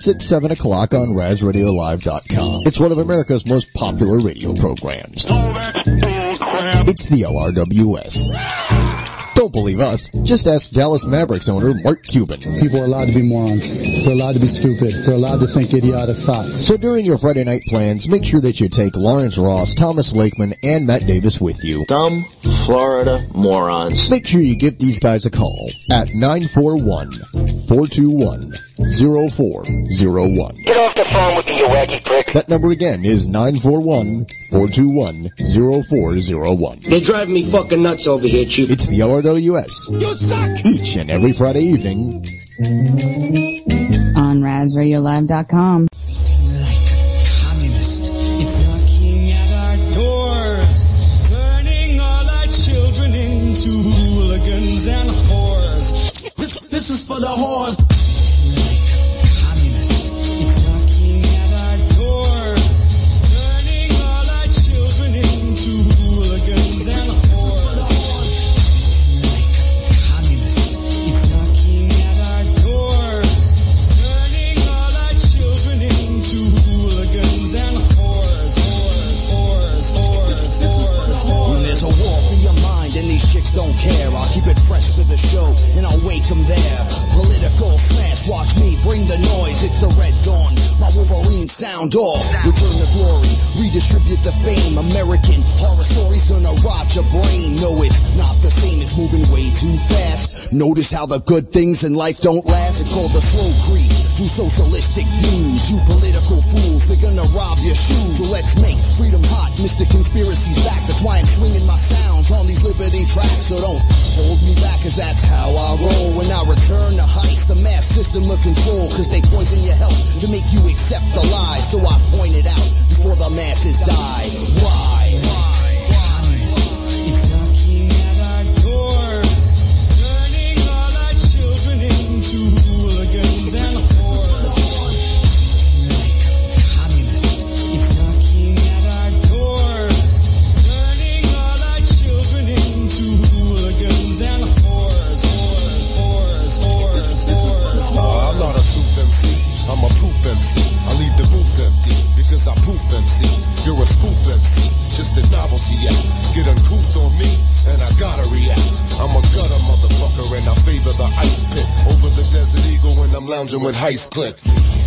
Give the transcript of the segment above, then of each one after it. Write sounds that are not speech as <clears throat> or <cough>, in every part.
Starts at 7 o'clock on RazRadioLive.com. It's one of America's most popular radio programs. It's the LRWS. Don't believe us. Just ask Dallas Mavericks owner Mark Cuban. People are allowed to be morons. They're allowed to be stupid. They're allowed to think idiotic thoughts. So during your Friday night plans, make sure that you take Lawrence Ross, Thomas Lakeman, and Matt Davis with you. Dumb Florida morons. Make sure you give these guys a call at 941 421 0401. Get off the phone with me, you wacky prick. That number again is 941 421 0401. They drive me fucking nuts over here, Chief. It's the RWS. You suck! Each and every Friday evening. On RazRadioLive.com. the whores. For the show and I'll wake them there. Political smash, watch me bring the noise. It's the red dawn. My Wolverine sound off. Return the glory, redistribute the fame. American horror stories gonna rot your brain. No, it's not the same. It's moving way too fast. Notice how the good things in life don't last. It's called the slow creep through socialistic views. You political fools, they're gonna rob your shoes. So let's make freedom hot. Mr. Conspiracy's back. That's why I'm swinging my sounds on these liberty tracks. So don't hold me back, cause that's how I roll. When I return to heist, the mass system of control. Cause they poison your health to make you accept the lies. So I point it out before the masses die. Why? It's I'm a proof MC. I leave the booth empty because I proof MC. You're a spoof MC, just a novelty act. Get uncouth on me, and I gotta react. I'm a gutter motherfucker, and I favor the ice pit over the Desert Eagle when I'm lounging with Heist Click.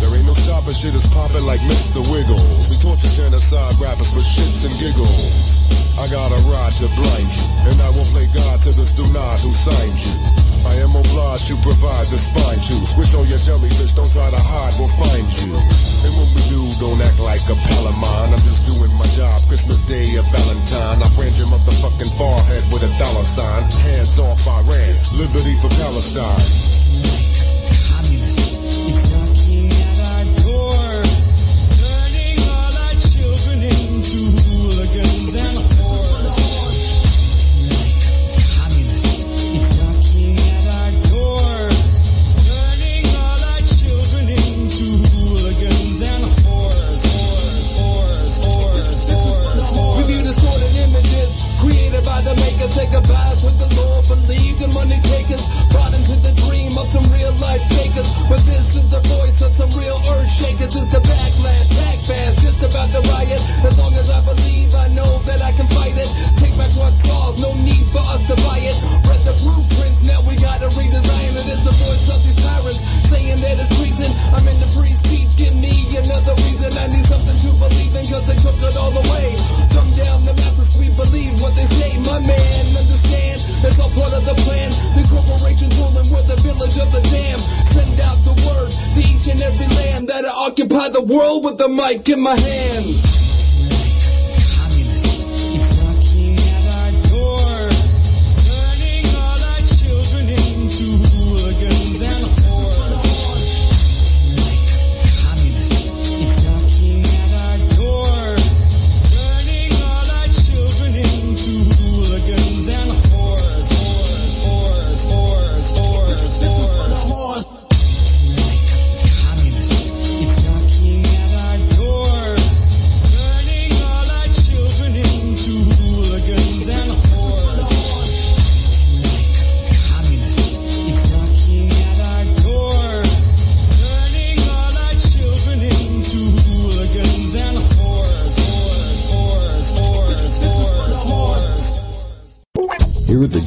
There ain't no stopping shit is popping like Mr. Wiggles. We torture genocide rappers for shits and giggles. I got a ride to blind you, and I will play God to this do not who signed you. I am obliged to provide the spine to Switch on your jellyfish, don't try to hide, we'll find you. And when we do, don't act like a pal of mine. I'm just doing my job, Christmas Day or Valentine. I brand your motherfucking forehead with a dollar sign. Hands off Iran, liberty for Palestine. The a goodbye with the Lord, believe the money takers. Brought into the dream of some real life fakers. But this is the voice of some real earth shakers. It's the backlash, pack fast, just about the riot. As long as I believe, I know that I can fight it. Take back what's ours, no need for us to buy it. Read the blueprints, now we gotta redesign it. It's the voice of these tyrants saying that it's treason. I'm in the free speech, give me another reason. I need something to believe in, cause they took it all away. Come down the masses, we believe what they say. My man, it's all part of the plan. These corporations ruling, we're the village of the dam. Send out the word to each and every land that I occupy the world with the mic in my hand.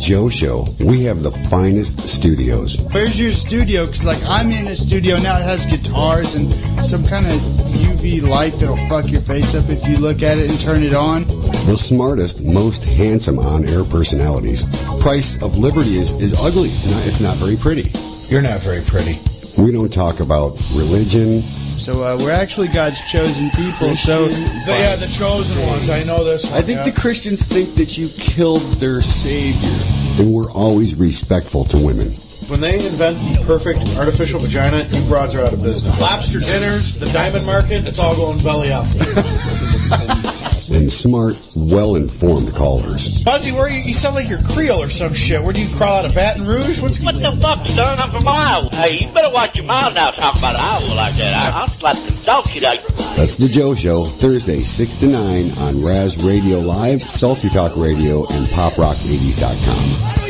Joe Show, we have the finest studios. Where's your studio? Because, like, I'm in a studio now. It has guitars and some kind of UV light that'll fuck your face up if you look at it and turn it on. The smartest, most handsome on air personalities. Price of Liberty is, is ugly. It's not, it's not very pretty. You're not very pretty. We don't talk about religion so uh, we're actually God's chosen people. So they are the chosen ones. I know this. One, I think yeah. the Christians think that you killed their savior. We're always respectful to women. When they invent the perfect artificial vagina, you broads are out of business. Lobster dinners, the diamond market, it's all going belly up. <laughs> and smart, well-informed callers. Buzzy, where you, you sound like you're Creole or some shit. Where do you crawl out of Baton Rouge? What's what the fuck, son? I'm from Iowa. Hey, you better watch your mouth now talking about Iowa like that. I'll slap the donkey like... That's the Joe Show, Thursday, 6 to 9 on Raz Radio Live, Salty Talk Radio, and PopRock80s.com.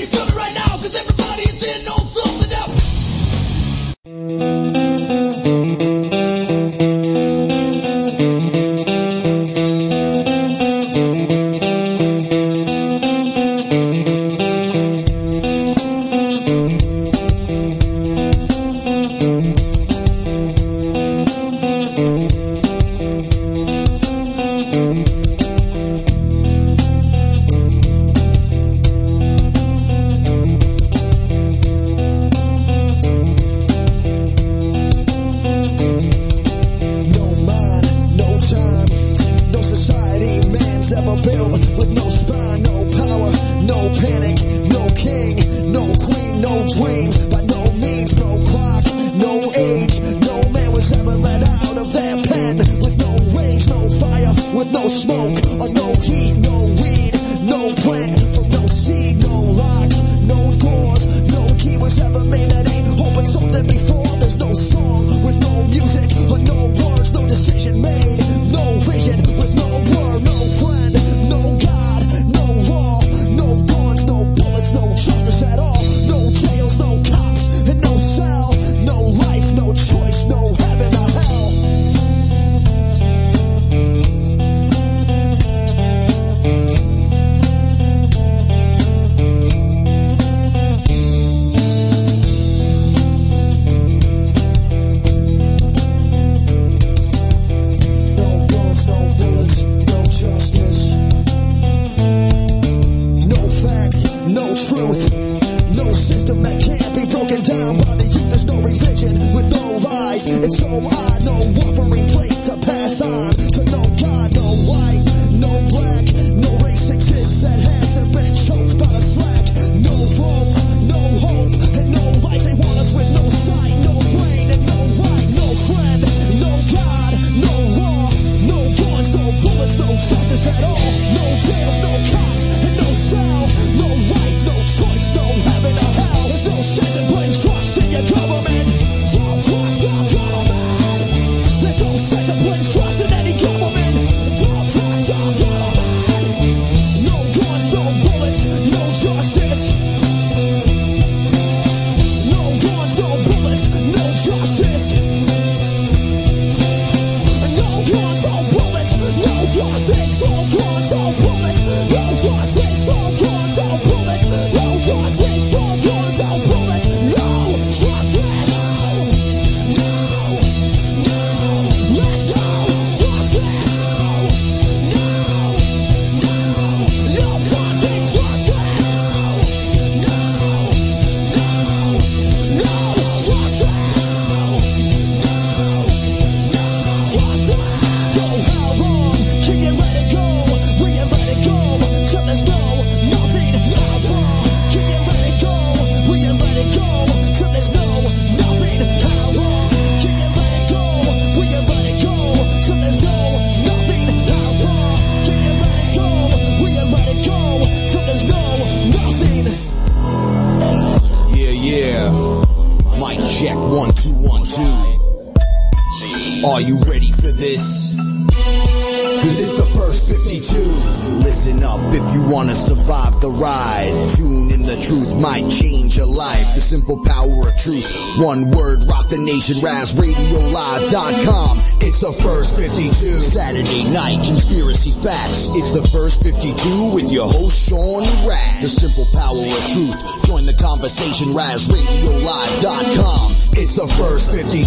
RazRadioLive.com. It's the first 52. Saturday night, conspiracy facts. It's the first 52 with your host, Sean Raz. The simple power of truth. Join the conversation, RazRadioLive.com. It's the first 52.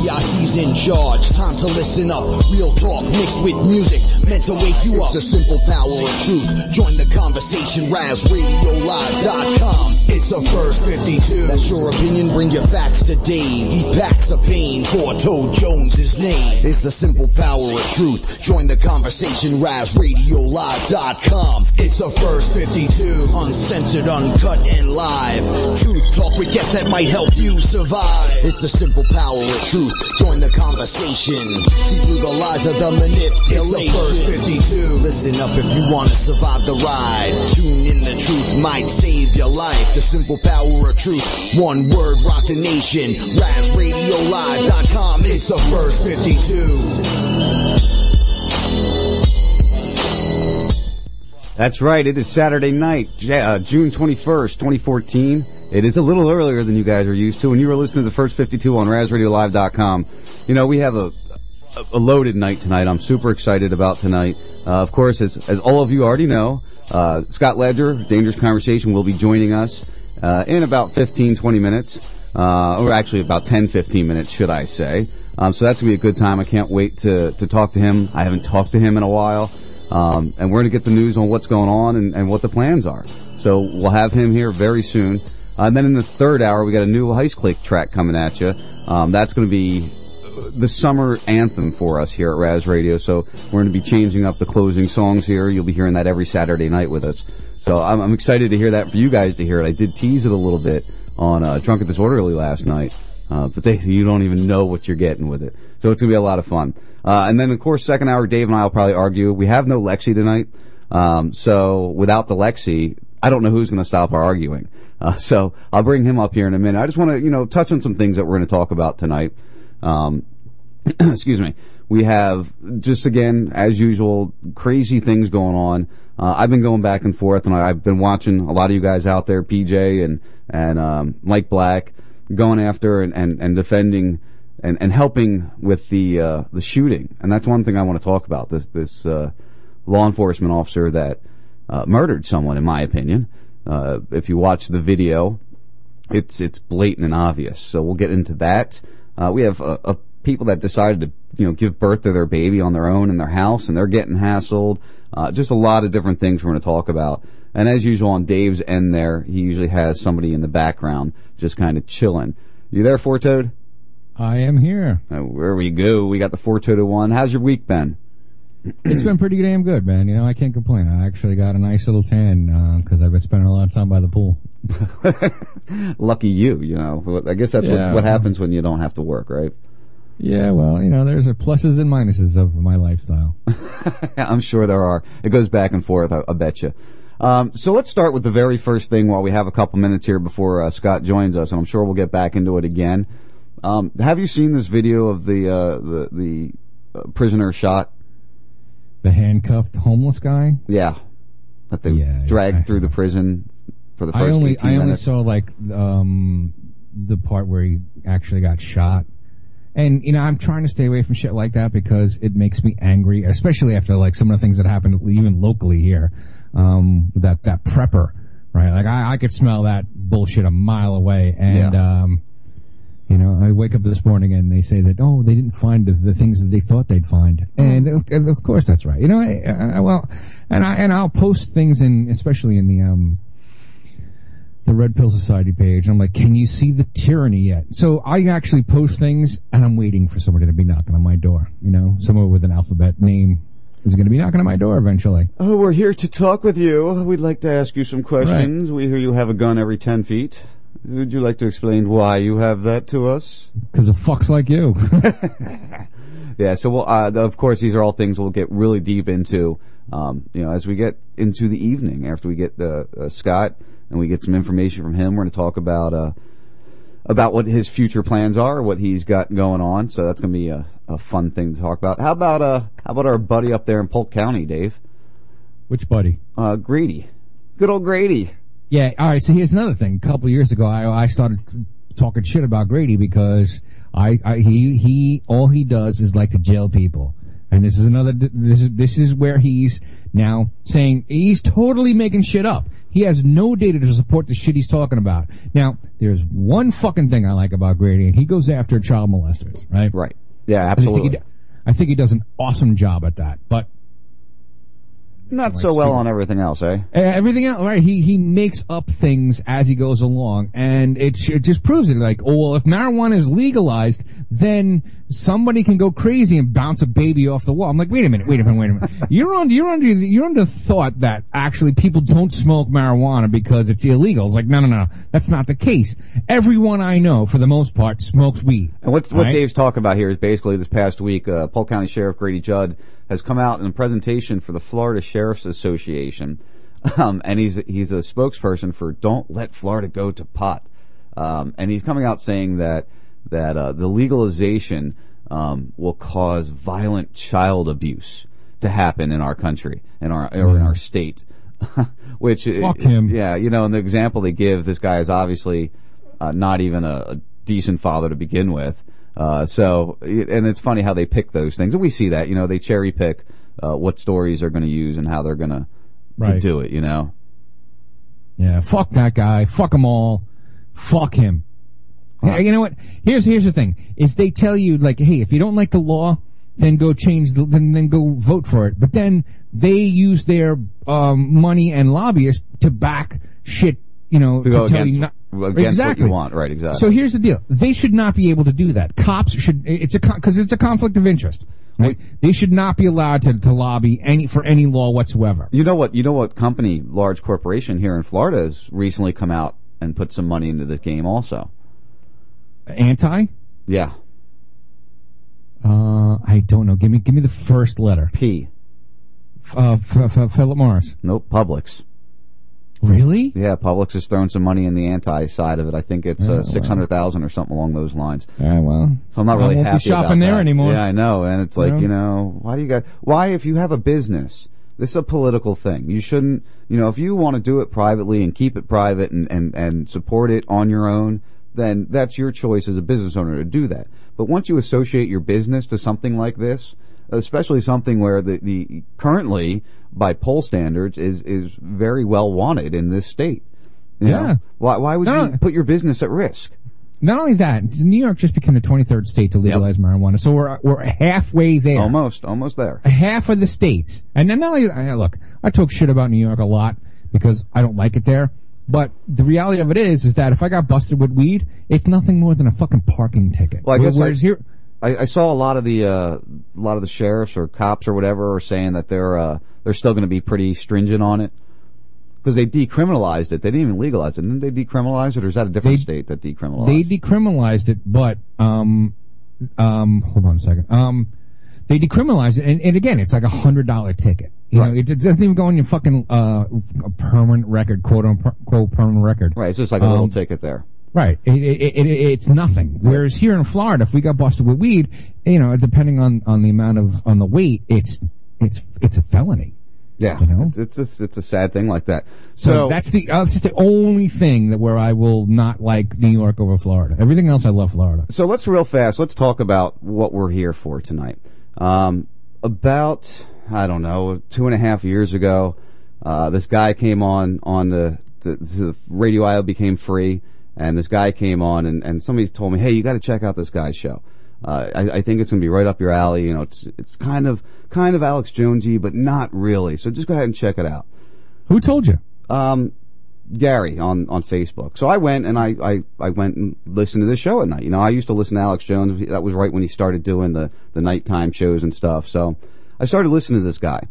VIC's in charge. Time to listen up. Real talk mixed with music meant to wake you it's up. the simple power of truth. Join the conversation, RazRadioLive.com. It's the first 52. That's your opinion. Bring your facts to Dave. He packs the pain. Four Toe Jones his name. It's the simple power of truth. Join the conversation. RazRadioLive.com. It's the first 52. Uncensored, uncut, and live. Truth talk with guests that might help you survive. It's the simple power of truth. Join the conversation. See through the lies of the manipulation. It's the first 52. Listen up if you want to survive the ride. Tune in, the truth might save your life. The simple power of truth. One word, rock the nation. RazRadioLive.com. It's the first 52. That's right. It is Saturday night, uh, June 21st, 2014. It is a little earlier than you guys are used to, and you were listening to the first 52 on RazRadioLive.com. You know, we have a, a, a loaded night tonight. I'm super excited about tonight. Uh, of course, as, as all of you already know, uh, Scott Ledger, Dangerous Conversation, will be joining us uh, in about 15, 20 minutes. Uh, or actually about 10, 15 minutes, should I say. Um, so that's going to be a good time. I can't wait to, to talk to him. I haven't talked to him in a while. Um, and we're going to get the news on what's going on and, and what the plans are. So we'll have him here very soon. Uh, and then in the third hour, we got a new Heist Click track coming at you. Um, that's going to be the summer anthem for us here at Raz Radio. So we're going to be changing up the closing songs here. You'll be hearing that every Saturday night with us. So I'm, I'm excited to hear that for you guys to hear it. I did tease it a little bit on uh, Drunk and Disorderly last night. Uh, but they, you don't even know what you're getting with it. So it's gonna be a lot of fun. Uh, and then of course, second hour, Dave and I will probably argue. We have no Lexi tonight. Um, so without the Lexi, I don't know who's gonna stop our arguing. Uh, so I'll bring him up here in a minute. I just want to, you know, touch on some things that we're going to talk about tonight. Um, <clears throat> excuse me. We have just again, as usual, crazy things going on. Uh, I've been going back and forth, and I've been watching a lot of you guys out there, PJ and and um, Mike Black, going after and, and, and defending and, and helping with the uh, the shooting. And that's one thing I want to talk about. This this uh, law enforcement officer that uh, murdered someone, in my opinion. Uh, if you watch the video, it's it's blatant and obvious. So we'll get into that. Uh, we have uh, people that decided to you know give birth to their baby on their own in their house, and they're getting hassled. Uh, just a lot of different things we're going to talk about. And as usual on Dave's end there, he usually has somebody in the background just kind of chilling. You there, Four Toad? I am here. Uh, where we go, we got the Four Toad one. How's your week been? <clears throat> it's been pretty damn good, man. You know, I can't complain. I actually got a nice little tan because I've been spending a lot of time by the pool. <laughs> <laughs> Lucky you, you know. I guess that's Yeah. what, what happens when you don't have to work, right? Yeah, well, you know, there's a pluses and minuses of my lifestyle. <laughs> I'm sure there are. It goes back and forth, I, I bet you. Um, so let's start with the very first thing while we have a couple minutes here before uh, Scott joins us, and I'm sure we'll get back into it again. Um, have you seen this video of the uh, the the uh, prisoner shot? The handcuffed homeless guy. Yeah, that they Yeah, dragged I- through the prison for the first. I only I only minutes. saw like um the part where he actually got shot. And you know, I'm trying to stay away from shit like that because it makes me angry, especially after like some of the things that happened even locally here. Um that that prepper, right? Like I, I could smell that bullshit a mile away and um you know, I wake up this morning and they say that oh, they didn't find the, the things that they thought they'd find, and of, and of course that's right. You know, I, I, well, and I and I'll post things in, especially in the um the Red Pill Society page. I'm like, can you see the tyranny yet? So I actually post things, and I'm waiting for somebody to be knocking on my door. You know, someone with an alphabet name is going to be knocking on my door eventually. Oh, we're here to talk with you. We'd like to ask you some questions. We hear you have a gun every 10 feet. Would you like to explain why you have that to us? Because of fucks like you. <laughs> Yeah, so we'll, uh, of course, these are all things we'll get really deep into, um, you know, as we get into the evening after we get uh, uh, Scott and we get some information from him. We're going to talk about uh, about what his future plans are, what he's got going on. So that's going to be a, a fun thing to talk about. How about uh, how about our buddy up there in Polk County, Dave? Which buddy? Uh, Grady. Good old Grady. Yeah. All right. So here's another thing. A couple years ago, I, I started talking shit about Grady because I, I he he all he does is like to jail people. And this is another this is this is where he's now saying he's totally making shit up. He has no data to support the shit he's talking about. Now, there's one fucking thing I like about Grady, and he goes after child molesters, right? Right. Yeah, I think, absolutely. he, I think he does an awesome job at that. But Not so well on everything else, eh? Uh, everything else, right? He he makes up things as he goes along, and it, it just proves it. Like, oh well, if marijuana is legalized, then somebody can go crazy and bounce a baby off the wall. I'm like, wait a minute, wait a minute, wait a minute. <laughs> You're on you're under you're under thought that actually people don't smoke marijuana because it's illegal. It's like, no, no, no, that's not the case. Everyone I know, for the most part, smokes weed. And what, what Right? Dave's talking about here is basically this past week, uh, Polk County Sheriff Grady Judd has come out in a presentation for the Florida Sheriff's Association, um, and he's he's a spokesperson for "Don't Let Florida Go to Pot," um, and he's coming out saying that that uh, the legalization um, will cause violent child abuse to happen in our country, in our or in our state. <laughs> Which Fuck him. yeah, you know, and the example they give, this guy is obviously uh, not even a, a decent father to begin with. Uh, so, and it's funny how they pick those things, and we see that. You know, they cherry pick uh, what stories they're going to use and how they're going to to do it. You know, Yeah, fuck that guy. Fuck them all. Fuck him. You know what? Here's here's the thing: is they tell you like, hey, if you don't like the law, then go change the then then go vote for it. But then they use their um, money and lobbyists to back shit. You know, To go tell you not against what you exactly want. Right, exactly. So here's the deal: they should not be able to do that. Cops should. It's a because it's a conflict of interest. Right? They should not be allowed to, to lobby any for any law whatsoever. you know what? You know what company, large corporation here in Florida, has recently come out and put some money into this game. Also, Anti? yeah, Uh, I don't know. Give me give me the first letter. P. Uh, Philip Morris. Nope, Publix. Really? Yeah, Publix has thrown some money in the anti side of it. I think it's Oh, uh, six hundred thousand or something along those lines. Yeah, well. So I'm not I really won't be shopping about there that. anymore. Yeah, I know, and it's like Yeah. you know, why do you guys? Why, if you have a business, this is a political thing. You shouldn't, you know, if you want to do it privately and keep it private and and and support it on your own, then that's your choice as a business owner to do that. But once you associate your business to something like this, especially something where the the currently by poll standards is is very well wanted in this state. you know? Yeah. Why why would No, you put your business at risk? Not only that, New York just became the 23rd state to legalize marijuana, so we're we're halfway there. Almost, almost there. Half of the states, and then not only look, I talk shit about New York a lot because I don't like it there. But the reality of it is, is that if I got busted with weed, it's nothing more than a fucking parking ticket. Well, I guess Whereas I, here, I, I saw a lot of the uh, a lot of the sheriffs or cops or whatever are saying that they're uh, they're still going to be pretty stringent on it because they decriminalized it. They didn't even legalize it. Didn't they decriminalize it, or is that a different They- state that decriminalized? It? They decriminalized it, but um, um, hold on a second. Um, they decriminalized it, and, and again, it's like a hundred dollar ticket. You know, it, it doesn't even go on your fucking uh permanent record, quote unquote permanent record. right, it's just like a little Um, ticket there. Right. It, it, it, it's nothing. Whereas here in Florida, if we got busted with weed, you know, depending on, on the amount of, on the weight, it's, it's, it's a felony. Yeah, You know? it's, it's it's it's a sad thing like that. So, So, that's the, uh, that's just the only thing that where I will not like New York over Florida. Everything else I love Florida. So let's real fast. Let's talk about what we're here for tonight. Um, about I don't know two and a half years ago, uh, this guy came on on the, the, the radio. I became free, and this guy came on, and, and somebody told me, "Hey, you got to check out this guy's show." Uh, I, I think it's going to be right up your alley. You know, it's it's kind of kind of Alex Jonesy, but not really. So just go ahead and check it out. Who told you? Um, Gary on, on Facebook. So I went and I, I, I went and listened to the show at night. You know, I used to listen to Alex Jones. That was right when he started doing the, the nighttime shows and stuff. So I started listening to this guy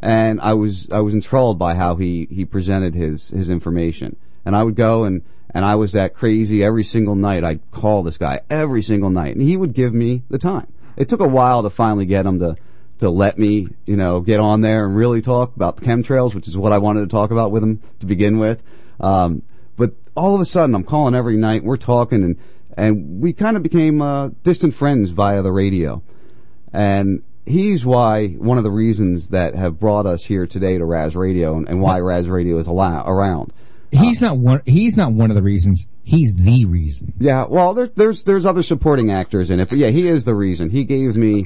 and I was, I was enthralled by how he, he presented his, his information. And I would go and, and I was that crazy every single night. I'd call this guy every single night and he would give me the time. It took a while to finally get him to, to let me, you know, get on there and really talk about the chemtrails, which is what I wanted to talk about with him to begin with. Um, but all of a sudden, I'm calling every night. We're talking, and and we kind of became uh, distant friends via the radio. And he's why one of the reasons that have brought us here today to Raz Radio, and, and why Raz Radio is allow, around. He's not one. He's not one of the reasons. He's the reason. Yeah, well, there, there's there's other supporting actors in it, but yeah, he is the reason. He gave me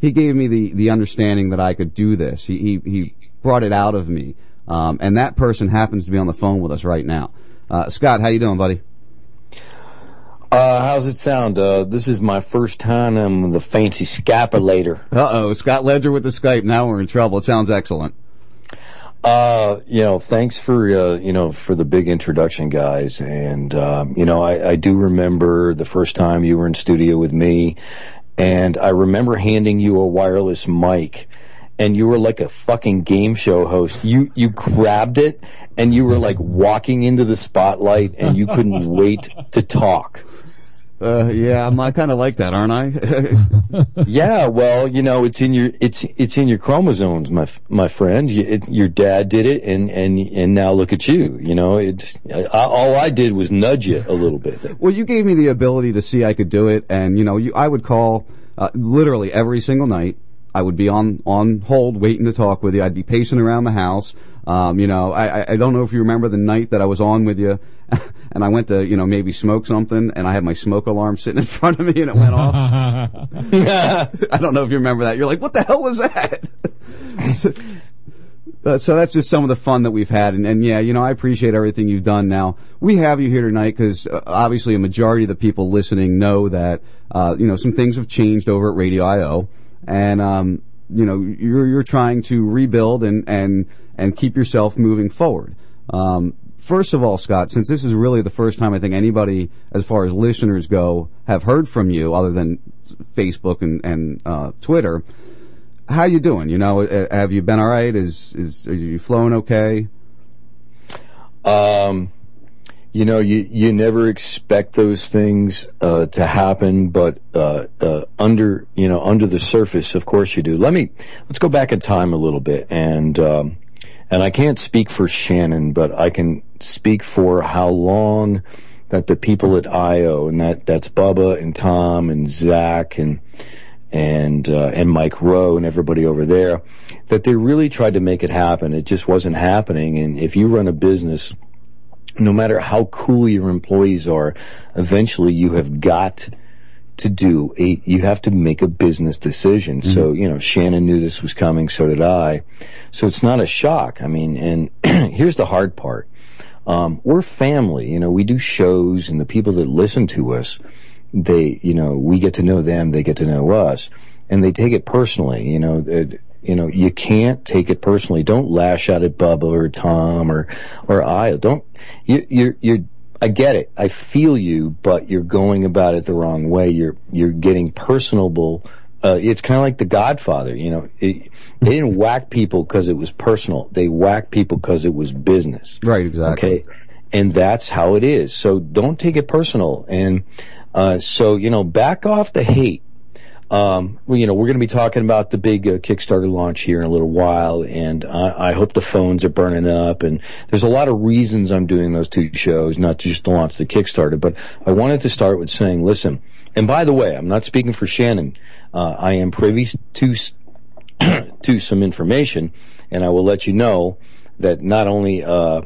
he gave me the the understanding that I could do this. He he, he brought it out of me, um, and that person happens to be on the phone with us right now. Uh, Scott, how you doing, buddy? Uh, how's it sound? Uh, this is my first time I'm the fancy scapulator. Uh oh, Scott Ledger with the Skype. Now we're in trouble. It sounds excellent. Uh, you know, thanks for, uh, you know, for the big introduction, guys. And, um, you know, I, I do remember the first time you were in studio with me, and I remember handing you a wireless mic, and you were like a fucking game show host. You, you grabbed it, and you were like walking into the spotlight, and you couldn't <laughs> wait to talk. Uh, yeah, I'm kind of like that, aren't I? <laughs> yeah, well, you know, it's in your it's it's in your chromosomes, my my friend. You, it, your dad did it, and and and now look at you. You know, it. I, all I did was nudge you a little bit. well, you gave me the ability to see I could do it, and you know, you, I would call uh, literally every single night. I would be on on hold waiting to talk with you. I'd be pacing around the house. Um, you know, I, I- I don't know if you remember the night that I was on with you, <laughs> and I went to you know maybe smoke something, and I had my smoke alarm sitting in <laughs> front of me, and it went off. <laughs> I don't know if you remember that. You're like, what the hell was that? Uh, so that's just some of the fun that we've had, and, and yeah, you know, I appreciate everything you've done. Now we have you here tonight because uh, obviously a majority of the people listening know that uh, you know some things have changed over at Radio IO, and um, you know you're you're trying to rebuild and and and keep yourself moving forward. Um, first of all, Scott, since this is really the first time I think anybody, as far as listeners go, have heard from you other than Facebook and and uh, Twitter how you doing? You know, have you been all right? Is is are you flowing okay? Um, you know, you you never expect those things uh, to happen, but uh, uh, under you know under the surface, of course you do. Let me let's go back in time a little bit, and um, and I can't speak for Shannon, but I can speak for how long that the people at IO, and that that's Bubba and Tom and Zach and and uh, and Mike Rowe and everybody over there, that they really tried to make it happen. It just wasn't happening. And if you run a business, no matter how cool your employees are, eventually you have got to do a you have to make a business decision. So, you know, Shannon knew this was coming, so did I. So it's not a shock. I mean, and <clears throat> here's the hard part. Um, we're family, you know, we do shows and the people that listen to us, they, you know, we get to know them, they get to know us, and they take it personally, you know, it, you know, you can't take it personally. Don't lash out at Bubba or Tom or, or I. Don't, you, you're, you're, I get it. I feel you, but you're going about it the wrong way. You're, you're getting personable. Uh, it's kind of like The Godfather, you know. It, they didn't whack people because it was personal. They whacked people because it was business. Right, exactly. Okay. And that's how it is. So don't take it personal. And, uh, so, you know, back off the hate. Um, well, you know, we're going to be talking about the big uh, Kickstarter launch here in a little while, and I, I hope the phones are burning up. And there's a lot of reasons I'm doing those two shows, not just to launch the Kickstarter. But I wanted to start with saying, listen. And by the way, I'm not speaking for Shannon. Uh, I am privy to <coughs> to some information, and I will let you know that not only uh,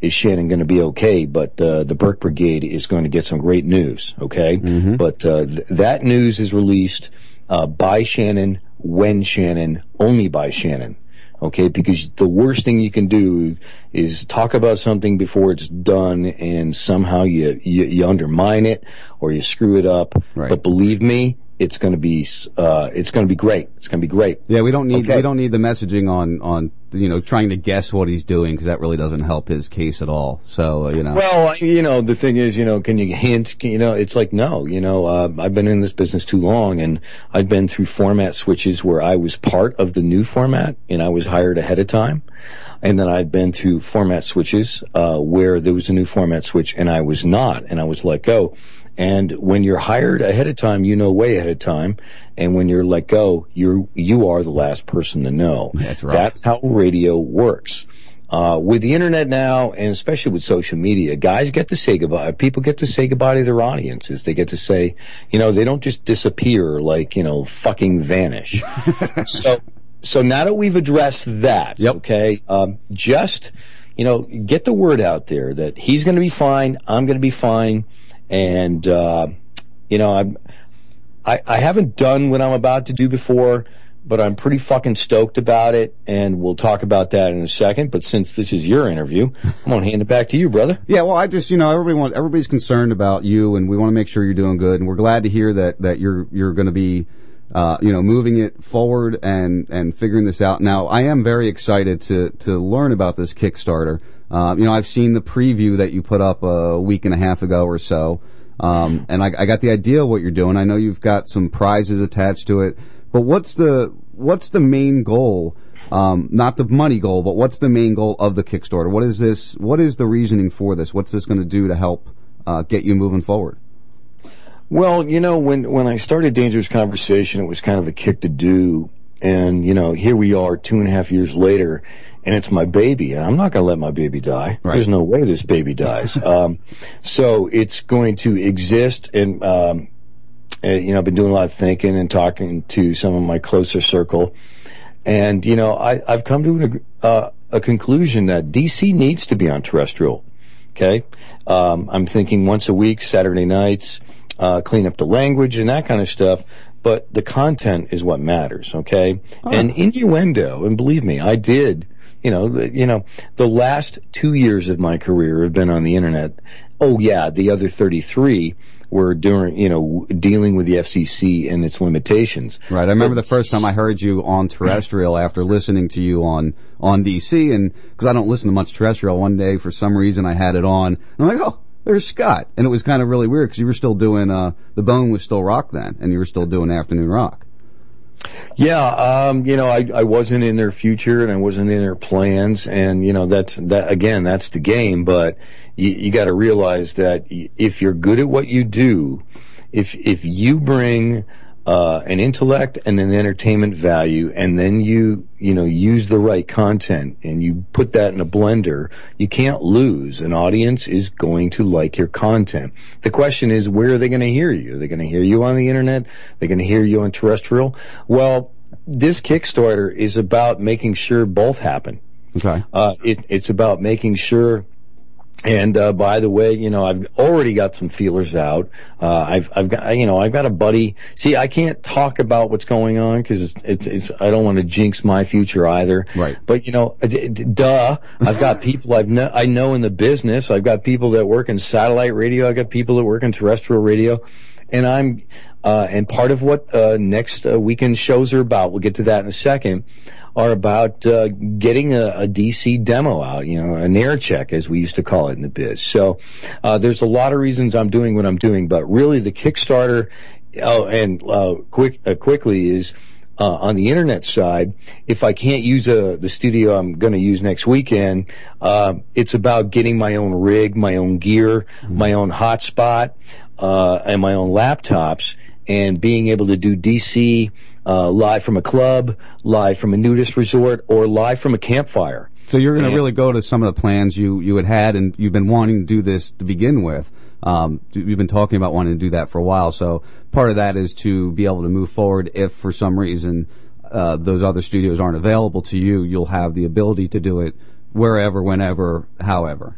is Shannon going to be okay, but uh, the Burke Brigade is going to get some great news. Okay, but uh, th- that news is released uh, by Shannon, when Shannon, only by Shannon. Okay, because the worst thing you can do is talk about something before it's done, and somehow you you, you undermine it or you screw it up. But believe me, it's going to be uh, it's going to be great. It's going to be great. Yeah, we don't need Okay. we don't need the messaging on on you know trying to guess what he's doing because that really doesn't help his case at all. So uh, you know. Well, you know, the thing is, you know, can you hint? Can, you know, it's like no. You know, uh, I've been in this business too long, and I've been through format switches where I was part of the new format, and I was hired ahead of time, and then I've been through format switches uh, where there was a new format switch, and I was not, and I was let go. And when you're hired ahead of time, you know way ahead of time, and when you're let go, you're you are the last person to know. That's right. That's how radio works. Uh, with the internet now, and especially with social media, guys get to say goodbye. People get to say goodbye to their audiences. They get to say, you know, they don't just disappear like, you know, fucking vanish. <laughs> so, so now that we've addressed that, okay, um, just you know, get the word out there that he's going to be fine. I'm going to be fine. And, uh, you know, I'm, I, I haven't done what I'm about to do before, but I'm pretty fucking stoked about it. And we'll talk about that in a second. But since this is your interview, I'm going to hand it back to you, brother. Yeah, well, I just, you know, everybody want, everybody's concerned about you and we want to make sure you're doing good. And we're glad to hear that, that you're, you're going to be, uh, you know, moving it forward and, and figuring this out. Now, I am very excited to, to learn about this Kickstarter. Uh, you know, I've seen the preview that you put up a week and a half ago or so. Um, and I, I got the idea of what you're doing. I know you've got some prizes attached to it, but what's the, what's the main goal? Um, not the money goal, but what's the main goal of the Kickstarter? What is this? What is the reasoning for this? What's this going to do to help, uh, get you moving forward? Well, you know, when, when I started Dangerous Conversation, it was kind of a kick to do. And, you know, here we are two and a half years later, and it's my baby, and I'm not going to let my baby die. Right. There's no way this baby dies. <laughs> um, so it's going to exist, and, um, uh, you know, I've been doing a lot of thinking and talking to some of my closer circle. And, you know, I, I've come to an, uh, a conclusion that DC needs to be on terrestrial. Okay. Um, I'm thinking once a week, Saturday nights, uh, clean up the language and that kind of stuff. But the content is what matters. Okay. And innuendo, and believe me, I did, you know, the, you know, the last two years of my career have been on the internet. Oh yeah, the other 33 were during, you know, dealing with the FCC and its limitations. Right. I remember the first time I heard you on terrestrial after listening to you on, on DC and, cause I don't listen to much terrestrial. One day for some reason I had it on and I'm like, oh, there's Scott. And it was kind of really weird because you were still doing, uh, the bone was still rock then and you were still doing afternoon rock. Yeah, um, you know, I, I wasn't in their future and I wasn't in their plans, and you know, that's that again, that's the game. But you, you got to realize that if you're good at what you do, if if you bring uh, an intellect and an entertainment value, and then you you know use the right content and you put that in a blender, you can't lose. An audience is going to like your content. The question is, where are they going to hear you? Are they going to hear you on the internet? They're going to hear you on terrestrial? Well, this Kickstarter is about making sure both happen. Okay. Uh, it, it's about making sure. And uh, by the way, you know, I've already got some feelers out. Uh, I've I've got you know I've got a buddy. See, I can't talk about what's going on because it's, it's it's I don't want to jinx my future either. Right. But you know, d- d- duh. I've got <laughs> people I've kn- I know in the business. I've got people that work in satellite radio. I've got people that work in terrestrial radio, and I'm uh, and part of what uh, next uh, weekend shows are about. We'll get to that in a second. Are about uh, getting a, a DC demo out, you know, an air check as we used to call it in the biz. So uh, there's a lot of reasons I'm doing what I'm doing, but really the Kickstarter, oh, and uh, quick uh, quickly is uh, on the internet side, if I can't use uh, the studio I'm going to use next weekend, uh, it's about getting my own rig, my own gear, my own hotspot, uh, and my own laptops, and being able to do DC uh, live from a club, live from a nudist resort, or live from a campfire. So you're going to really go to some of the plans you, you had had and you've been wanting to do this to begin with. Um, you've been talking about wanting to do that for a while. So part of that is to be able to move forward if for some reason, uh, those other studios aren't available to you, you'll have the ability to do it wherever, whenever, however.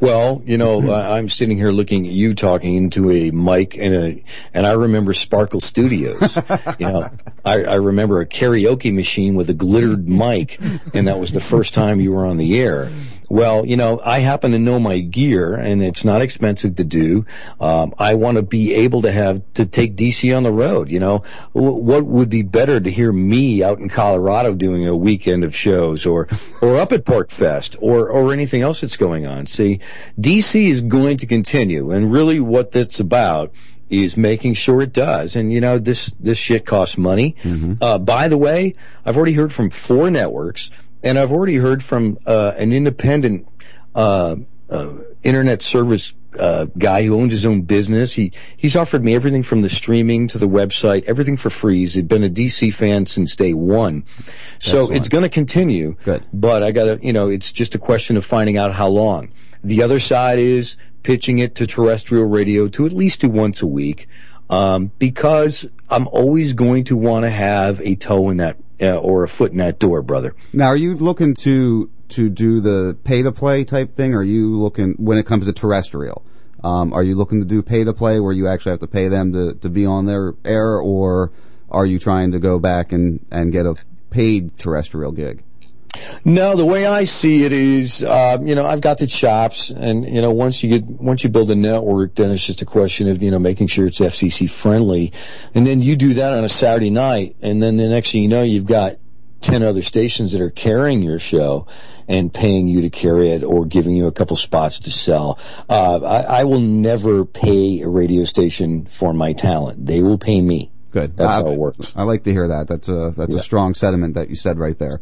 Well, you know, hmm. I- I'm sitting here looking at you talking into a mic and a, and I remember Sparkle Studios. <laughs> you know, I, I remember a karaoke machine with a glittered mic, and that was the first time you were on the air. Well, you know, I happen to know my gear, and it's not expensive to do. Um, I want to be able to have to take DC on the road. You know, w- what would be better to hear me out in Colorado doing a weekend of shows, or or up at PorcFest, or or anything else that's going on. See, DC is going to continue, and really, what that's about is making sure it does. And you know, this this shit costs money. Uh, by the way, I've already heard from four networks, and I've already heard from uh, an independent uh, uh, internet service uh, guy who owns his own business. He he's offered me everything from the streaming to the website, everything for free. He's been a DC fan since day one, so it's going to continue. Good. But I got to, you know, it's just a question of finding out how long. The other side is pitching it to terrestrial radio to at least do once a week, um, because I'm always going to want to have a toe in that uh, or a foot in that door, brother. Now, are you looking to to do the pay to play type thing? Or are you looking when it comes to terrestrial? Um, are you looking to do pay to play where you actually have to pay them to, to be on their air, or are you trying to go back and, and get a paid terrestrial gig? No, the way I see it is, uh, you know, I've got the chops, and you know, once you get once you build a network, then it's just a question of you know making sure it's FCC friendly, and then you do that on a Saturday night, and then the next thing you know, you've got ten other stations that are carrying your show and paying you to carry it or giving you a couple spots to sell. Uh, I, I will never pay a radio station for my talent; they will pay me. Good. That's I, how it works. I like to hear that. That's a that's Yeah. a strong sentiment that you said right there.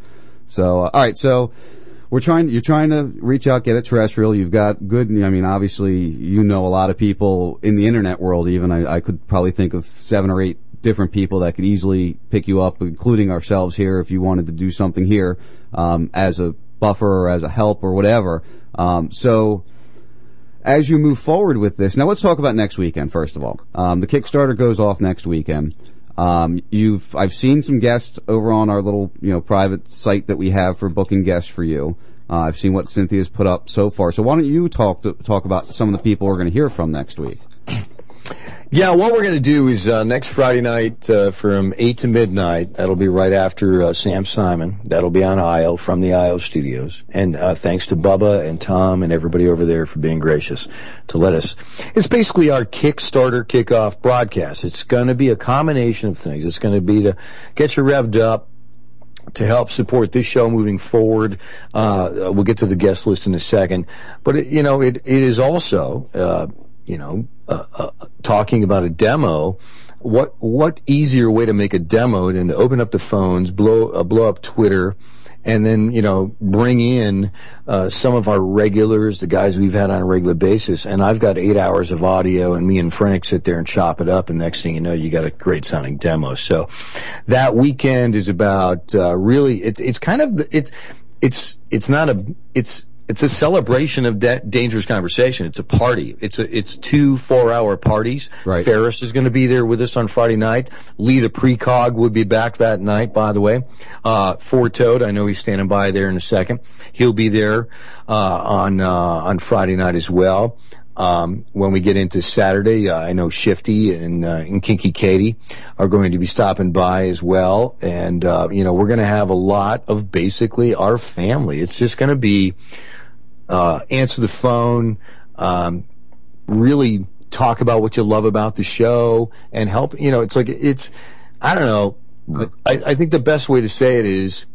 So, uh, all right. So, we're trying. You're trying to reach out, get it terrestrial. You've got good. I mean, obviously, you know a lot of people in the internet world. Even I, I could probably think of seven or eight different people that could easily pick you up, including ourselves here, if you wanted to do something here um, as a buffer or as a help or whatever. Um, so as you move forward with this, now let's talk about next weekend first of all. Um, the Kickstarter goes off next weekend. Um, you've I've seen some guests over on our little you know private site that we have for booking guests for you. Uh, I've seen what Cynthia's put up so far. So why don't you talk to, talk about some of the people we're going to hear from next week? Yeah, what we're going to do is uh, next Friday night uh, from 8 to midnight, that'll be right after uh, Sam Simon. That'll be on IO from the IO studios. And uh, thanks to Bubba and Tom and everybody over there for being gracious to let us. It's basically our Kickstarter kickoff broadcast. It's going to be a combination of things. It's going to be to get you revved up, to help support this show moving forward. Uh, we'll get to the guest list in a second, but it, you know, it, it is also, uh, you know, talking about a demo. What what easier way to make a demo than to open up the phones, blow uh, blow up Twitter, and then you know bring in uh, some of our regulars, the guys we've had on a regular basis. And I've got eight hours of audio, and me and Frank sit there and chop it up. And next thing you know, you got a great sounding demo. So that weekend is about uh, really. It's it's kind of it's it's it's not a it's it's a celebration of that dangerous conversation. It's a party. It's a it's two four hour parties. Right. Ferris is going to be there with us on Friday night. Lee the precog would be back that night. By the way, uh, Four Toad. I know he's standing by there in a second. He'll be there uh, on uh, on Friday night as well. Um, when we get into Saturday, uh, I know Shifty and, uh, and Kinky Katie are going to be stopping by as well. And, uh, you know, we're going to have a lot of basically our family. It's just going to be, uh, answer the phone, um, really talk about what you love about the show and help, you know, it's like, it's, I don't know. I, I think the best way to say it is,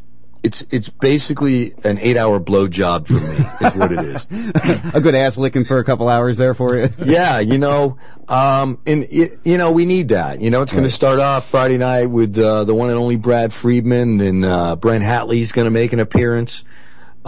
it's it's basically an eight hour blow job for me is what it is. <laughs> a good ass licking for a couple hours there for you. <laughs> yeah, you know, um, and it, you know we need that. You know, it's going to start off Friday night with uh, the one and only Brad Friedman and uh, Brent Hatley's going to make an appearance.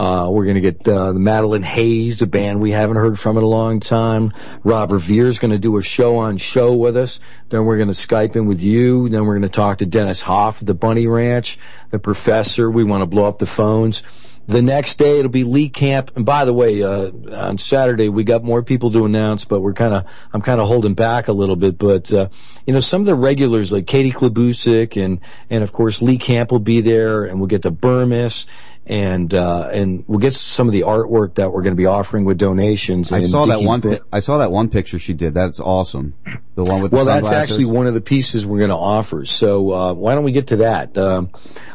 Uh, we're going to get uh, the Madeline Hayes, a band we haven't heard from in a long time. Rob Revere's going to do a show on show with us. Then we're going to Skype in with you. Then we're going to talk to Dennis Hof at the Bunny Ranch, the professor. We want to blow up the phones. The next day it'll be Lee Camp. And by the way, uh, on Saturday we got more people to announce, but we're kind of, I'm kind of holding back a little bit. But, uh, you know, some of the regulars like Katie Klabusich and, and of course Lee Camp will be there and we'll get to Burmis and, uh, and we'll get some of the artwork that we're going to be offering with donations. I saw that one. I saw that one picture she did. That's awesome. The one with the well, the that's actually one of the pieces we're going to offer. So uh, why don't we get to that? Um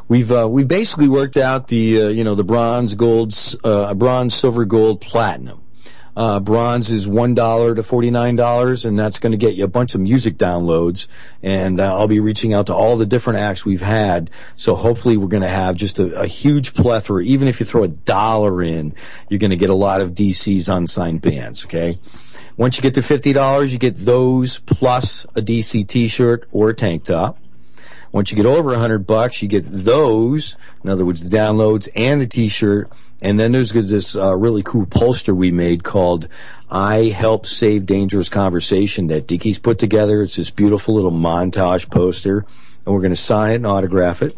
we've uh, we basically worked out the uh, you know the bronze, gold, uh, bronze, silver, gold, platinum. Uh, bronze is one dollar to forty nine dollars, and that's going to get you a bunch of music downloads. And uh, I'll be reaching out to all the different acts we've had. So hopefully we're going to have just a, a huge plethora. Even if you throw a dollar in, you're going to get a lot of DC's unsigned bands. Okay. Once you get to fifty dollars, you get those plus a DC T-shirt or a tank top. Once you get over a hundred bucks, you get those. In other words, the downloads and the T-shirt. And then there's this uh, really cool poster we made called "I Help Save Dangerous Conversation" that Dickie's put together. It's this beautiful little montage poster, and we're going to sign it and autograph it.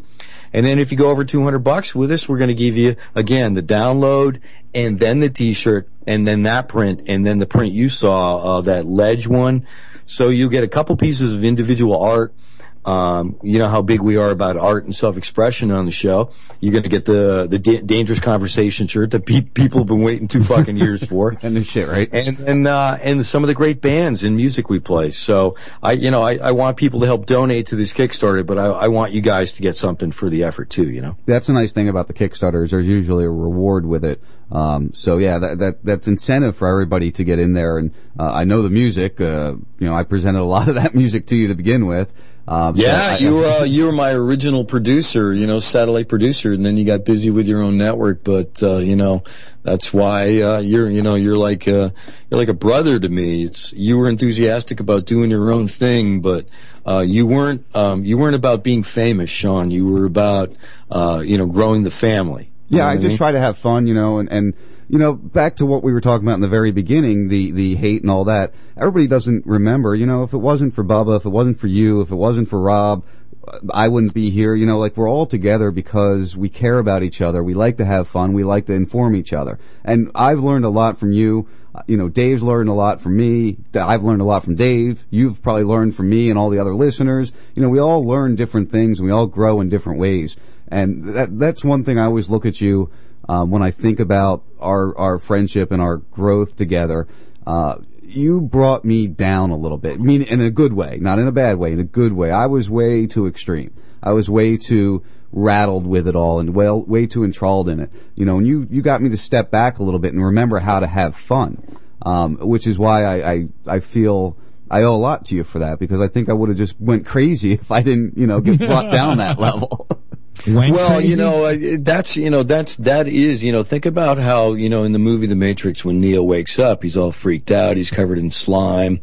And then if you go over 200 bucks with us, we're going to give you again the download and then the t-shirt and then that print and then the print you saw, uh, that ledge one. So you get a couple pieces of individual art. Um, you know how big we are about art and self-expression on the show. You're going to get the the da- dangerous conversation shirt that pe- people have been waiting two fucking years for, <laughs> and the shit, right? And and uh, and some of the great bands and music we play. So I, you know, I, I want people to help donate to this Kickstarter, but I, I want you guys to get something for the effort too. You know. That's the nice thing about the Kickstarters. There's usually a reward with it. Um, so yeah, that, that that's incentive for everybody to get in there. And uh, I know the music. Uh, you know, I presented a lot of that <laughs> music to you to begin with. Um, so Yeah, I- you were uh, you were my original producer, you know, satellite producer, and then you got busy with your own network. But uh, you know, that's why uh, you're you know you're like uh, you're like a brother to me. It's you were enthusiastic about doing your own thing, but uh, you weren't um, you weren't about being famous, Sean. You were about uh, you know growing the family. You Yeah, know I just mean? try to have fun, you know, and, and, you know, back to what we were talking about in the very beginning, the, the hate and all that. Everybody doesn't remember, you know, if it wasn't for Bubba, if it wasn't for you, if it wasn't for Rob, I wouldn't be here. You know, like we're all together because we care about each other. We like to have fun. We like to inform each other. And I've learned a lot from you. You know, Dave's learned a lot from me. I've learned a lot from Dave. You've probably learned from me and all the other listeners. You know, we all learn different things and we all grow in different ways. And that, that's one thing I always look at you, um, when I think about our, our friendship and our growth together. Uh, you brought me down a little bit. I mean, in a good way, not in a bad way, in a good way. I was way too extreme. I was way too rattled with it all and well, way too enthralled in it. You know, and you, you got me to step back a little bit and remember how to have fun. Um, which is why I, I, I feel I owe a lot to you for that because I think I would have just went crazy <laughs> if I didn't, you know, get brought down that <laughs> level. Well, you know, that's you know that's that is you know think about how you know in the movie The Matrix when Neo wakes up, he's all freaked out, he's covered in slime,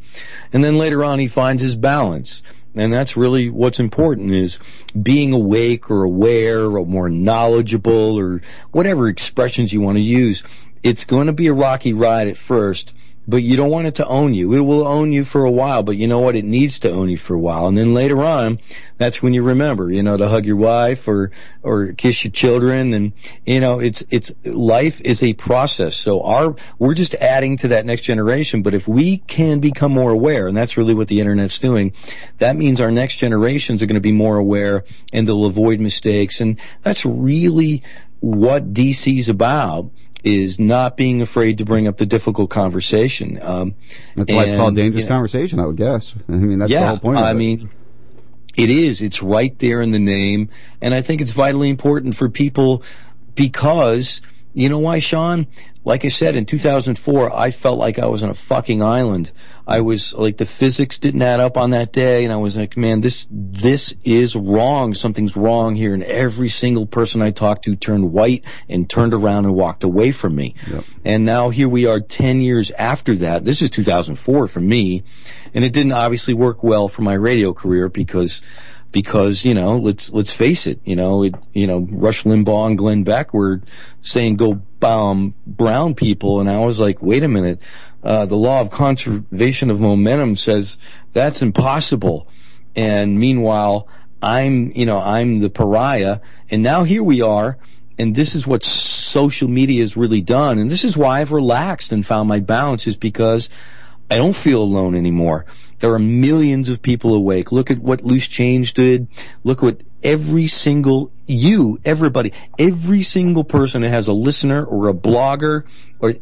and then later on he finds his balance. And that's really what's important is being awake or aware or more knowledgeable or whatever expressions you want to use. It's going to be a rocky ride at first, but you don't want it to own you. It will own you for a while, but you know what? It needs to own you for a while. And then later on, that's when you remember, you know, to hug your wife or, or kiss your children. And, you know, it's, it's, life is a process. So our, we're just adding to that next generation. But if we can become more aware, and that's really what the internet's doing, that means our next generations are going to be more aware and they'll avoid mistakes. And that's really what DC's about is not being afraid to bring up the difficult conversation. Um, That's why it's called dangerous you know, conversation, I would guess. I mean, that's yeah, the whole point of I it. mean, it is. It's right there in the name, and I think it's vitally important for people because you know why, Sean? Like I said, in 2004, I felt like I was on a fucking island. I was like the physics didn't add up on that day, and I was like, man, this this is wrong. Something's wrong here. And every single person I talked to turned white and turned around and walked away from me. And now here we are 10 years after that. This is 2004 for me. And it didn't obviously work well for my radio career because, because, you know, let's, let's face it, you know, it, you know, Rush Limbaugh and Glenn Beck were saying go bomb brown people. And I was like, wait a minute. Uh, the law of conservation of momentum says that's impossible. And meanwhile, I'm, you know, I'm the pariah. And now here we are. And this is what social media has really done. And this is why I've relaxed and found my balance is because I don't feel alone anymore. There are millions of people awake. Look at what Loose Change did. Look what every single you, everybody, every single person that has a listener or a blogger or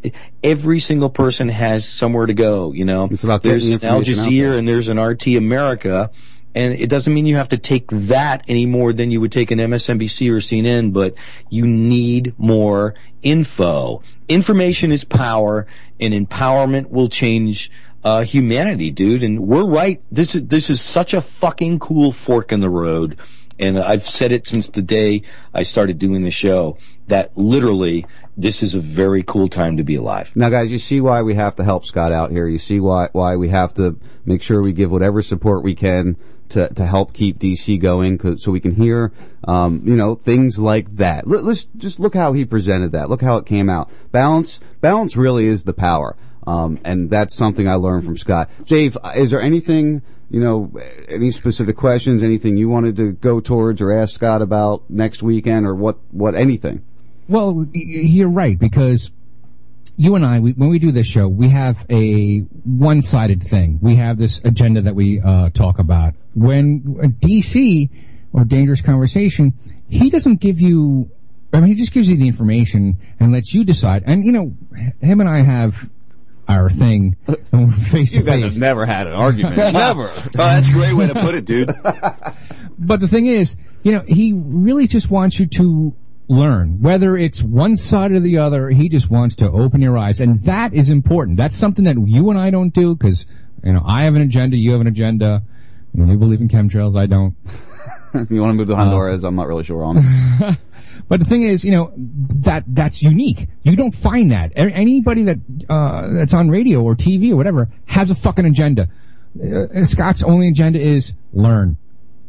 every single person has somewhere to go, you know. It's about getting there's an Al Jazeera and there's an RT America. And it doesn't mean you have to take that any more than you would take an MSNBC or CNN, but you need more info. Information is power, and empowerment will change uh, humanity, dude. And we're right. This is this is such a fucking cool fork in the road. And I've said it since the day I started doing the show that literally this is a very cool time to be alive. Now, guys, you see why we have to help Scott out here. You see why why we have to make sure we give whatever support we can to to help keep DC going so we can hear, um, you know, things like that. Let, let's just look how he presented that. Look how it came out. Balance, balance really is the power, um, and that's something I learned from Scott. Dave, is there anything? You know, any specific questions, anything you wanted to go towards or ask Scott about next weekend or what, what, anything? Well, you're right because you and I, we, when we do this show, we have a one-sided thing. We have this agenda that we uh, talk about. When DC or Dangerous Conversation, he doesn't give you. I mean, he just gives you the information and lets you decide. And you know, him and I have our thing and we're face to You guys face. have never had an argument. <laughs> never. <laughs> Oh, that's a great way to put it, dude. <laughs> But the thing is, you know, he really just wants you to learn. Whether it's one side or the other, he just wants to open your eyes. And that is important. That's something that you and I don't do because, you know, I have an agenda, you have an agenda. You, know, you believe in chemtrails, I don't. you want to move to Honduras? Uh. I'm not really sure on. But the thing is, you know, that, that's unique. You don't find that. Anybody that, uh, that's on radio or TV or whatever has a fucking agenda. Uh, Scott's only agenda is learn.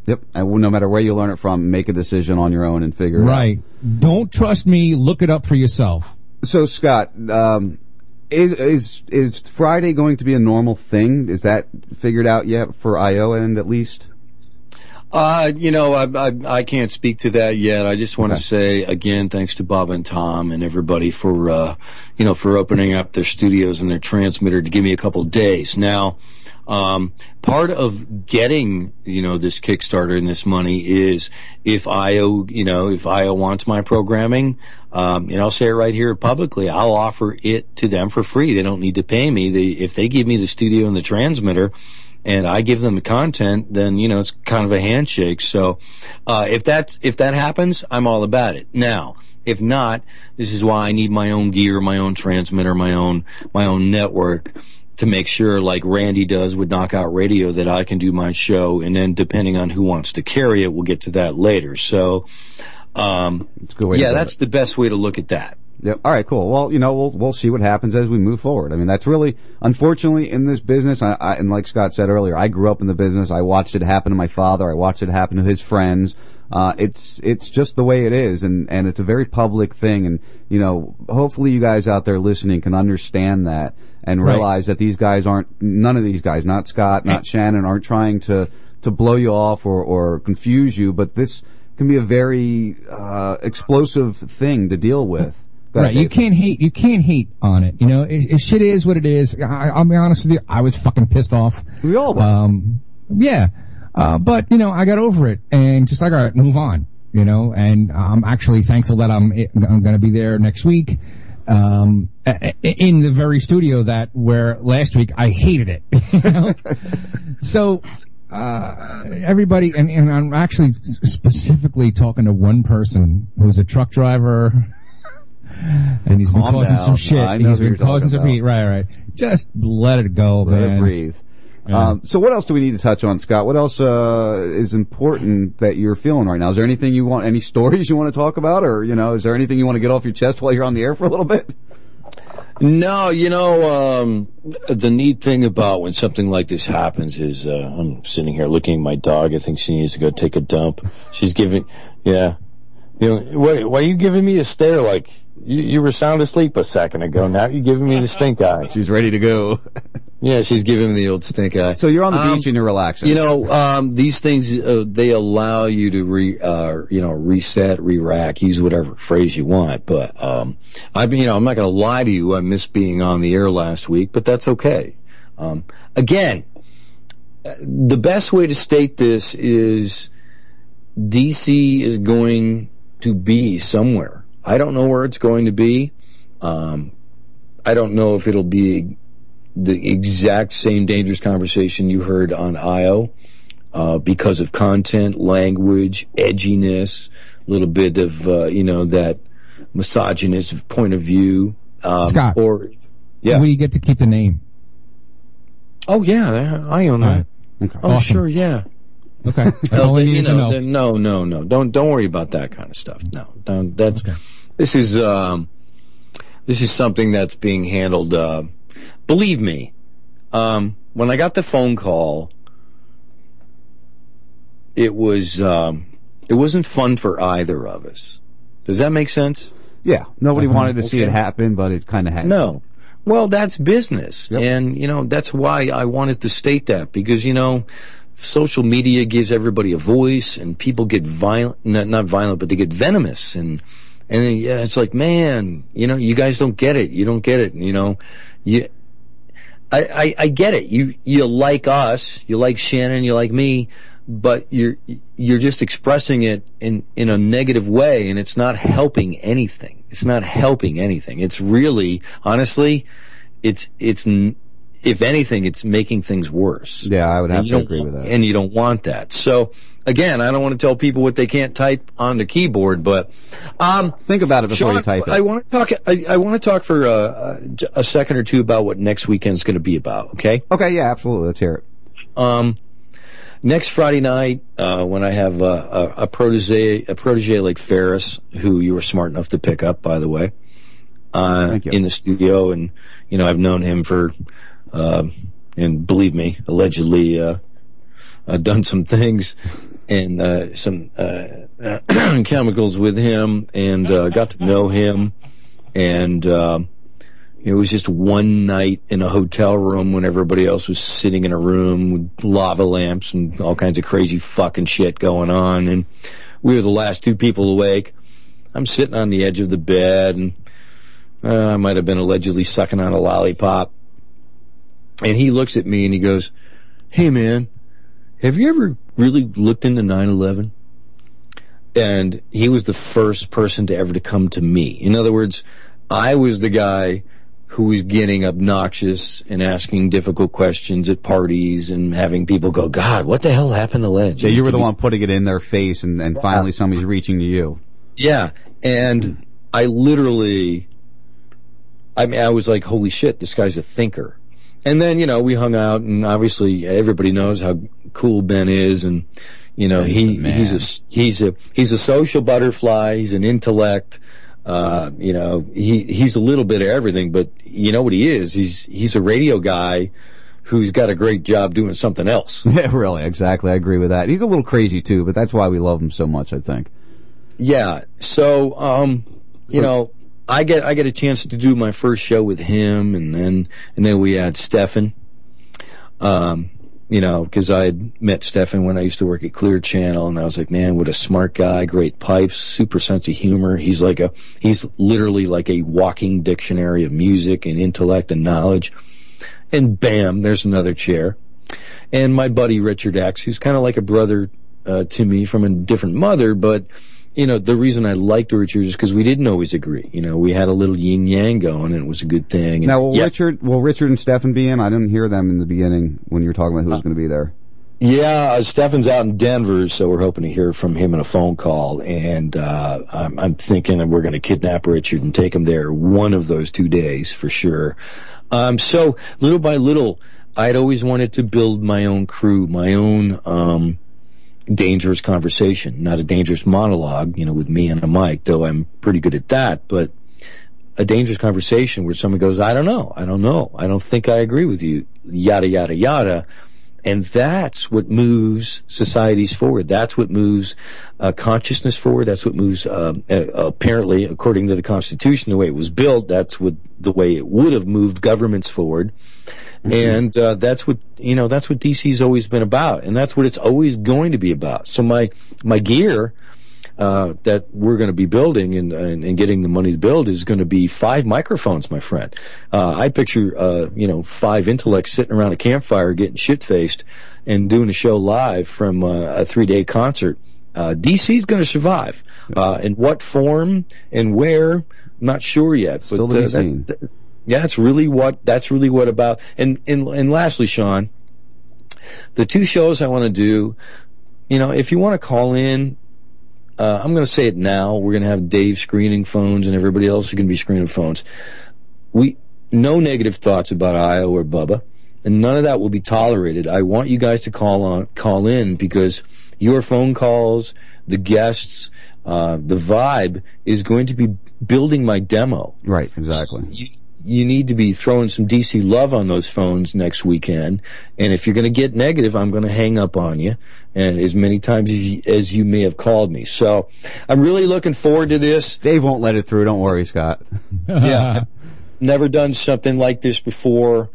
Yep. And no matter where you learn it from, make a decision on your own and figure it out. Right. Don't trust me. Look it up for yourself. So Scott, um, is is is Friday going to be a normal thing? Is that figured out yet for IO end at least? Uh, you know, I, I I can't speak to that yet. I just want to say again, thanks to Bob and Tom and everybody for uh, you know, for opening up their studios and their transmitter to give me a couple of days. Now, um, part of getting you know this Kickstarter and this money is if IO you know if IO wants my programming, um, and I'll say it right here publicly, I'll offer it to them for free. They don't need to pay me. They if they give me the studio and the transmitter and I give them the content, then you know it's kind of a handshake. So uh, if that if that happens, I'm all about it. Now, if not, this is why I need my own gear, my own transmitter, my own my own network to make sure, like Randy does with Knockout Radio, that I can do my show. And then depending on who wants to carry it, we'll get to that later. So. Um, good way to yeah, that's the best way to look at that. Yep. All right. Cool. Well, you know, we'll we'll see what happens as we move forward. I mean, that's really unfortunately in this business. I, I and like Scott said earlier, I grew up in the business. I watched it happen to my father. I watched it happen to his friends. Uh, it's it's just the way it is, and and it's a very public thing. And you know, hopefully, you guys out there listening can understand that and Right. realize that these guys aren't none of these guys, not Scott, not Shannon, aren't trying to to blow you off or or confuse you. But this can be a very uh, explosive thing to deal with. Right, you can't hate. You can't hate on it. You know, it, it shit is what it is. I, I'll be honest with you. I was fucking pissed off. We all were. Um, yeah, uh, but you know, I got over it and just like, all right, move on. You know, and I'm actually thankful that I'm I'm going to be there next week. Um, in the very studio that where last week I hated it. <laughs> You know? so, uh, everybody, and, and I'm actually specifically talking to one person who's a truck driver and he's been Calm causing down. some shit. I know He's who been causing some heat. Right, right. Just let it go, Let man. it breathe. Yeah. Um, so what else do we need to touch on, Scott? What else uh, is important that you're feeling right now? Is there anything you want, any stories you want to talk about, or you know, is there anything you want to get off your chest while you're on the air for a little bit? No, you know, um, the neat thing about when something like this happens is, uh, I'm sitting here looking at my dog. I think she needs to go take a dump. She's giving, yeah. You know, why, why are you giving me a stare like you, you were sound asleep a second ago? Now you're giving me the stink eye. <laughs> She's ready to go. <laughs> yeah, she's giving me the old stink eye. So you're on the Um, beach and you're relaxing. You know, um, these things uh, they allow you to re, uh, you know, reset, re-rack, use whatever phrase you want. But um, I, you know, I'm not going to lie to you. I missed being on the air last week, but that's okay. Um, again, the best way to state this is DC is going to be somewhere. I don't know where it's going to be. Um, I don't know if it'll be the exact same dangerous conversation you heard on IO uh, because of content, language, edginess, a little bit of uh, you know that misogynist point of view. Um, Scott. or yeah. We get to keep the name. oh yeah, I own that. Okay. Oh Awesome. sure, yeah. Okay. <laughs> That's all but, you know, know. no, no, no. Don't don't worry about that kind of stuff. No, don't, that's this is um, this is something that's being handled. Uh, believe me, um, when I got the phone call, it was um, it wasn't fun for either of us. Does that make sense? Yeah. Nobody Definitely. wanted to see it happen, but it kind of happened. No. Well, that's business. And, you know, that's why I wanted to state that because, you know, social media gives everybody a voice and people get violent, not, not violent, but they get venomous and, And yeah, it's like, man, you know, you guys don't get it. You don't get it. You know, you, I, I, I get it. You, you like us, you like Shannon, you like me, but you're, you're just expressing it in, in a negative way and it's not helping anything. It's not helping anything. It's really, honestly, it's, it's, if anything, it's making things worse. Yeah, I would have to agree with that. And you don't want that. So, again, I don't want to tell people what they can't type on the keyboard, but um, think about it before Sean, you type it. I want to talk. I, I want to talk for uh, a second or two about what next weekend's going to be about. Okay. Okay. Yeah. Absolutely. Let's hear it. Um, next Friday night, uh, when I have uh, a, a protege, a protege like Ferris, who you were smart enough to pick up, by the way, uh, in the studio, and you know I've known him for, and believe me, allegedly uh, done some things and uh, some uh, <clears throat> chemicals with him, and got to know him, and. um it was just one night in a hotel room when everybody else was sitting in a room with lava lamps and all kinds of crazy fucking shit going on. And we were the last two people awake. I'm sitting on the edge of the bed and uh, I might have been allegedly sucking on a lollipop. And he looks at me and he goes, Hey man, have you ever really looked into 9-11? And he was the first person to ever to come to me. In other words, I was the guy who was getting obnoxious and asking difficult questions at parties and having people go, God, what the hell happened to Ledge? Yeah, you were the one putting it in their face, and, and finally somebody's reaching to you. Yeah. And I literally, I mean, I was like, holy shit, this guy's a thinker. And then, you know, we hung out and obviously everybody knows how cool Ben is and, you know, he, he's a, he's a, he's a social butterfly. He's an intellect. Uh, you know, he, he's a little bit of everything, but you know what he is? He's, he's a radio guy who's got a great job doing something else. <laughs> Yeah, really, exactly. I agree with that. He's a little crazy too, but that's why we love him so much. I think. Yeah. So, um, you know, I get I get a chance to do my first show with him, and then and then we had Stefan. Um, you know, because I had met Stefan when I used to work at Clear Channel, and I was like, man, what a smart guy, great pipes, super sense of humor. He's like a he's literally like a walking dictionary of music and intellect and knowledge. And bam, there's another chair. And my buddy Richard X, who's kind of like a brother uh, to me from a different mother, but you know, the reason I liked Richard is because we didn't always agree. You know, we had a little yin yang going, and it was a good thing. And Now, will yeah, Richard, will Richard and Stefan be in? I didn't hear them in the beginning when you were talking about who was going to be there. yeah, uh, Stefan's out in Denver, so we're hoping to hear from him in a phone call. And uh, I'm, I'm thinking that we're going to kidnap Richard and take him there one of those two days for sure. Um, so little by little, I'd always wanted to build my own crew, my own. Um, dangerous conversation, not a dangerous monologue, you know, with me and a mic, though I'm pretty good at that, but a dangerous conversation where someone goes, I don't know, I don't know, I don't think I agree with you, yada, yada, yada. And that's what moves societies forward. That's what moves uh, consciousness forward. That's what moves, uh, uh, apparently, according to the Constitution, the way it was built, that's what the way it would have moved governments forward. And uh, that's what you know. That's what DC's always been about, and that's what it's always going to be about. So my my gear uh, that we're going to be building and, and and getting the money to build is going to be five microphones, my friend. Uh, I picture uh, you know five intellects sitting around a campfire getting shit faced and doing a show live from uh, a three day concert. Uh, DC's going to survive. Uh, in what form and where, I'm not sure yet. Still but to be uh, that- seen. that- yeah, that's really what that's really what about. And and and lastly, Sean, the two shows I want to do. You know, if you want to call in, uh, I'm going to say it now. We're going to have Dave screening phones, and everybody else is going to be screening phones. We no negative thoughts about Io or Bubba, and none of that will be tolerated. I want you guys to call on, call in because your phone calls, the guests, uh, the vibe is going to be building my demo. Right, exactly. You, you need to be throwing some DC love on those phones next weekend. And if you're going to get negative, I'm going to hang up on you, and as many times as you, as you may have called me. So I'm really looking forward to this. Dave won't let it through. Don't worry, Scott. <laughs> yeah, I've never done something like this before.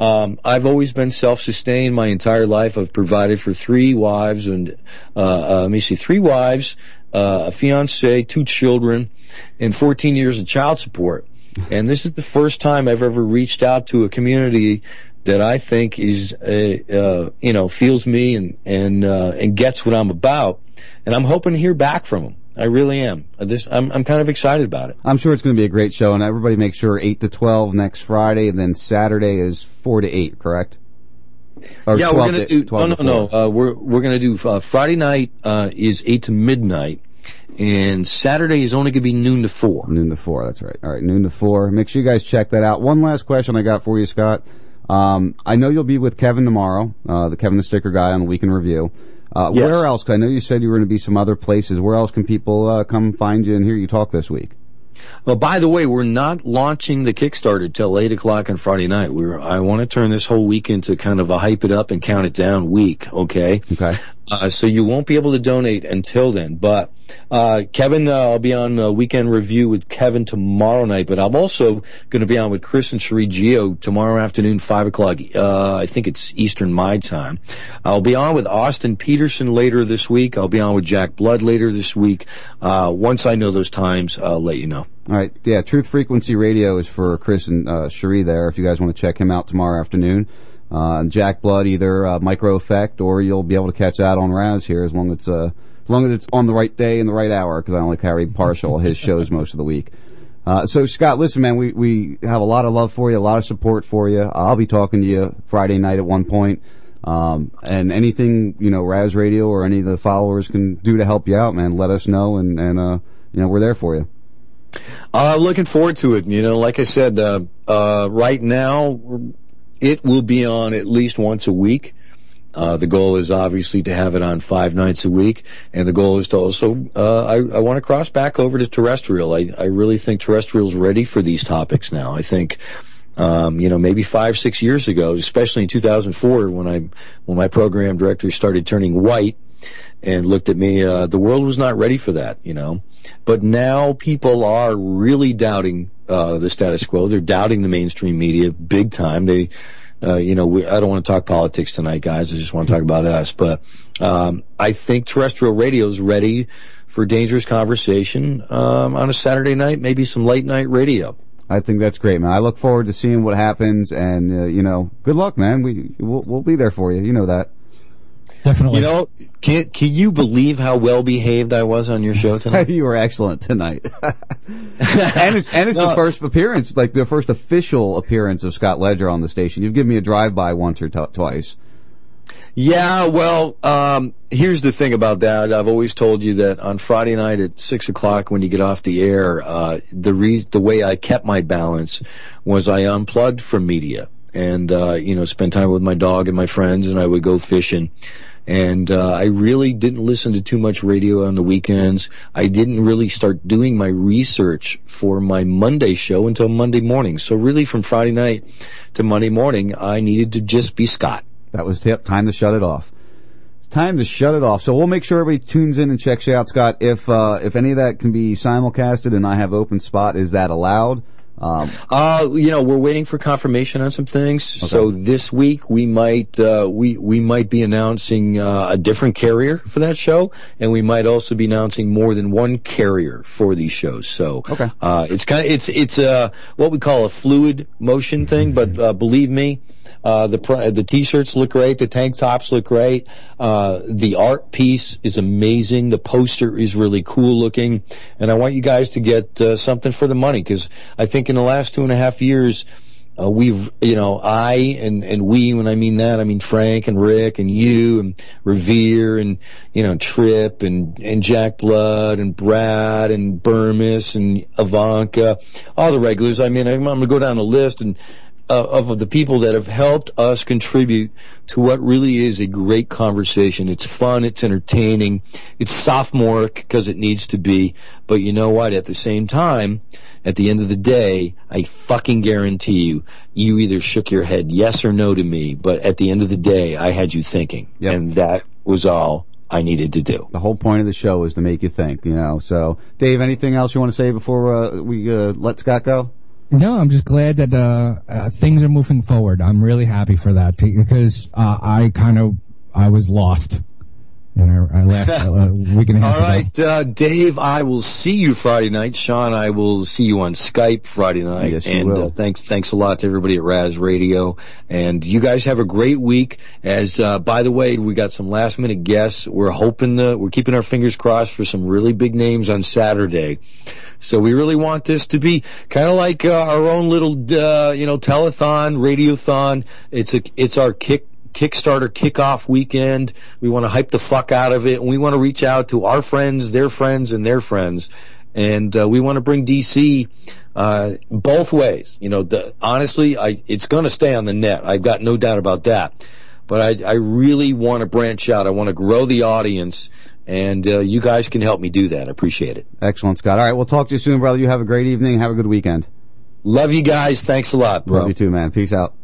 Um, I've always been self-sustained my entire life. I've provided for three wives and, uh, uh, let me see, three wives, uh, a fiance, two children, and 14 years of child support. And this is the first time I've ever reached out to a community that I think is, uh, uh, you know, feels me and, and, uh, and gets what I'm about. And I'm hoping to hear back from them. I really am. Uh, This, I'm, I'm kind of excited about it. I'm sure it's going to be a great show, and everybody make sure 8 to 12 next Friday, and then Saturday is 4 to 8, correct? Or yeah, we're gonna to- do. 12 No, no, no. Uh, we're we're gonna do uh, Friday night uh, is eight to midnight, and Saturday is only gonna be noon to four. Noon to four. That's right. All right, noon to four. Make sure you guys check that out. One last question I got for you, Scott. Um, I know you'll be with Kevin tomorrow, uh, the Kevin the Sticker guy on the Weekend Review. Uh, Yes. Where else? 'cause I know you said you were going to be some other places. Where else can people uh, come find you and hear you talk this week? Well, by the way, we're not launching the Kickstarter till eight o'clock on Friday night. We're I want to turn this whole week into kind of a hype it up and count it down week. Okay. Okay. Uh, so you won't be able to donate until then. But uh, Kevin, uh, I'll be on uh, weekend review with Kevin tomorrow night. But I'm also going to be on with Chris and Cherie Geo tomorrow afternoon, five o'clock. Uh, I think it's Eastern my time. I'll be on with Austin Petersen later this week. I'll be on with Jack Blood later this week. Once I know those times, I'll let you know. All right. Yeah, Truth Frequency Radio is for Chris and uh, Cherie there. If you guys want to check him out tomorrow afternoon, uh, Jack Blood either uh, Micro Effect or you'll be able to catch that on Raz here as long as it's uh, as long as it's on the right day and the right hour because I only carry partial his shows most of the week. Uh, so Scott, listen, man, we we have a lot of love for you, a lot of support for you. I'll be talking to you Friday night at one point. Um, and anything, you know, Raz Radio or any of the followers can do to help you out, man, let us know and, and, uh, you know, we're there for you. Uh, looking forward to it. You know, like I said, uh, uh, right now, it will be on at least once a week. Uh, the goal is obviously to have it on five nights a week, and the goal is to also, uh, I, I want to cross back over to terrestrial. I, I really think terrestrial's ready for these topics now. I think, um, you know, maybe five, six years ago, especially in 2004, when I, when my program director started turning white and looked at me, uh, the world was not ready for that, you know. But now people are really doubting, uh, the status quo. They're doubting the mainstream media big time. They, uh, you know, we, I don't want to talk politics tonight, guys. I just want to talk about us. But um, I think terrestrial radio is ready for dangerous conversation um, on a Saturday night, maybe some late night radio. I think that's great, man. I look forward to seeing what happens, and uh, you know, good luck, man. We we'll, we'll be there for you. You know that. Definitely. You know, can can you believe how well behaved I was on your show <laughs> tonight? you were excellent tonight, <laughs> and it's and it's the first appearance, like the first official appearance of Scott Ledger on the station. You've given me a drive by once or t- twice. Yeah, well, um, here's the thing about that. I've always told you that on Friday night at six o'clock when you get off the air, uh, the re- the way I kept my balance was I unplugged from media and, uh, you know, spend time with my dog and my friends and I would go fishing. And, uh, I really didn't listen to too much radio on the weekends. I didn't really start doing my research for my Monday show until Monday morning. So really from Friday night to Monday morning, I needed to just be Scott. That was. Time to shut it off. Time to shut it off. So we'll make sure everybody tunes in and checks you out, Scott. If uh, if any of that can be simulcasted and I have open spot, is that allowed? Um, Uh, you know, we're waiting for confirmation on some things. So this week we might uh, we we might be announcing uh, a different carrier for that show, and we might also be announcing more than one carrier for these shows. So Okay. uh, it's kind of it's it's uh, what we call a fluid motion thing. But uh, believe me. Uh, the the t-shirts look great. The tank tops look great. Uh, the art piece is amazing. The poster is really cool looking, and I want you guys to get uh, something for the money because I think in the last two and a half years, uh, we've, you know, I and, and we, when I mean that, I mean Frank and Rick and you and Revere and, you know, Trip and, and Jack Blood and Brad and Burmis and Ivanka, all the regulars. I mean, I'm, I'm going to go down the list and, of the people that have helped us contribute to what really is a great conversation. It's fun, it's entertaining, it's sophomoric because it needs to be. But you know what? At the same time, at the end of the day, I fucking guarantee you, you either shook your head yes or no to me, but at the end of the day, I had you thinking. And that was all I needed to do. the whole point of the show is to make you think, you know. So, Dave, anything else you want to say before uh, we uh, let Scott go? No, I'm just glad that uh, uh, things are moving forward. I'm really happy for that because uh, I kind of I was lost. And I, I last <laughs> uh, week and a half All right, uh, Dave, I will see you Friday night. Sean, I will see you on Skype Friday night. Yes, and will. Uh, thanks, thanks a lot to everybody at Raz Radio. And you guys have a great week. As uh, by the way, we got some last minute guests. We're hoping the, we're keeping our fingers crossed for some really big names on Saturday. So we really want this to be kind of like uh, our own little, uh, you know, telethon, radiothon. It's a, it's our kick. Kickstarter kickoff weekend. We want to hype the fuck out of it, and we want to reach out to our friends, their friends, and their friends, and uh, we want to bring DC uh, both ways. You know, the, honestly, I, it's going to stay on the net. I've got no doubt about that. But I, I really want to branch out. I want to grow the audience, and uh, you guys can help me do that. I appreciate it. Excellent, Scott. All right, we'll talk to you soon, brother. You have a great evening. Have a good weekend. Love you guys. Thanks a lot, bro. Love you too, man. Peace out.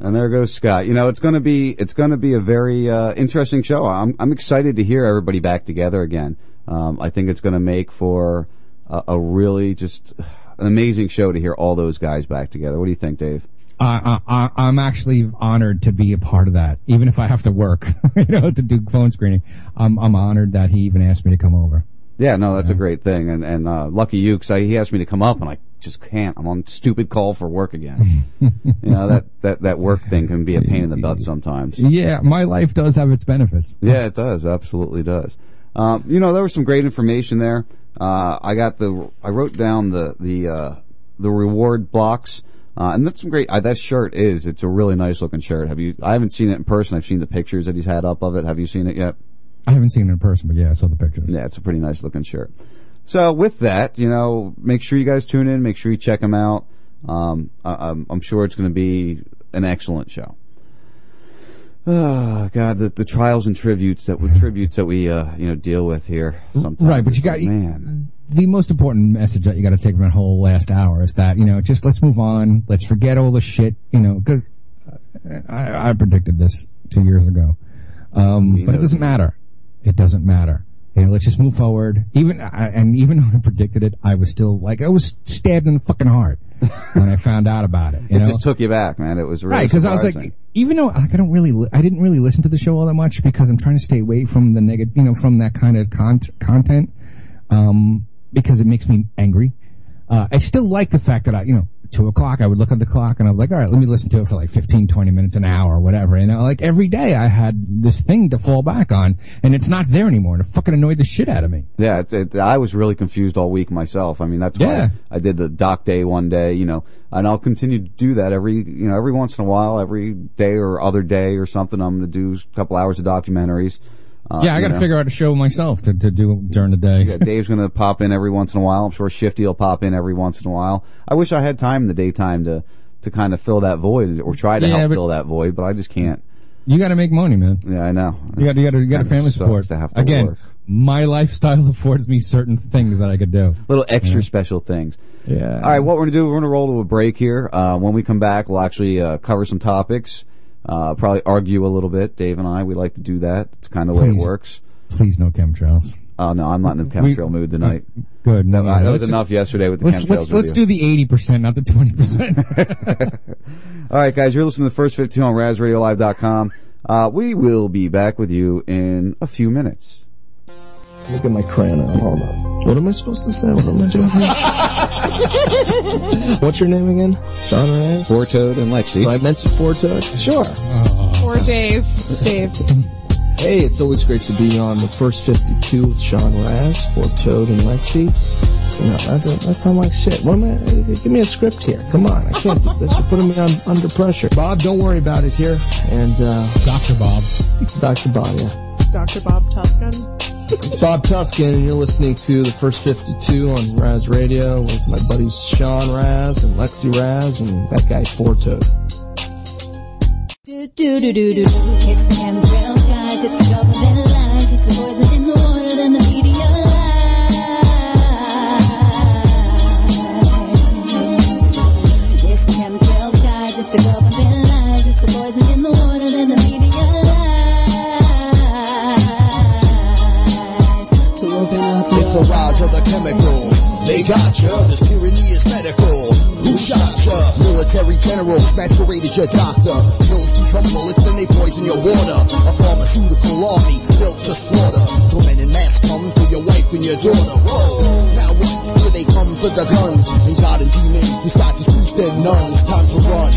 And there goes Scott. You know, it's going to be it's going to be a very uh, interesting show. I'm I'm excited to hear everybody back together again. Um, I think it's going to make for a, a really just an amazing show to hear all those guys back together. What do you think, Dave? I, I, I'm actually honored to be a part of that, even if I have to work, <laughs> you know, to do phone screening. I'm I'm honored that he even asked me to come over. Yeah, no, that's a great thing, and and uh, lucky you, because he asked me to come up, and I just can't. I'm on stupid call for work again. <laughs> you know that that that work thing can be a pain in the butt sometimes. Yeah, my life does have its benefits. Yeah, it does. Absolutely does. Um, you know, there was some great information there. Uh, I got the, I wrote down the, the, uh, the reward blocks. Uh, and that's some great, uh, that shirt is, it's a really nice looking shirt. Have you, I haven't seen it in person. I've seen the pictures that he's had up of it. Have you seen it yet? I haven't seen it in person, but yeah, I saw the pictures. Yeah, it's a pretty nice looking shirt. So with that, you know, make sure you guys tune in. Make sure you check them out. Um, I, I'm, I'm sure it's going to be an excellent show. Oh God, the, the trials and tributes that we tributes that we uh, you know deal with here. Sometimes, Right, but you got man. the most important message that you got to take from that whole last hour is that you know just let's move on, let's forget all the shit, you know, because I, I predicted this two years ago, um, but it doesn't matter. It doesn't matter. You know, let's just move forward. Even and even <laughs> though I predicted it, I was still like I was stabbed in the fucking heart when I found out about it. <laughs> You it know? just took you back, man. It was really right because I was like, even though like I don't really, li- I didn't really listen to the show all that much because I'm trying to stay away from the negative, you know, from that kind of con- content, um, because it makes me angry. Uh, I still like the fact that I, you know, two o'clock, I would look at the clock and I'm like, all right, let me listen to it for like 15, 20 minutes, an hour, or whatever. And uh, like every day I had this thing to fall back on and it's not there anymore and it fucking annoyed the shit out of me. Yeah, it, it, I was really confused all week myself. I mean, that's why Yeah. I did the doc day one day, you know, and I'll continue to do that every, you know, every once in a while, every day or other day or something. I'm going to do a couple hours of documentaries. Uh, yeah, I got to figure out a show myself to, to do during the day. Yeah, Dave's going to pop in every once in a while. I'm sure Shifty will pop in every once in a while. I wish I had time in the daytime to, to kind of fill that void or try to Yeah, help fill that void, but I just can't. You got to make money, man. Yeah, I know. You got you got you got a family support. to have to Again, work. my lifestyle <laughs> affords me certain things that I could do. Little extra special things. Yeah. All right, what we're gonna do? We're gonna roll to a break here. Uh, when we come back, we'll actually uh, cover some topics. Uh, probably argue a little bit. Dave and I, we like to do that. It's kind of the way it Please. works. Please, no chemtrails. Oh no, I'm not in the We- chemtrail mood tonight. Good. No, no, that let's was just- enough yesterday with the Let's chemtrails let's let's do the eighty percent, not the twenty percent. <laughs> <laughs> All right, guys, you're listening to the first 15 on RazRadioLive.com. Uh, we will be back with you in a few minutes. Look at my crayon. Hold on. What am I supposed to say? What am I doing? <laughs> What's your name again? Sean Raz? Four Toad and Lexi. Do I mention Four Toad? Sure. Poor Dave. Dave. Hey, it's always great to be on the first 52 with Sean Raz, Four Toad and Lexi. You know, that, that sound like shit. What am I? Give me a script here. Come on, I can't do this. You're putting me on under pressure. Bob, don't worry about it here. And uh, Doctor Bob. Doctor Bob, yeah. It's Dr. Bob Tuskin. Bob Tuskin, and you're listening to the first 52 on Raz Radio with my buddies Sean Raz and Lexi Raz and that guy Four Toad. Do do do do do. It's guys. It's to the chemicals. They gotcha, this tyranny is medical. Who shot ya? Military generals masqueraded your doctor. Pills become bullets, then they poison your water. A pharmaceutical army built to slaughter. Till men in mass come for your wife and your daughter. Whoa, now? Here they come for the guns. And God and demons disguised as priests and nuns. Time to run.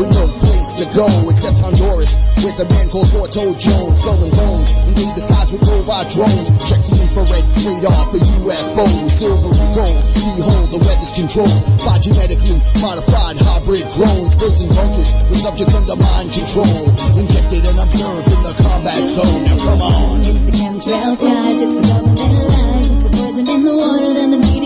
With no place to go except Honduras. With a man called Forto Jones. Skull and bones. The skies with robot drones. Check the infrared radar for UFOs. Silver and gold. Behold, the weather's controlled by genetically modified hybrid clones. Prison bunkers with subjects under mind control. Injected and observed in the combat zone. Now come on. It's the chemtrails, guys. It's the government lies. It's the poison in the water. Then the media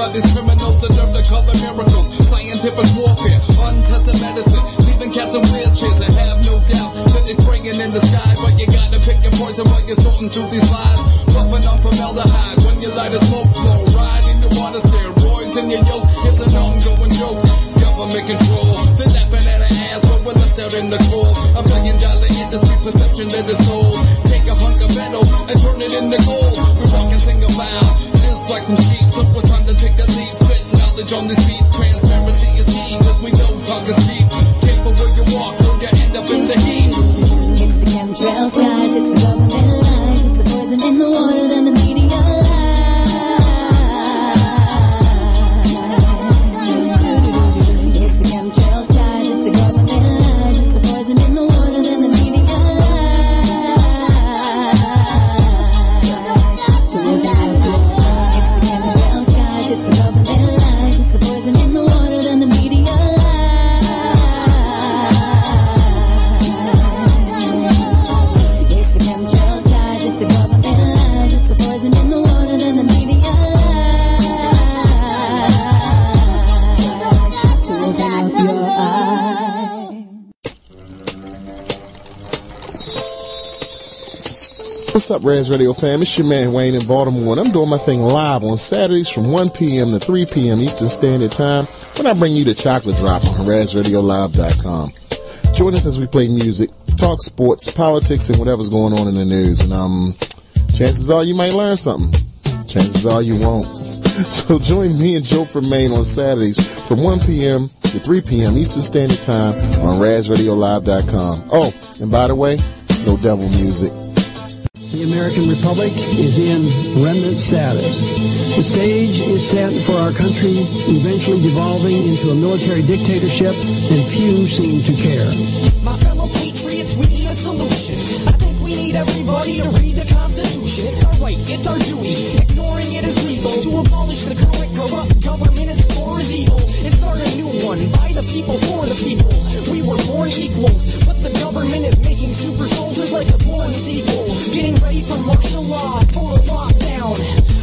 by these criminals deserve to call them miracles. Scientific warfare, untested medicine, leaving cats in wheelchairs. I have no doubt that they're spraying in the sky, but you gotta pick your poison while you're sorting through these lies. Up, Raz Radio fam? It's your man Wayne in Baltimore, and I'm doing my thing live on Saturdays from 1 p.m. to 3 p.m. Eastern Standard Time when I bring you the chocolate drop on RazRadioLive.com. Join us as we play music, talk sports, politics, and whatever's going on in the news. And um, chances are you might learn something. Chances are you won't. <laughs> So join me and Joe from Maine on Saturdays from 1 p.m. to 3 p.m. Eastern Standard Time on RazRadioLive.com. Oh, and by the way, no devil music. The American Republic is in remnant status. The stage is set for our country eventually devolving into a military dictatorship, and few seem to care. My fellow patriots, we need a solution. I think we need everybody to read the Constitution. It's our right, it's our duty. Ignoring it is legal. To abolish the current corrupt government, its core is evil. And start a new one by the people, for the people. We were born equal, but the government is making super soldiers like a born sequel. Getting ready for martial law, total lockdown.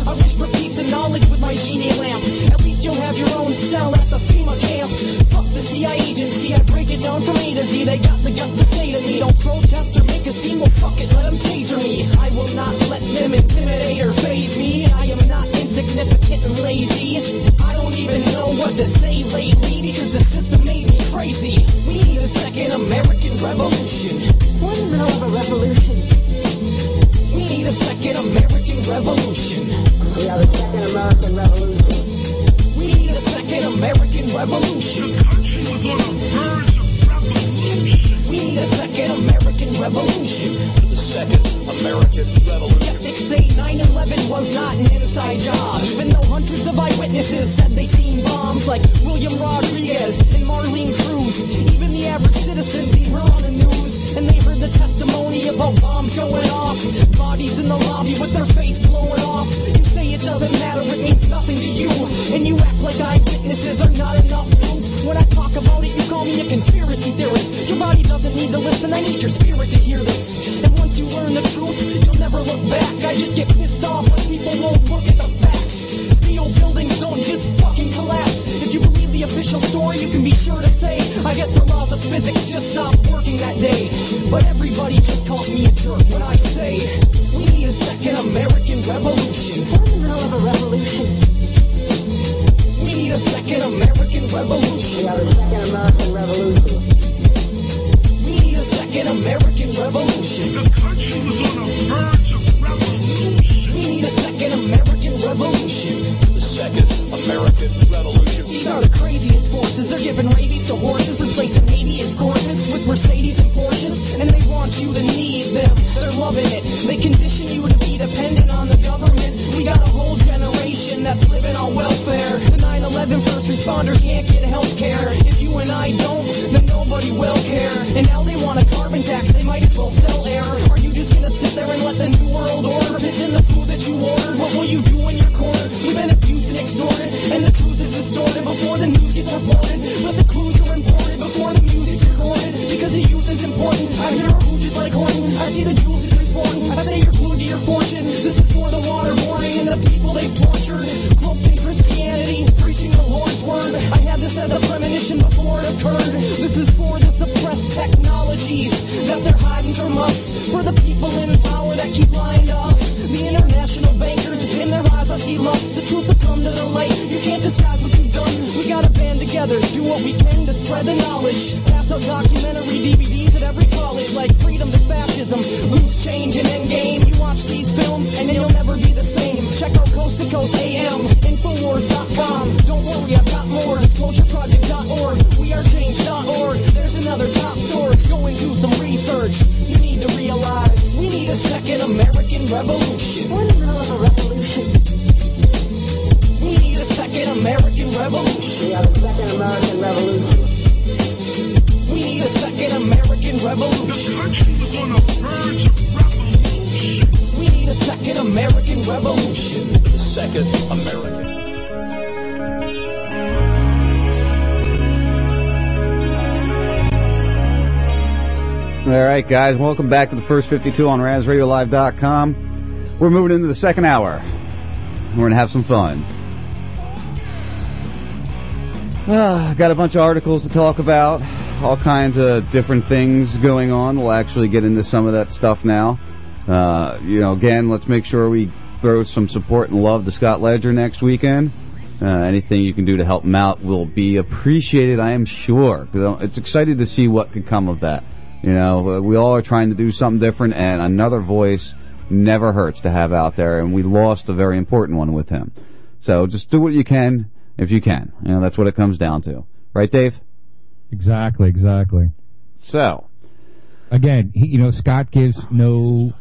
I wish for peace and knowledge with my genie lamp. At least you'll have your own cell at the FEMA camp. Fuck the CIA agency, I break it down from A to Z. They got the guts to say to me, don't protest or make a scene. Well, fuck it, let them taser me. I will not let them intimidate or phase me. I am not insignificant and lazy. I don't even know what to say lately because the system made me crazy. We need a second American revolution. We're in the middle of a revolution. We need a second American revolution. We have a second American revolution. We need a second American revolution. The country was on the verge of revolution. We need a second American revolution. The second American revolution. Skeptics say 9-11 was not an inside job. Even though hundreds of eyewitnesses said they seen bombs like William Rodriguez and Marlene Cruz. Even the average citizens he heard on the news. And they heard the testimony about bombs going off. Bodies in the lobby with their face blowing off. You say it doesn't matter, it means nothing to you. And you act like eyewitnesses are not enough. When I talk about it, you call me a conspiracy theorist. Your body doesn't need to listen, I need your spirit to hear this. And once you learn the truth, you'll never look back. I just get pissed off when people won't look at the facts. Steel buildings don't just fucking collapse. If you believe the official story, you can be sure to say, I guess the laws of physics just stopped working that day. But everybody just calls me a jerk when I say we need a second American revolution. The hell of a revolution? We need a second American revolution. We have a second American revolution. We need a second American revolution. The country was on the verge of revolution. We need a second American revolution. The second American revolution. These are the craziest forces. They're giving rabies to horses, replacing Haiti and Corvus with Mercedes and Porsches, and they want you to need them. They're loving it. They condition you to be dependent on the government. We got a whole generation that's living on welfare. The 9/11 first responder can't get health care. If you and I don't, then nobody will care. And now they want a carbon tax. They might as well sell air. Are you just gonna sit there and let the new world order piss in the food that you ordered? What will you do in your corner? We've been abused and extorted, and the truth is distorted before the news gets reported. But the clues are important before the music's recorded. Because the youth is important. I hear a just like Horton. I see the jewels that. I say you're glued to your fortune. This is for the water waterboarding and the people they've tortured. Cloaked in Christianity, preaching the Lord's word. I had this as a premonition before it occurred. This is for the suppressed technologies that they're hiding from us. For the people in power that keep lying to us. The international bankers, in their eyes I see lust. The truth will come to the light. You can't disguise together, do what we can to spread the knowledge. Pass out documentary DVDs at every college, like freedom to fascism, loose change and endgame. You watch these films and you'll never be the same. Check out Coast to Coast AM, Infowars.com. Don't worry, I've got more. DisclosureProject.org, WeAreChange.org. There's another top source. Go and do some research. You need to realize we need a second American revolution. What a revolution? We need a second American revolution. We have a second American revolution. We need a second American revolution. The country was on the verge of revolution. We need a second American revolution. The second American. All right, guys, welcome back to the first 52 on RazRadioLive.com. We're moving into the second hour. We're going to have some fun. Ah, got a bunch of articles to talk about, all kinds of different things going on. We'll actually get into some of that stuff now. Uh, you know, again, let's make sure we throw some support and love to Scott Ledger next weekend. Uh, anything you can do to help him out will be appreciated, I am sure. It's excited to see what could come of that. You know, uh, we all are trying to do something different, and another voice never hurts to have out there. And we lost a very important one with him. So just do what you can if you can. You know, that's what it comes down to, right, Dave? Exactly, exactly. So again, he, you know, Scott gives no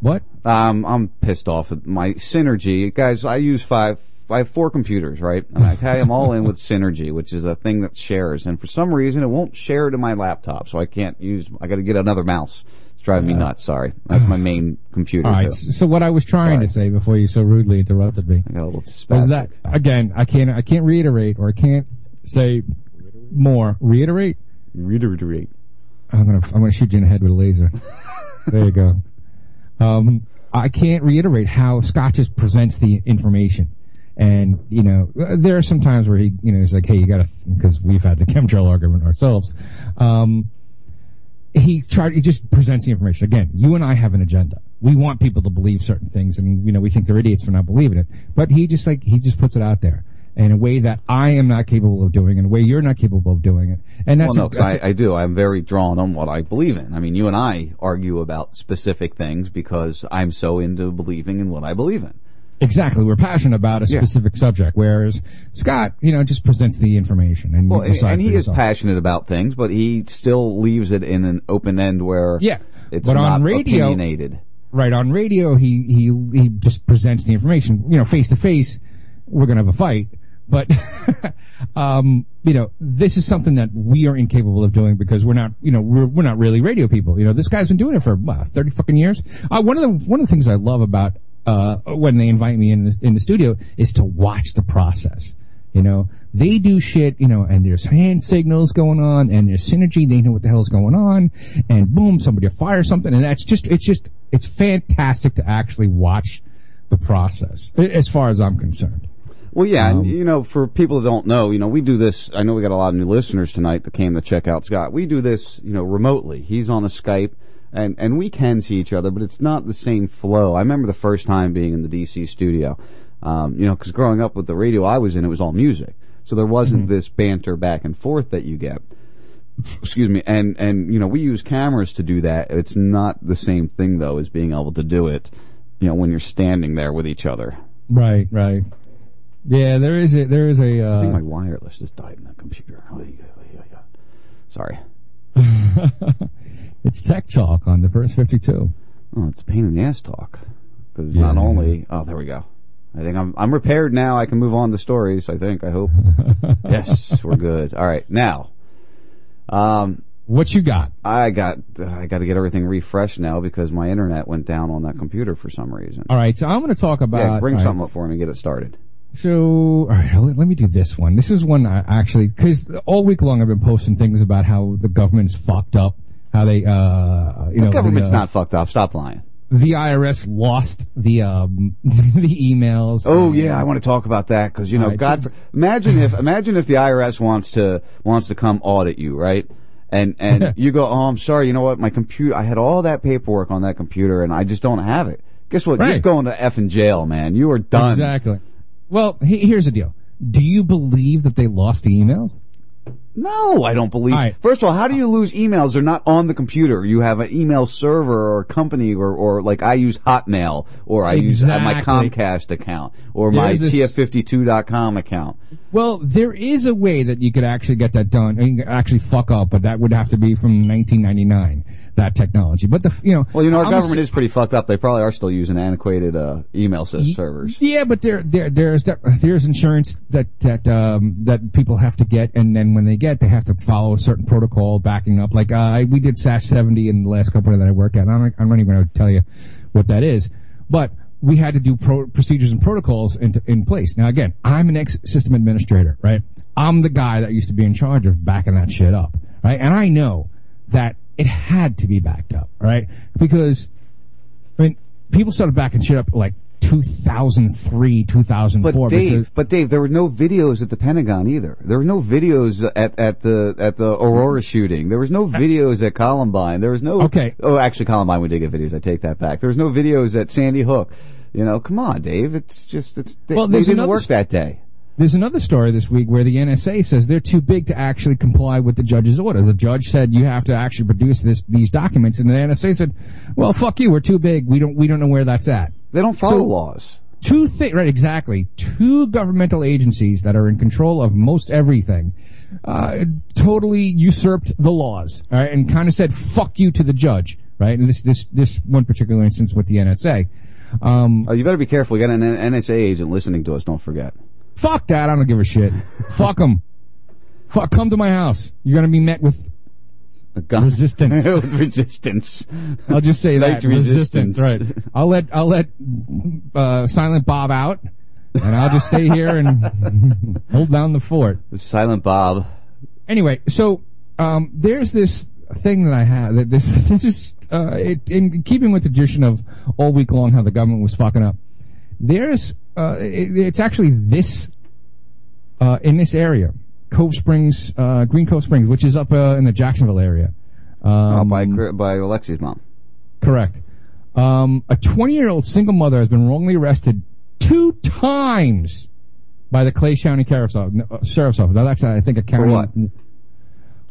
what? Um, I'm pissed off at my Synergy guys. I use five. I have four computers, right? And I tie them all in with Synergy, which is a thing that shares. And for some reason, it won't share to my laptop, so I can't use. I got to get another mouse. Driving me nuts. Sorry, that's my main computer. All right. too. So what I was trying to say before you so rudely interrupted me I got a little was spastic. that again? I can't. I can't reiterate, or I can't say more. Reiterate. Reiterate. I'm gonna. I'm gonna shoot you in the head with a laser. <laughs> there you go. Um, I can't reiterate how Scott just presents the information. And, you know, there are some times where he, you know, he's like, hey, you gotta, because we've had the <laughs> chemtrail argument ourselves. Um, he tried, he just presents the information. Again, you and I have an agenda. We want people to believe certain things and, you know, we think they're idiots for not believing it. But he just like, he just puts it out there in a way that I am not capable of doing, in a way you're not capable of doing it. And that's, well, no, a- that's a- I, I do. I'm very drawn on what I believe in. I mean, you and I argue about specific things because I'm so into believing in what I believe in. Exactly. We're passionate about a Yeah. specific subject, whereas Scott, you know, just presents the information and Well, and, he is passionate about things, but he still leaves it in an open end where Yeah. it's But not on radio- opinionated. Right on radio, he he he just presents the information. You know, face to face, we're gonna have a fight. But <laughs> um, you know, this is something that we are incapable of doing because we're not, you know, we're, we're not really radio people. You know, this guy's been doing it for thirty fucking years. Uh, one of the one of the things I love about uh, when they invite me in the, in the studio is to watch the process. You know, they do shit, you know, and there's hand signals going on and there's synergy. They know what the hell's going on and boom, somebody will fire something. And that's just, it's just, it's fantastic to actually watch the process as far as I'm concerned. Well, yeah, Um, and you know, for people that don't know, you know, we do this. I know we got a lot of new listeners tonight that came to check out Scott. We do this, you know, remotely. He's on a Skype. And and we can see each other, but it's not the same flow. I remember the first time being in the DC studio, um, you know, because growing up with the radio I was in, it was all music, so there wasn't Mhm. this banter back and forth that you get. Excuse me, and and you know we use cameras to do that. It's not the same thing though as being able to do it, you know, when you're standing there with each other. Right, right. Yeah, there is a there is a. Uh, I think my wireless just died in that computer. Oh. Sorry. <laughs> it's tech talk on the first fifty-two. Oh, it's pain in the ass talk. Because Yeah. not only, oh, there we go. I think I'm I'm repaired now. I can move on to stories. I think. I hope. <laughs> yes, we're good. All right, now. Um, what you got? I got I got to get everything refreshed now because my internet went down on that computer for some reason. All right, so I'm going to talk about. yeah, bring all right, something up for me. and Get it started. So, all right, let, let me do this one. This is one I actually, because all week long I've been posting things about how the government's fucked up, how they, uh, you the know, government's the, uh, not fucked up. Stop lying. The IRS lost the um, <laughs> the emails. Oh yeah, I want to talk about that because you know, right, God, so- imagine if <laughs> imagine if the IRS wants to wants to come audit you, right? And and <laughs> you go, oh, I'm sorry, you know what? My computer, I had all that paperwork on that computer, and I just don't have it. Guess what? You're going to f in jail, man. You are done. Exactly. Well, he, here's the deal. Do you believe that they lost the emails? No, I don't believe. First of all, how do you lose emails? They're not on the computer. You have an email server or a company or, or like I use Hotmail or I use uh, my Comcast account or my There's this- TF52.com account. Well, there is a way that you could actually get that done and you can actually fuck up, but that would have to be from 1999. That technology, but the you know, Well, you know, our I'm government is pretty fucked up. They probably are still using antiquated uh, email servers. Yeah, but there, there, there's that, there's insurance that that um, that people have to get, and then when they get, they have to follow a certain protocol backing up. Like uh, I- we did SAS seventy in the last company that I worked at. I'm not, I'm not even going to tell you what that is, but we had to do pro- procedures and protocols in, in place. Now, again, I'm an ex system administrator, right? I'm the guy that used to be in charge of backing that shit up, right? And I know that it had to be backed up, right? Because I mean, people started backing shit up like 2003, 2004. But Dave, but Dave, there were no videos at the Pentagon either. There were no videos at, at the at the Aurora shooting. There was no <laughs> videos at Columbine. There was no. Okay. Oh, actually, Columbine we did get videos. I take that back. There was no videos at Sandy Hook. You know, come on, Dave. It's just it's. They, Well, they didn't another work that day. There's another story this week where the NSA says they're too big to actually comply with the judge's orders. The judge said you have to actually produce this these documents, and the NSA said, "Well, fuck you. We're too big. We don't we don't know where that's at." They don't follow laws. Two thi- right, exactly. Two governmental agencies that are in control of most everything, uh, totally usurped the laws, all right, and kind of said "fuck you" to the judge, right? And this this this one particular instance with the NSA. Um, oh, you better be careful. We got an NSA agent listening to us. Don't forget. Fuck that. I don't give a shit. Fuck them. Fuck. Come to my house. You're gonna be met with resistance. <laughs> With resistance. I'll just say Slight that resistance. Right. I'll let I'll let uh, Silent Bob out, and I'll just stay here and <laughs> hold down the fort. Silent Bob. Anyway, so um, there's this thing that I have that this <laughs> this is uh, it, in keeping with the tradition of all week long how the government was fucking up. There's uh, it, it's actually this uh, in this area, Cove Springs, uh, Green Cove Springs, which is up uh, in the Jacksonville area. Um, Oh, by by Alexi's mom. Correct. Um, a 20 year old single mother has been wrongly arrested two times by the Clay County Sheriff's Office. uh, Sheriff's Office. Now that's, I think, a county. For what?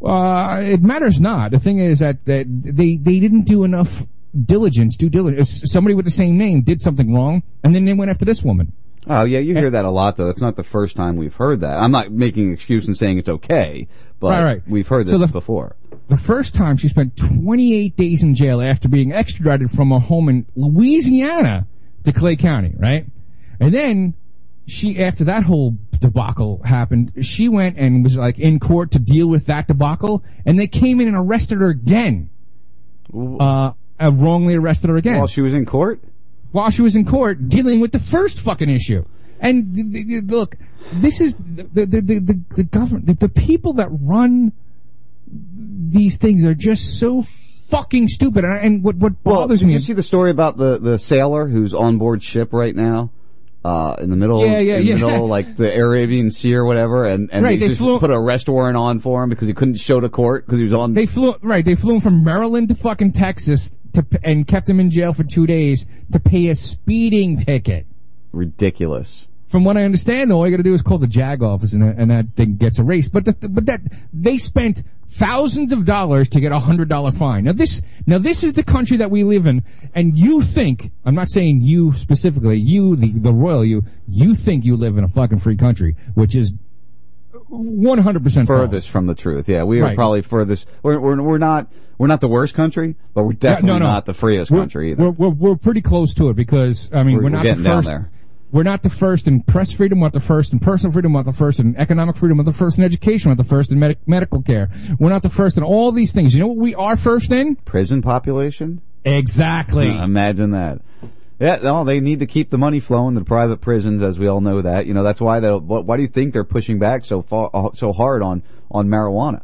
Uh, it matters not. The thing is that, that they, they didn't do enough diligence, due diligence. Somebody with the same name did something wrong, and then they went after this woman. Oh yeah, you hear that a lot though. It's not the first time we've heard that. I'm not making an excuse and saying it's okay, but Right, right. we've heard So this the- before. The first time she spent 28 days in jail after being extradited from a home in Louisiana to Clay County, right? And then she, after that whole debacle happened, she went and was like in court to deal with that debacle, and they came in and arrested her again. Uh, uh wrongly arrested her again. While she was in court? While she was in court dealing with the first fucking issue. And th- th- look, this is the, the, the, the, the government, the, the people that run these things are just so fucking stupid. And, and what, what bothers Did me you see the story about the the sailor who's on board ship right now? Uh, in the middle, Yeah, yeah, in the yeah. middle, like the Arabian Sea or whatever, and, and Right, they, they just flew- put an arrest warrant on for him because he couldn't show to court because he was on. They flew right. They flew him from Maryland to fucking Texas to and kept him in jail for two days to pay a speeding ticket. Ridiculous. From what I understand, though, all you got to do is call the JAG office, and, that- and that thing gets erased. But the, but that they spent thousands of dollars to get a hundred dollar fine. Now this now this is the country that we live in, and you think I'm not saying you specifically, you the the royal you, you think you live in a fucking free country, which is 100 percent furthest from the truth. Yeah, we are Right. probably furthest. We're, we're we're not we're not the worst country, but we're definitely not the freest we're, country either. We're, we're, we're pretty close to it because I mean We're- we're, not the first. We're not the first in press freedom. We're not the first in personal freedom. We're not the first in economic freedom. We're the first in education. We're the first in medic medical care. We're not the first in all these things. You know what we are first in? Prison population. Exactly. Uh, imagine that. Yeah, no, they need to keep the money flowing to the private prisons, as we all know that. You know, that's why they. Why do you think they're pushing back so far, uh, so hard on on marijuana?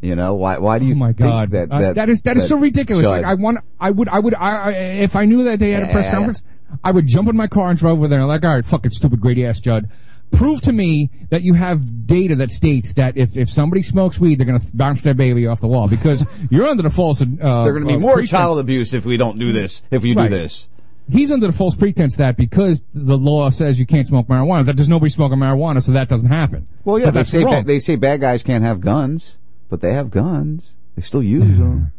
You know, why? Why do you? Oh my think God, that, Uh, that that is that is so ridiculous. Like I want, I would, I would, I, I if I knew that they had a press Yeah. conference, I would jump in my car and drive over there. and Like, all right, fucking stupid greedy ass Judd. Prove to me that you have data that states that if, if somebody smokes weed, they're going to bounce their baby off the wall because <laughs> you're under the false. Uh, They're going to be uh, more pretense- child abuse if we don't do this. If you Right. do this, He's under the false pretense that because the law says you can't smoke marijuana, that there's nobody smoking marijuana, so that doesn't happen. well, yeah, But they that's say ba- they say bad guys can't have guns, but they have guns. They still use them.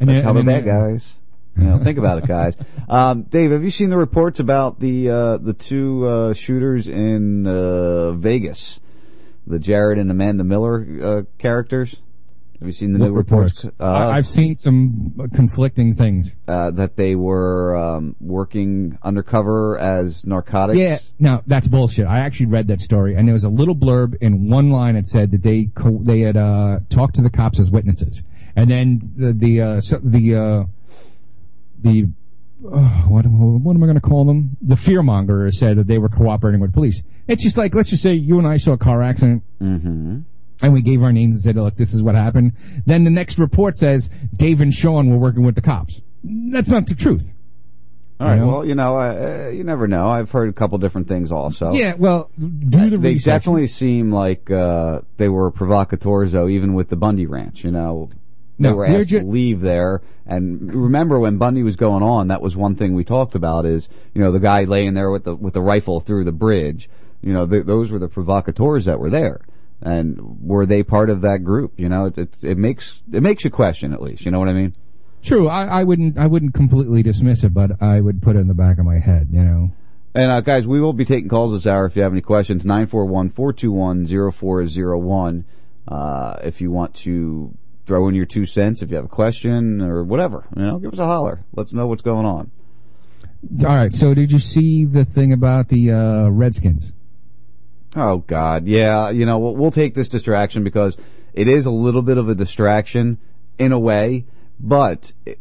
And That's then- how and bad guys. You know, think about it, guys. <laughs> Um, Dave, have you seen the reports about the uh, the two uh, shooters in uh, Vegas, the Jerad and Amanda Miller uh, characters? Have you seen the What new reports? reports? I- I've seen some conflicting things. uh, that they were um, working undercover as narcotics. Yeah, no, that's bullshit. I actually read that story, and there was a little blurb in one line that said that they co- they had uh, talked to the cops as witnesses, and then the the uh, so, the uh, the uh, what what am I going to call them? The fearmonger said that they were cooperating with police. It's just like let's just say you and I saw a car accident. Mm-hmm. And we gave our names and said, look, this is what happened. Then the next report says Dave and Sean were working with the cops. That's not the truth. All right. You know? Well, you know, uh, you never know. I've heard a couple different things also. Yeah, well, do the they research. definitely seem like uh, they were provocateurs, though, even with the Bundy Ranch. You know, they No, were asked ju- to leave there. And remember, when Bundy was going on, that was one thing we talked about. Is you know the guy laying there with the with the rifle through the bridge. You know, th- those were the provocateurs that were there. And were they part of that group? You know, it, it, it makes it makes you question at least. You know what I mean? True, I, I wouldn't I wouldn't completely dismiss it, but I would put it in the back of my head, you know. And uh, guys, we will be taking calls this hour if you have any questions. 941-421-0401. Uh, if you want to throw in your two cents, if you have a question or whatever, you know, give us a holler. Let's know what's going on. All right, so did you see the thing about the uh, Redskins? Oh God, yeah. You know, we'll, we'll take this distraction because it is a little bit of a distraction in a way, but eh,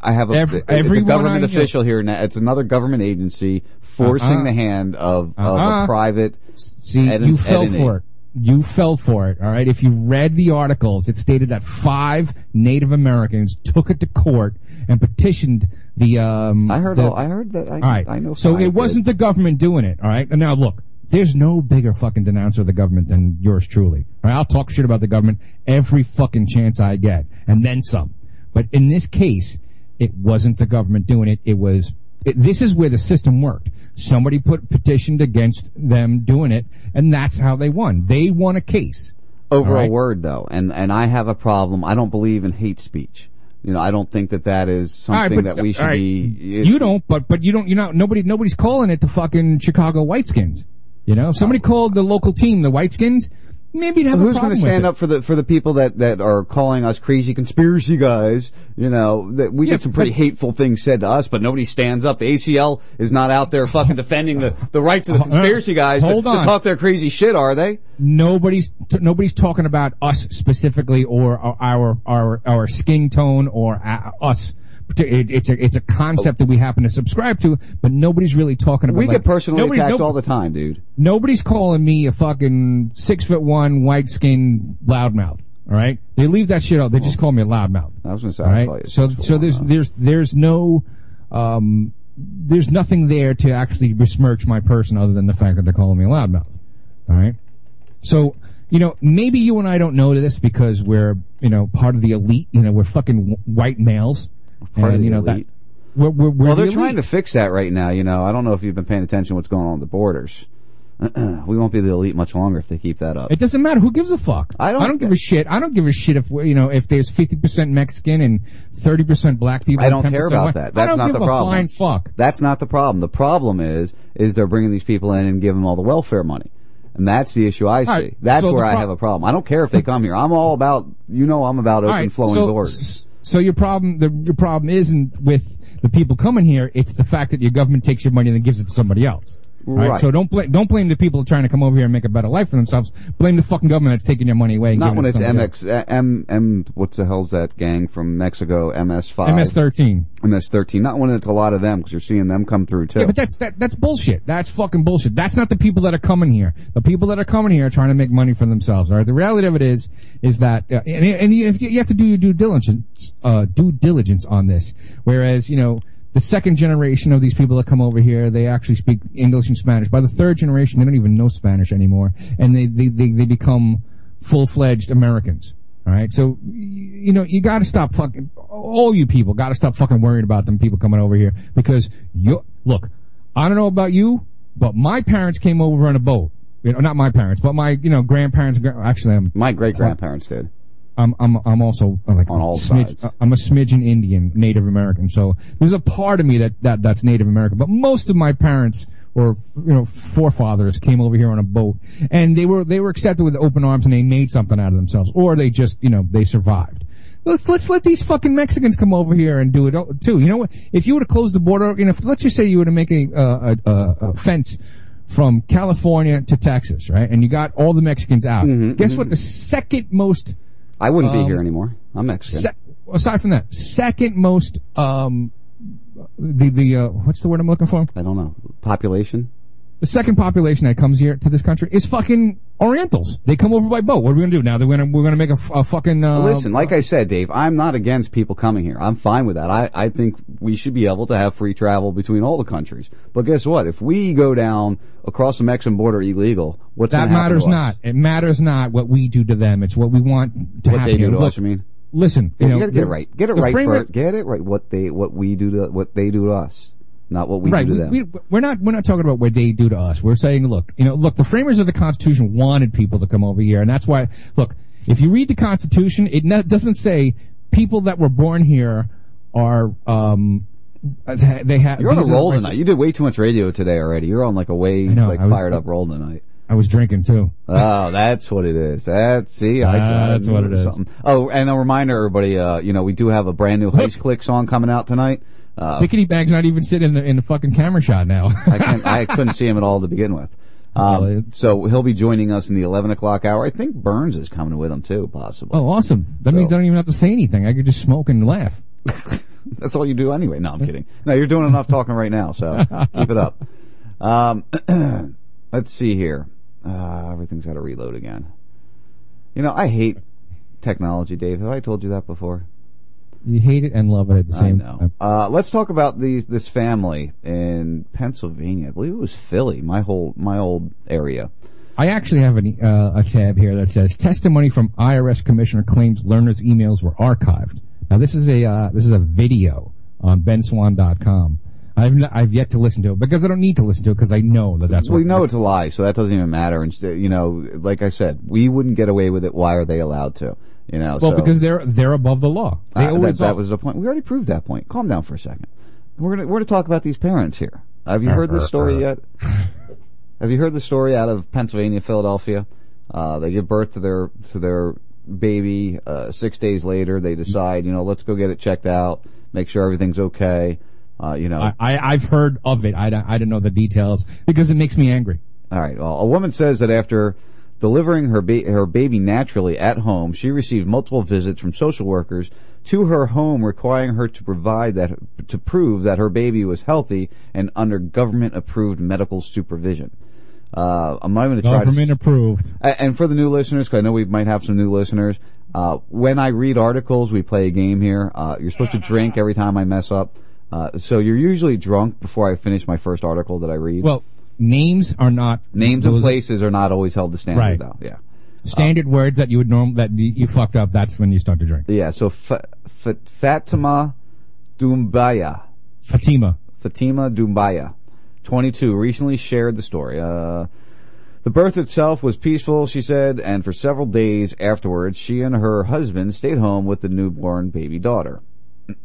I have a, Ev- it's a government I official here now. It's another government agency forcing Uh-uh. the hand of, of Uh-uh. a private. See, you fell for it. You fell for it. All right. If you read the articles, it stated that five Native Americans took it to court and petitioned the. Um, I heard. the- all, I heard that. I, all right. I know. So it wasn't the government doing it. All right. And now look, there's no bigger fucking denouncer of the government than yours truly. Right. I'll talk shit about the government every fucking chance I get, and then some. But in this case, it wasn't the government doing it. It was. It, this is where the system worked. Somebody put petitioned against them doing it, and that's how they won. They won a case. over All a word though, and and I have a problem. I don't believe in hate speech. You know, I don't think that that is All right, something but- that we should right. be. You don't, but but you don't. You know, nobody nobody's calling it the fucking Chicago Whiteskins. You know, if somebody called the local team the Whiteskins, maybe you'd have Who's a problem. Who's going to stand up for the for the people that that are calling us crazy conspiracy guys? You know, that we Yeah, get some pretty but- hateful things said to us, but nobody stands up. The ACL is not out there fucking defending the the rights of the <laughs> conspiracy guys to, hold to on. talk their crazy shit, are they? Nobody's t- nobody's talking about us specifically or our our our, our skin tone or uh, us. It, it's a it's a concept that we happen to subscribe to, but nobody's really talking about. It. We like, get personally nobody- attacked no- all the time, dude. Nobody's calling me a fucking six foot one white skinned loudmouth. All right, they leave that shit out. They just call me a loudmouth. I was to say, All right. So so there's there's there's no um there's nothing there to actually besmirch my person other than the fact that they're calling me a loudmouth. All right. So, you know, maybe you and I don't know this because we're, you know, part of the elite. You know, we're fucking white males. Part of and, the you know, elite. that. We're, we're, we're well, the they're trying to fix that right now. You know, I don't know if you've been paying attention to what's going on at the borders. <clears throat> we won't be the elite much longer if they keep that up. It doesn't matter. Who gives a fuck? I don't- I don't give a shit. I don't give a shit if you know if there's fifty percent Mexican and thirty percent black people. I don't 10% care about white. that. I That's don't not give the a problem. flying fuck. That's not the problem. The problem is, is they're bringing these people in and giving them all the welfare money. And that's the issue I see. Right, that's so where the I have a problem. I don't care if they come here. I'm all about, you know, I'm about open right, flowing so, doors. So your problem, the your problem isn't with the people coming here. It's the fact that your government takes your money and then gives it to somebody else. All Right. So don't blame don't blame the people trying to come over here and make a better life for themselves. Blame the fucking government that's taking your money away. And Not when it it's somebody else. MX, uh, M, M, what's the hell's that gang from Mexico? MS5. MS-13. MS13. Not when it's a lot of them because you're seeing them come through too. Yeah, but that's that, that's bullshit. That's fucking bullshit. That's not the people that are coming here. The people that are coming here are trying to make money for themselves. All right. The reality of it is, is that, uh, and, and you, you you have to do your due diligence, uh, due diligence on this. Whereas, you know, the second generation of these people that come over here, they actually speak English and Spanish. By the third generation, they don't even know Spanish anymore, and they they they, they become full fledged Americans. All right, so you know you got to stop fucking all you people got to stop fucking worrying about them people coming over here because you look. I don't know about you, but my parents came over on a boat. You know, not my parents, but my you know grandparents. Actually, I'm My great grandparents did. I'm I'm I'm also uh, like On all smidge, sides. uh, I'm a smidgen Indian, Native American. So there's a part of me that, that that's Native American, but most of my parents or you know forefathers came over here on a boat, and they were they were accepted with open arms, and they made something out of themselves, or they just you know they survived. Let's let's let these fucking Mexicans come over here and do it too. You know what? If you were to close the border, you know, if, let's just say you were to make a uh, a, a, a fence from California to Texas, right? And you got all the Mexicans out. Guess what? The second most Mm-hmm, I wouldn't be um, here anymore. I'm Mexican. Se- aside from that, second most um the the uh, what's the word I'm looking for? I don't know. Population? The second population that comes here to this country is fucking Orientals. They come over by boat. What are we gonna do now? They're gonna we're gonna make a fucking uh, Listen, like I said, Dave, I'm not against people coming here. I'm fine with that. I, I think we should be able to have free travel between all the countries. But guess what? If we go down across the Mexican border illegal, what's that matters not. It matters not what we do to them. It's what we want to What happen. they do to Look, us, you mean? Listen, Yeah, you know, you gotta get it right. Get it right rate- Get it right. What they, what we do to, what they do to us. Not what we right. do We, to them. we, we're not we're not talking about what they do to us. We're saying, look, you know, look, the framers of the Constitution wanted people to come over here, and that's why. Look, if you read the Constitution, it not, doesn't say people that were born here are um they have. You're on a these are the roll tonight. You did way too much radio today already. You're on like a way, know, like was- fired up roll tonight. I was drinking too. Oh, that's what it is. That's see, I I That's what it is. Something. Oh, and a reminder, everybody. Uh, you know, we do have a brand new Heist Click song coming out tonight. Uh, Pickety Bag's not even sitting in the in the fucking camera shot now. I, can't, I couldn't see him at all to begin with. <laughs> Um, so he'll be joining us in the 11 o'clock hour. I think Burns is coming with him too, possibly. oh, awesome! That means I don't even have to say anything. I could just smoke and laugh. <laughs> That's all you do anyway. No, I'm kidding. No, you're doing enough talking right now, so keep it up. Um, <clears throat> let's see here. Uh, everything's got to reload again. You know, I hate technology, Dave. Have I told you that before? You hate it and love it at the I same know. time. Uh, let's talk about these this family in Pennsylvania. I believe it was Philly, my whole my old area. I actually have an, uh, a tab here that says testimony from IRS commissioner claims Lerner's emails were archived. Now this is a uh, this is a video on benswann.com. I've n- I've yet to listen to it because I don't need to listen to it because I know that that's we what know it's a lie, so that doesn't even matter. And you know, like I said, we wouldn't get away with it. Why are they allowed to? You know, well so, because they're they're above the law. They Uh, that, always that are. was the point. We already proved that point. Calm down for a second. We're gonna we're gonna talk about these parents here. Have you heard this story yet? <laughs> Have you heard the story out of Pennsylvania, Philadelphia? Uh, they give birth to their to their baby. Uh, six days later, they decide, you know, let's go get it checked out, make sure everything's okay. Uh, you know, I, I I've heard of it. I don't, I don't know the details because it makes me angry. All right. Well, a woman says that after delivering her ba- her baby naturally at home, she received multiple visits from social workers to her home, requiring her to provide that to prove that her baby was healthy and under government approved medical supervision. Uh, I'm not even going to try to. Government approved. And for the new listeners, cause I know we might have some new listeners. Uh, when I read articles, we play a game here. Uh, you're supposed to drink every time I mess up. Uh, so you're usually drunk before I finish my first article that I read. Well, names are not names of places are not always held to standard, Right. though. Yeah. standard words that you would norm that you, you fucked up. That's when you start to drink. Yeah. So Fa- Fa- Fatima Dumbaya. Fatima. Fatima Dumbaya, 22, recently shared the story. Uh, the birth itself was peaceful, she said, and for several days afterwards, she and her husband stayed home with the newborn baby daughter. <clears throat>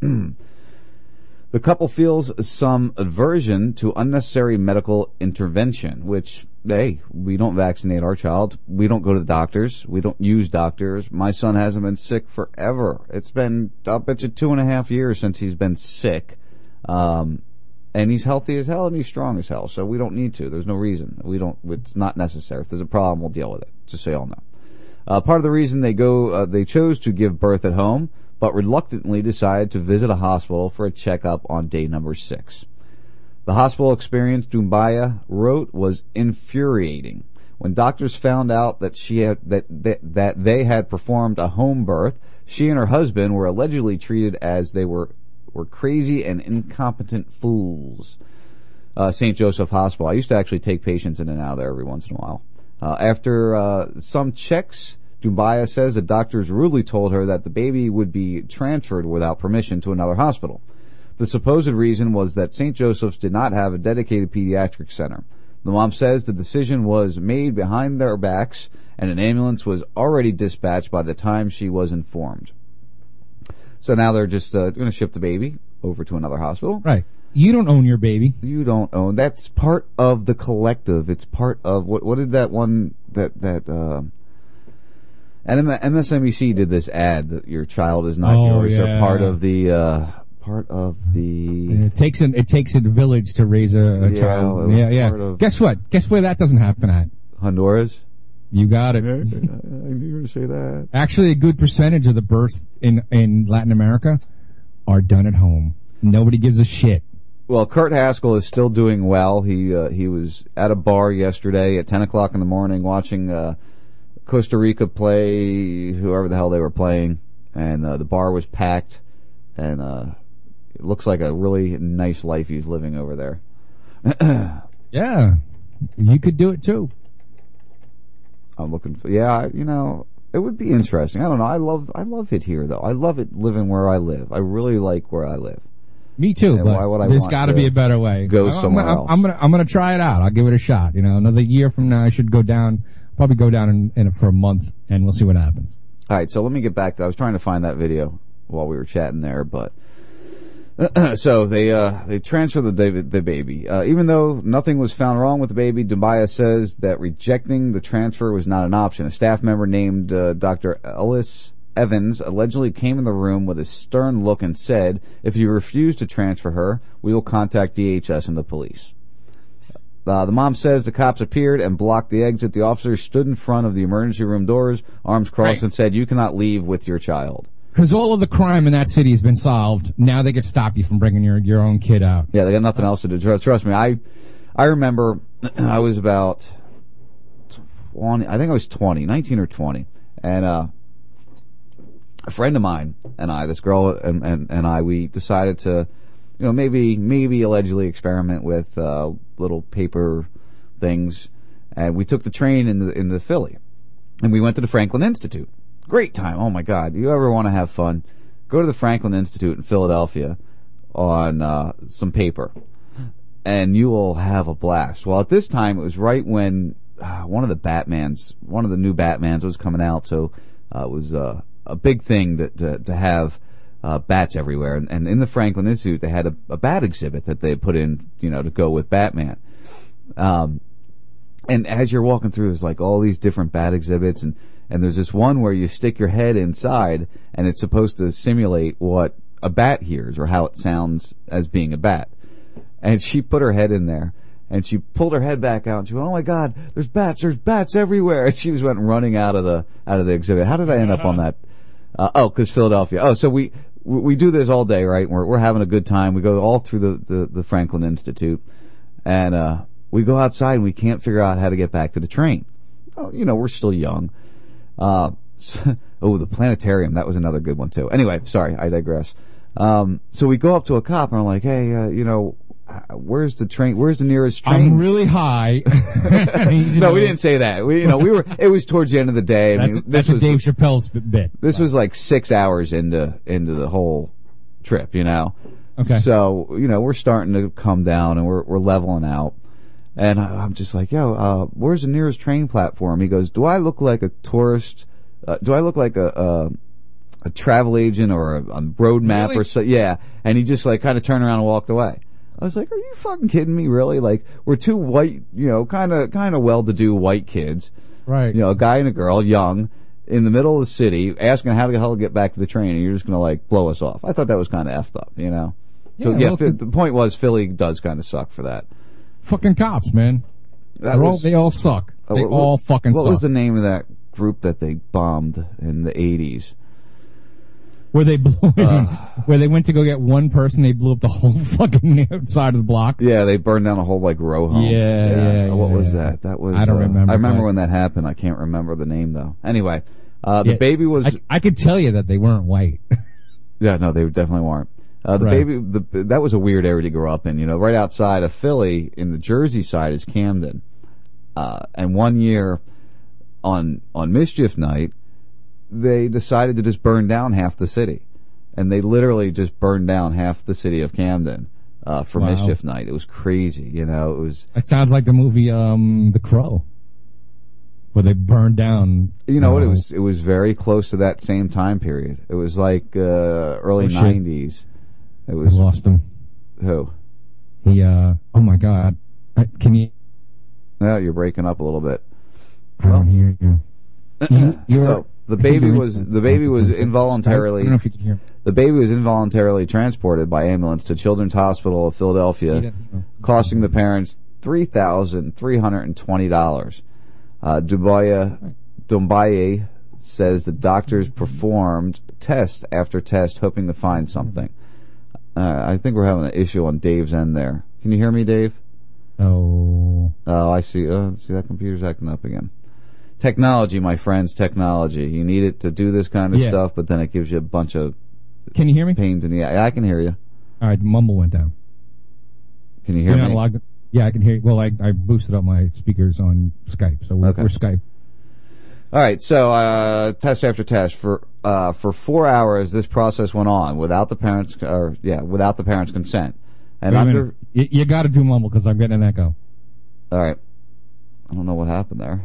the couple feels some aversion to unnecessary medical intervention, which, hey, we don't vaccinate our child. We don't go to the doctors. We don't use doctors. My son hasn't been sick forever. It's been, I'll bet you, two and a half years since he's been sick. Um, and he's healthy as hell and he's strong as hell. So we don't need to. There's no reason. We don't. It's not necessary. If there's a problem, we'll deal with it. Just so y'all know. Uh, part of the reason they go, uh, they chose to give birth at home, but reluctantly decided to visit a hospital for a checkup on day number six. The hospital experience Dumbaya wrote was infuriating. When doctors found out that she had that, that that they had performed a home birth, she and her husband were allegedly treated as they were were crazy and incompetent fools. Uh, St. Joseph Hospital. I used to actually take patients in and out of there every once in a while. Uh, after uh, some checks, Dumbaya says the doctors rudely told her that the baby would be transferred without permission to another hospital. The supposed reason was that St. Joseph's did not have a dedicated pediatric center. The mom says the decision was made behind their backs and an ambulance was already dispatched by the time she was informed. So now they're just uh, going to ship the baby over to another hospital. Right. You don't own your baby. You don't own. That's part of the collective. It's part of what? What did that one that that? Uh, and M- MSNBC did this ad that your child is not Oh, yours. They're yeah. part of the uh, part of the. It takes an it takes a village to raise a, a Yeah, child. Yeah, yeah. Guess what? Guess where that doesn't happen at? Honduras. You got it. I knew you were going to say that. Actually, a good percentage of the births in in Latin America are done at home. Nobody gives a shit. Well, Kurt Haskell is still doing well. He uh, he was at a bar yesterday at ten o'clock in the morning watching uh, Costa Rica play whoever the hell they were playing, and uh, the bar was packed, and uh, it looks like a really nice life he's living over there. <clears throat> Yeah, you could do it too. I'm looking for yeah, you know, it would be interesting. I don't know. I love I love it here though. I love it living where I live. I really like where I live. Me too. And but why would I there's got to to be a better way. go I'm, somewhere I'm, else? I'm gonna I'm gonna try it out. I'll give it a shot. You know, another year from now, I should go down. Probably go down in, in for a month, and we'll see what happens. All right, so let me get back to. I was trying to find that video while we were chatting there, but <clears throat> so they uh, they transfer the the baby. Uh, even though nothing was found wrong with the baby, Dubaya says that rejecting the transfer was not an option. A staff member named uh, Dr. Ellis Evans allegedly came in the room with a stern look and said, "If you refuse to transfer her, we will contact DHS and the police." Uh, the mom says the cops appeared and blocked the exit. The officers stood in front of the emergency room doors, arms crossed, and said, "You cannot leave with your child." Because all of the crime in that city has been solved. Now they could stop you from bringing your your own kid out. Yeah, they got nothing else to do. Trust, trust me, I I remember <clears throat> I was about twenty. I think I was 20, 19 or twenty, and uh, a friend of mine and I, this girl and, and and I, we decided to, you know, maybe maybe allegedly experiment with uh, little paper things, and we took the train in the in the Philly, and we went to the Franklin Institute. Great time. Oh my God! You ever want to have fun? Go to the Franklin Institute in Philadelphia on uh, some paper, and you will have a blast. Well, at this time, it was right when uh, one of the Batmans, one of the new Batmans, was coming out, so uh, it was uh, a big thing that to, to have uh, bats everywhere. And, and in the Franklin Institute, they had a, a bat exhibit that they put in, you know, to go with Batman. Um, and as you're walking through, there's like all these different bat exhibits, and and there's this one where you stick your head inside, and it's supposed to simulate what a bat hears or how it sounds as being a bat. And she put her head in there, and she pulled her head back out, and she went, "Oh my God, there's bats! There's bats everywhere!" <laughs> And she just went running out of the out of the exhibit. How did I end up on that? Uh, oh, because Philadelphia. Oh, so we we do this all day, right? We're we're having a good time. We go all through the the, the Franklin Institute, and uh, we go outside and we can't figure out how to get back to the train. Oh, you know, we're still young. Uh, <laughs> oh, the planetarium. That was another good one too. Anyway, sorry, I digress. Um, so we go up to a cop and I'm like, hey, uh, you know, where's the train? Where's the nearest train? I'm really high. <laughs> <laughs> no, we didn't say that. We, you know, we were. It was towards the end of the day. I That's, mean, that's was Dave Chappelle's bit. this was like six hours into into the whole trip. You know. Okay. So you know we're starting to come down and we're we're leveling out, and I, I'm just like, yo, uh, where's the nearest train platform? He goes, do I look like a tourist? Uh, do I look like a, a a travel agent or a, a road map Really? or so? Yeah. And he just like kind of turned around and walked away. I was like, are you fucking kidding me? Really? Like we're two white, you know, kind of kind of well-to-do white kids. Right. You know, a guy and a girl, young, in the middle of the city, asking how the hell to get back to the train, and you're just gonna like blow us off. I thought that was kind of effed up, you know. so Yeah, yeah, well, the point was Philly does kind of suck for that. Fucking cops, man. That They're all, they all suck. Uh, They what- all fucking What suck. was the name of that group that they bombed in the '80s? Where they <laughs> blew, Uh. where they went to go get one person, they blew up the whole <laughs> fucking <laughs> side of the block. Yeah, they burned down a whole like row home. Yeah, yeah, What yeah, was yeah. that? That was. I don't uh, remember, I remember but- when that happened. I can't remember the name though. Anyway, uh, the Yeah, baby was. I, I could tell you that they weren't white. Yeah, no, they definitely weren't. Uh, the Right. baby, the, that was a weird area to grow up in. You know, right outside of Philly, in the Jersey side, is Camden. Uh, and one year, on on mischief night, they decided to just burn down half the city, and they literally just burned down half the city of Camden uh, for Wow. mischief night. It was crazy. You know, it was. It sounds like the movie um The Crow, where they burned down. You know what? It was it was very close to that same time period. It was like uh, early Oh, nineties. It I was lost him. who? He uh oh my god, Uh, can you? No, you're breaking up a little bit. I don't hear you. <clears throat> you you're, so the baby was the baby was Skype? I involuntarily don't know if you can hear. the baby was involuntarily transported by ambulance to Children's Hospital of Philadelphia, costing the parents three thousand three hundred and twenty dollars. Uh, Dubaya Dumbaye says the doctors performed test after test, hoping to find something. Uh, I think we're having an issue on Dave's end there. Can you hear me, Dave? Oh, Oh, I see. Uh, see that computer's acting up again. Technology, my friends, technology. You need it to do this kind of Yeah. stuff, but then it gives you a bunch of can you hear me? pains in the eye. I can hear you. All right, the mumble went down. Can you hear You're me? logged. Yeah, I can hear you. Well, I, I boosted up my speakers on Skype, so we're, Okay. we're Skype. All right, so uh, test after test for uh, for four hours. This process went on without the parents, or yeah, without the parents' consent. And under. You, you got to do mumble because I'm getting an echo. all right, I don't know what happened there.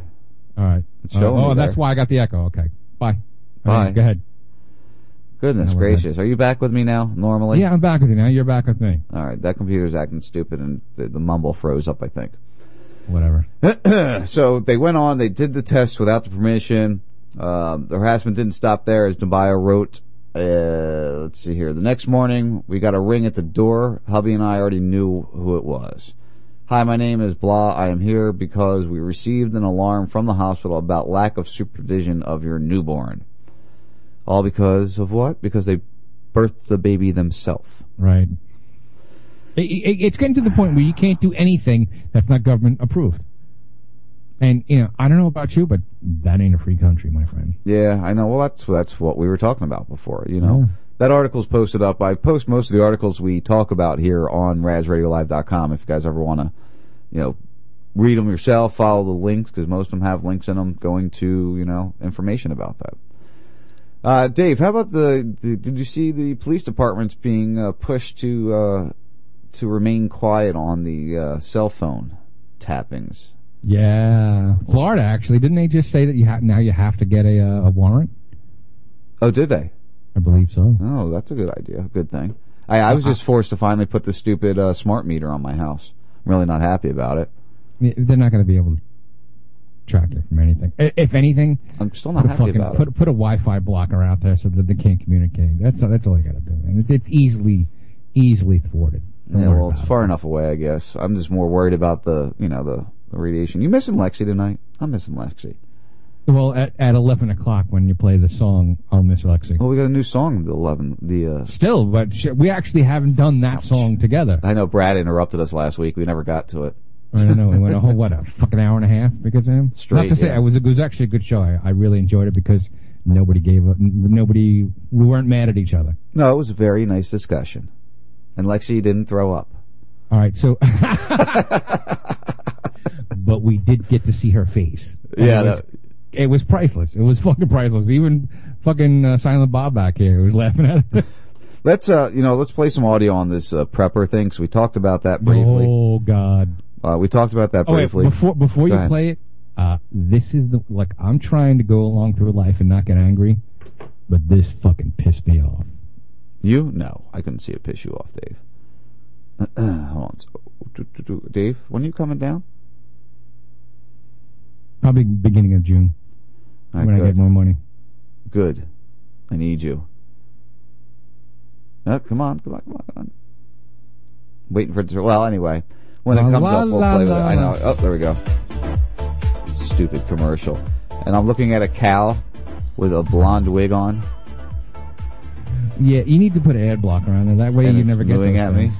All right. Uh, oh, that's why I got the echo. Okay. Bye. Bye. right, go ahead. Goodness No, we're good. gracious, are you back with me now? Normally, Yeah, I'm back with you now. You're back with me. All right, that computer's acting stupid, and the, the mumble froze up. I think. Whatever. <clears throat> so they went on. They did the test without the permission. Um, the harassment didn't stop there, as Dubaya wrote. Uh, let's see here. The next morning, we got a ring at the door. Hubby and I already knew who it was. Hi, my name is Blah. I am here because we received an alarm from the hospital about lack of supervision of your newborn. All because of what? Because they birthed the baby themselves. Right. It, it, it's getting to the point where you can't do anything that's not government approved. And you know, I don't know about you, but that ain't a free country, my friend. Yeah, I know. Well, that's that's what we were talking about before. You know. That article's posted up. I post most of the articles we talk about here on RazRadioLive.com. If you guys ever want to, you know, read them yourself, follow the links because most of them have links in them going to you know information about that. Uh, Dave, how about the, the? Did you see the police departments being uh, pushed to uh, to remain quiet on the uh, cell phone tappings? Yeah, Florida actually didn't they just say that you have now you have to get a uh, a warrant? Oh, did they? I believe so. Oh, that's a good idea. Good thing. I, I was just forced to finally put the stupid uh, smart meter on my house. I'm really not happy about it. Yeah, They're not going to be able to track you from anything. I- If anything, I'm still not put a happy fucking about put, it. put a Wi-Fi blocker out there so that they can't communicate. That's that's all you got to do, and it's it's easily easily thwarted. Don't Yeah, worry well, it's about it. far enough away, I guess. I'm just more worried about the, you know, the, the radiation. You missing Lexi tonight? I'm missing Lexi. Well, at, at eleven o'clock when you play the song, I'll miss Lexi. Well, we got a new song at 11. The uh, Still, but sh- we actually haven't done that song together. I know Brad interrupted us last week. We never got to it. I don't know. We went a whole what a fucking hour and a half because of him. Straight, Not to say yeah. it was it was actually a good show. I, I really enjoyed it because nobody gave up. nobody we weren't mad at each other. No, it was a very nice discussion, and Lexi didn't throw up. All right, so <laughs> but we did get to see her face. And Yeah, that- it was priceless. It was <laughs> fucking priceless. Even fucking uh, Silent Bob back here was laughing at it. <laughs> Let's uh, you know, let's play some audio on this uh, prepper thing. So we talked about that briefly. Oh God. Uh, we talked about that Oh wait, briefly. before before Go you ahead. play it, uh, this is the like I'm trying to go along through life and not get angry, but this fucking pissed me off. You? No, I couldn't see it piss you off, Dave. <clears throat> Hold on. Dave, when are you coming down? Probably beginning of June All right, when I get more money. Good. I need you. Oh, come on, come on, come on, come on. Waiting for it to. Well, anyway, when it comes la, up, we'll la, play with it. I know. Oh, there we go. Stupid commercial. And I'm looking at a cow with a blonde wig on. Yeah, you need to put an ad blocker on there. That way And you never get those at me?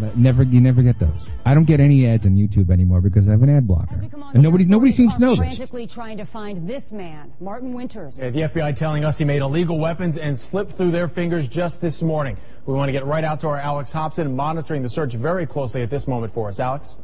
Things. But Never, you never get those. I don't get any ads on YouTube anymore because I have an ad blocker, and nobody, nobody seems to know this. frantically trying to find this man, Martin Winters. Yeah, the FBI telling us he made illegal weapons and slipped through their fingers just this morning. We want to get right out to our Alex Hobson, monitoring the search very closely at this moment for us. Alex?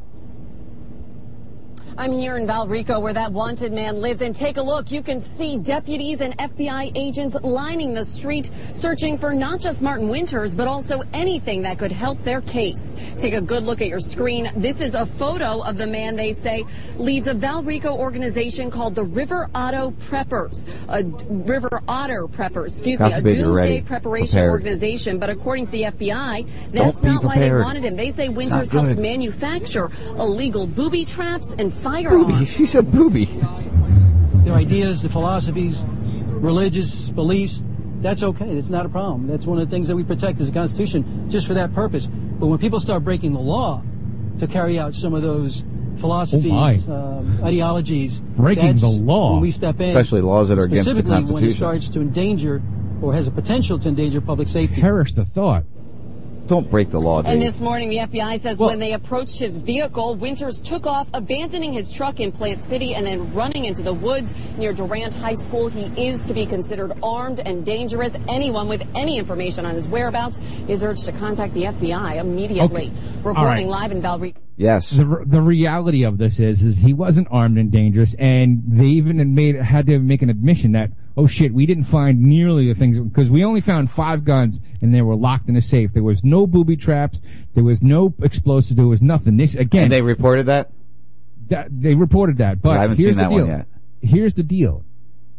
I'm here in Valrico where that wanted man lives and take a look. You can see deputies and FBI agents lining the street searching for not just Martin Winters, but also anything that could help their case. Take a good look at your screen. This is a photo of the man they say leads a Valrico organization called the River Auto Preppers. A River Otter Preppers, excuse me, a forbid you're ready, doomsday preparation prepared. organization. But according to the FBI, that's not why they wanted him. They say Winters helped manufacture illegal booby traps and firearms. Booby. She said booby. their ideas, their philosophies, religious beliefs. That's okay. That's not a problem. That's one of the things that we protect as a Constitution, just for that purpose. But when people start breaking the law to carry out some of those philosophies, Oh, um, ideologies, Breaking that's the law. when we step in, Especially laws that are against the specifically when it Constitution. starts to endanger or has a potential to endanger public safety. Perish the thought. Don't break the law, And this morning, the FBI says when they approached his vehicle, Winters took off, abandoning his truck in Plant City and then running into the woods near Durant High School. He is to be considered armed and dangerous. Anyone with any information on his whereabouts is urged to contact the FBI immediately. Reporting live in Valrico. Yes. The, the reality of this is, is he wasn't armed and dangerous, and they even made had to make an admission that, oh shit, we didn't find nearly the things because we only found five guns and they were locked in a safe. There was no booby traps, there was no explosives, there was nothing. This again, And they reported that? that they reported that, but I haven't here's seen that the deal. one yet. Here's the deal: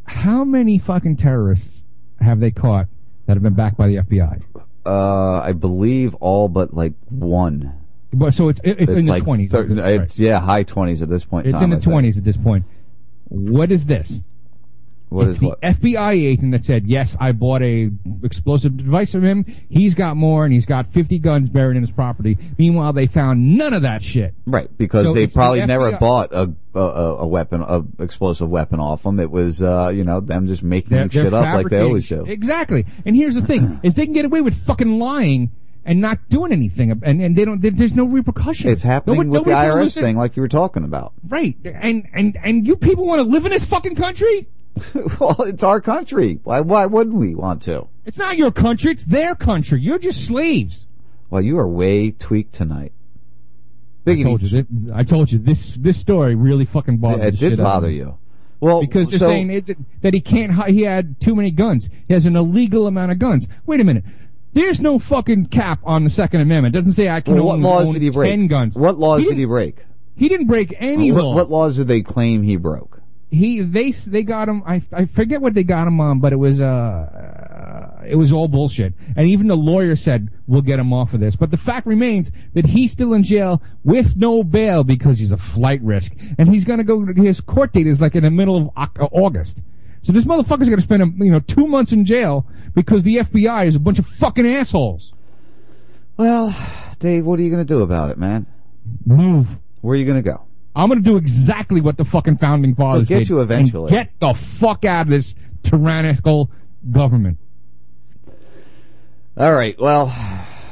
how many fucking terrorists have they caught that have been backed by the FBI? Uh, I believe all but like one. But so it's it's, in the twenties. thir- It's yeah, high twenties at this point. It's in the twenties at this point. What is this? What it's is the what? FBI agent that said, "Yes, I bought a explosive device from him. He's got more, and he's got 50 guns buried in his property." Meanwhile, they found none of that shit. Right, because So they it's the probably never bought a, a a weapon, a explosive weapon off them. It was, uh, you know, them just making They're, they're shit up like they always do. Exactly. And here's the thing: <clears throat> is they can get away with fucking lying and not doing anything, and and they don't. there- There's no repercussion. It's happening with the IRS thing, like you were talking about. Right. And and and you people want to live in this fucking country? <laughs> well, it's our country. Why? Why wouldn't we want to? It's not your country. It's their country. You're just slaves. Well, you are way tweaked tonight. I told you. I told you this. This story really fucking bothered. It did shit out of bother you. Well, because they're so- saying it, that he can't. He had too many guns. He has an illegal amount of guns. Wait a minute. There's no fucking cap on the Second Amendment. It doesn't say I can Well, what own, laws own did he break? ten guns. What laws He did he break? He didn't break any what, law. what laws did they claim he broke? He they they got him. I I forget what they got him on, but it was uh, uh it was all bullshit. And even the lawyer said we'll get him off of this. But the fact remains that he's still in jail with no bail because he's a flight risk, and he's gonna go. His court date is like in the middle of uh, August. So this motherfucker's gonna spend you know two months in jail because the FBI is a bunch of fucking assholes. Well, Dave, what are you going to do about it, man? Move. Where are you going to go? I'm gonna do exactly what the fucking founding fathers get did you and eventually. get the fuck out of this tyrannical government. All right. Well,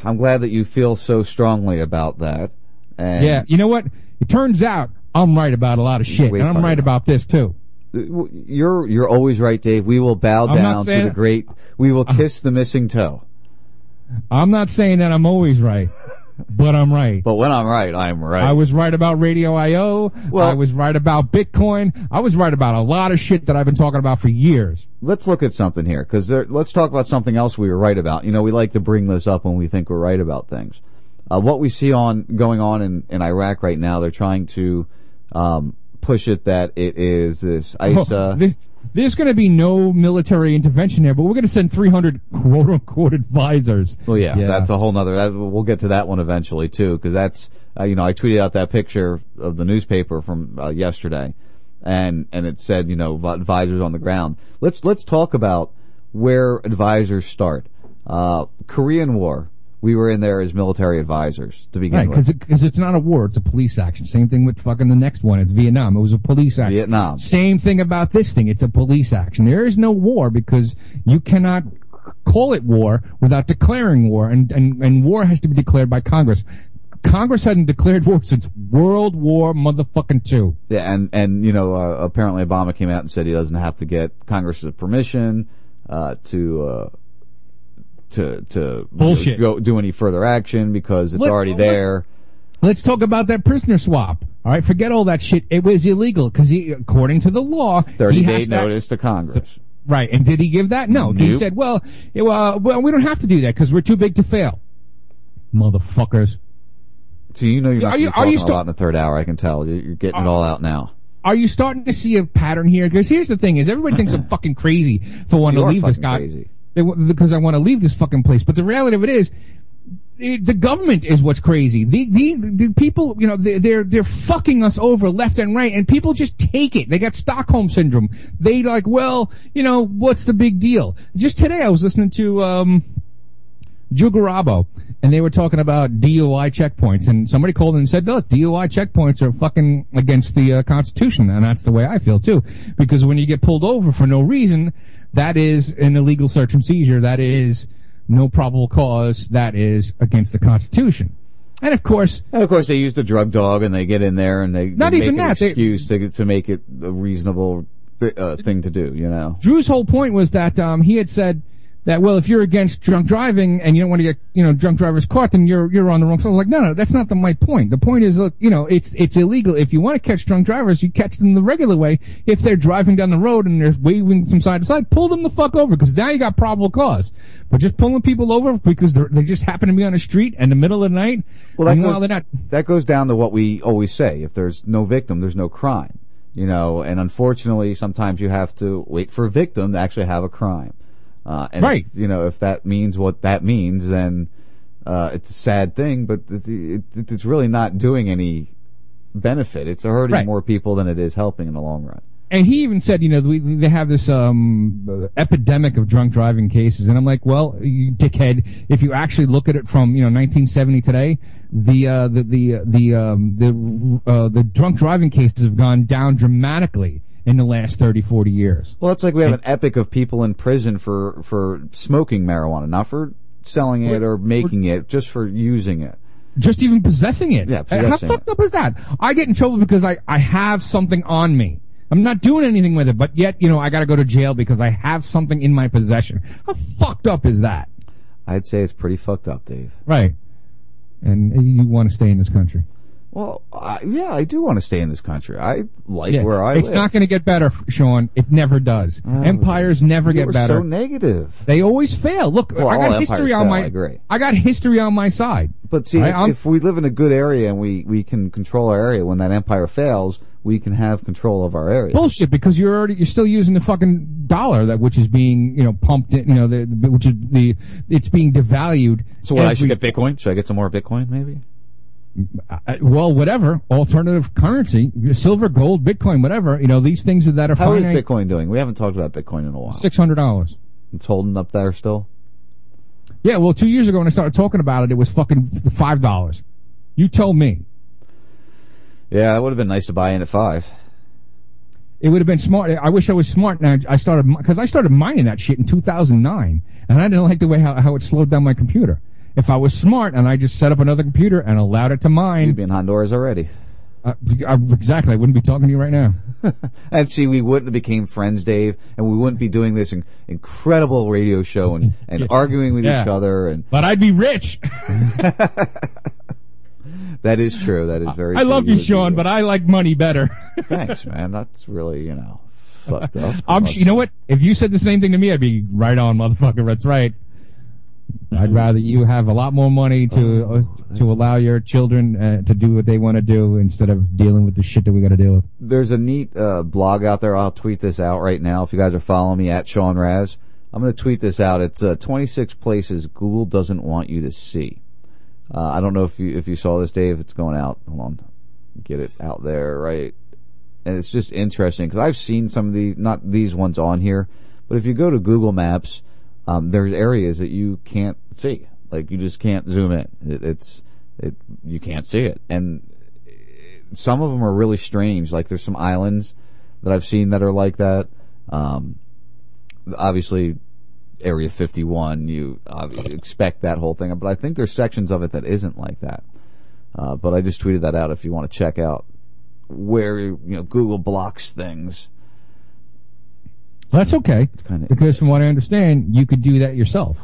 I'm glad that you feel so strongly about that. And Yeah, you know what? It turns out I'm right about a lot of shit, and I'm right about this too. Uh, you're you're always right, Dave. We will bow I'm down to the great. We will kiss the missing toe. I'm not saying that I'm always right, <laughs> but I'm right. But when I'm right, I'm right. I was right about Radio IO. Well- I was right about Bitcoin. I was right about a lot of shit that I've been talking about for years. let's look at something here because let's talk about something else we were right about. You know, we like to bring this up when we think we're right about things. Uh, what we see on going on in, in Iraq right now, they're trying to um, push it that it is this ISA. Oh, this- there's going to be no military intervention here, but we're going to send 300 quote unquote advisors. Well, yeah, that's a whole nother. That, we'll get to that one eventually too, because that's uh, you know I tweeted out that picture of the newspaper from uh, yesterday, and and it said you know advisors on the ground. Let's let's talk about where advisors start. Uh, Korean War, we were in there as military advisors to begin with. Right, with. because it's not a war, it's a police action. Same thing with fucking the next one. It's Vietnam. It was a police action. Vietnam. Same thing about this thing. It's a police action. There is no war because you cannot call it war without declaring war, and, and, and war has to be declared by Congress. Congress hadn't declared war since World War motherfucking two. Yeah, and and you know uh, apparently Obama came out and said he doesn't have to get Congress's permission uh, to. Uh, to to Bullshit. go do any further action because it's Let- already let- there. Let's talk about that prisoner swap. All right, forget all that shit. It was illegal because he, according to the law, Thirty he day to- notice to Congress. Right, and did he give that? No. He said, "Well, it- well, well, we don't have to do that because we're too big to fail." Motherfuckers. So you know you're not Are you- to are you sta- a lot in the third hour. I can tell You- you're getting it all uh, out now. Are you starting to see a pattern here? Because here's the thing: is everybody thinks I'm <clears throat> fucking crazy for wanting You to leave this guy crazy. Because I want to leave this fucking place. But the reality of it is, the government is what's crazy. The the, the people, you know, they're they're fucking us over left and right, and people just take it. They got Stockholm syndrome. They like, well, you know, what's the big deal? Just today, I was listening to um, Joe Garabo, and they were talking about DUI checkpoints, and somebody called and said, "Look, DUI checkpoints are fucking against the uh, Constitution," and that's the way I feel too, because when you get pulled over for no reason, that is an illegal search and seizure. That is no probable cause. That is against the Constitution. And of course, And of course, they use the drug dog, and they get in there, and they, Not they even make an that, they- excuse to to make it a reasonable th- uh, thing to do. You know, Drew's whole point was that um, he had said that well, if you're against drunk driving and you don't want to get you know drunk drivers caught, then you're you're on the wrong side. I was like, no, no, that's not the, my point. The point is, look, you know, it's it's illegal. If you want to catch drunk drivers, you catch them the regular way. If they're driving down the road and they're waving from side to side, pull them the fuck over because now you got probable cause. But just pulling people over because they're, they just happen to be on a street in the middle of the night, well, that goes, they're not. that goes down to what we always say: if there's no victim, there's no crime. You know, and unfortunately, sometimes you have to wait for a victim to actually have a crime. Uh, and Right. if, you know, if that means what that means, then uh, it's a sad thing. But it, it, it's really not doing any benefit. It's hurting Right. more people than it is helping in the long run. and he even said, you know, we, they have this um, epidemic of drunk driving cases, and I'm like, well, you dickhead, if you actually look at it from you know 1970 today, the uh, the the uh, the um, the uh, the drunk driving cases have gone down dramatically in the last 30, 40 years. Well, it's like we have an epic of people in prison for for smoking marijuana, not for selling it or making it, just for using it. Just even possessing it. Yeah, How possessing fucked up is that? I get in trouble because I, I have something on me. I'm not doing anything with it, but yet, you know, I gotta go to jail because I have something in my possession. How fucked up is that? I'd say it's pretty fucked up, Dave. Right. And you want to stay in this country. Well, I, yeah, I do want to stay in this country. I like Yeah, where I it's live. not going to get better, Sean. It never does. Oh, Empires never get better. So negative. they always fail. Look, Well, I got history on fail, my. I agree. I got history on my side. But see, Right, if, if we live in a good area and we, we can control our area, when that empire fails, we can have control of our area. Bullshit, because you're already you're still using the fucking dollar that which is being you know pumped in, you know the, the which is the it's being devalued. So what? I should get Bitcoin? Should I get some more Bitcoin? Maybe. Uh, well, whatever alternative currency, silver, gold, Bitcoin, whatever. You know these things that are How is finite. Bitcoin doing? We haven't talked about Bitcoin in a while. Six hundred dollars. It's holding up there still. Yeah, well, two years ago when I started talking about it, it was fucking five dollars. You told me. Yeah, that would have been nice to buy in at five. It would have been smart. I wish I was smart. And I, I started because I started mining that shit in 2009, and I didn't like the way how, how it slowed down my computer. If I was smart and I just set up another computer and allowed it to mine, You'd be in Honduras already. uh, I, exactly, I wouldn't be talking to you right now. <laughs> and see, we wouldn't have became friends, Dave, and we wouldn't be doing this in- incredible radio show and, <laughs> and arguing with Yeah. each other. And But I'd be rich. <laughs> that is true. That is very. I true. love you, would Sean, but I like money better. Thanks, man. That's really you know fucked up. I'm, you know what? If you said the same thing to me, I'd be right on, motherfucker. That's right. I'd rather you have a lot more money to uh, to allow your children uh, to do what they want to do instead of dealing with the shit that we got to deal with. There's a neat uh, blog out there. I'll tweet this out right now. If you guys are following me at Sean Raz, I'm going to tweet this out. It's uh, 26 places Google doesn't want you to see. Uh, I don't know if you if you saw this, Dave. It's going out. Hold on, get it out there, right? And it's just interesting because I've seen some of these, not these ones on here, but if you go to Google Maps, um, there's areas that you can't see. Like you just can't zoom in. It, it's it you can't see it, and some of them are really strange. Like there's some islands that I've seen that are like that. Um, obviously, Area 51, you uh, expect that whole thing, but I think there's sections of it that isn't like that. Uh, but I just tweeted that out if you want to check out where you know Google blocks things. That's okay. kinda because from what I understand, you could do that yourself.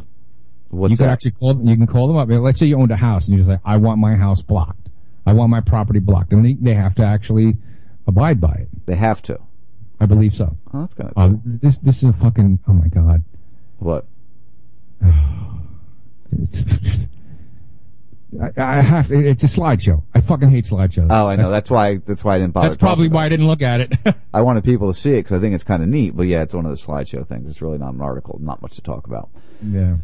What's you could that? actually call. You can call them up. Let's say you owned a house and you just like, I want my house blocked. I want my property blocked, and they, they have to actually abide by it. They have to. I believe so. Oh, that's kind of Uh, this this is a fucking. Oh my god. What? <sighs> It's. <laughs> I, I have to. It's a slideshow. I fucking hate slideshows. Oh, I know. That's why. That's why I didn't bother. That's probably why I didn't look at it. <laughs> I wanted people to see it because I think it's kind of neat. But yeah, it's one of those slideshow things. It's really not an article. Not much to talk about. yeah.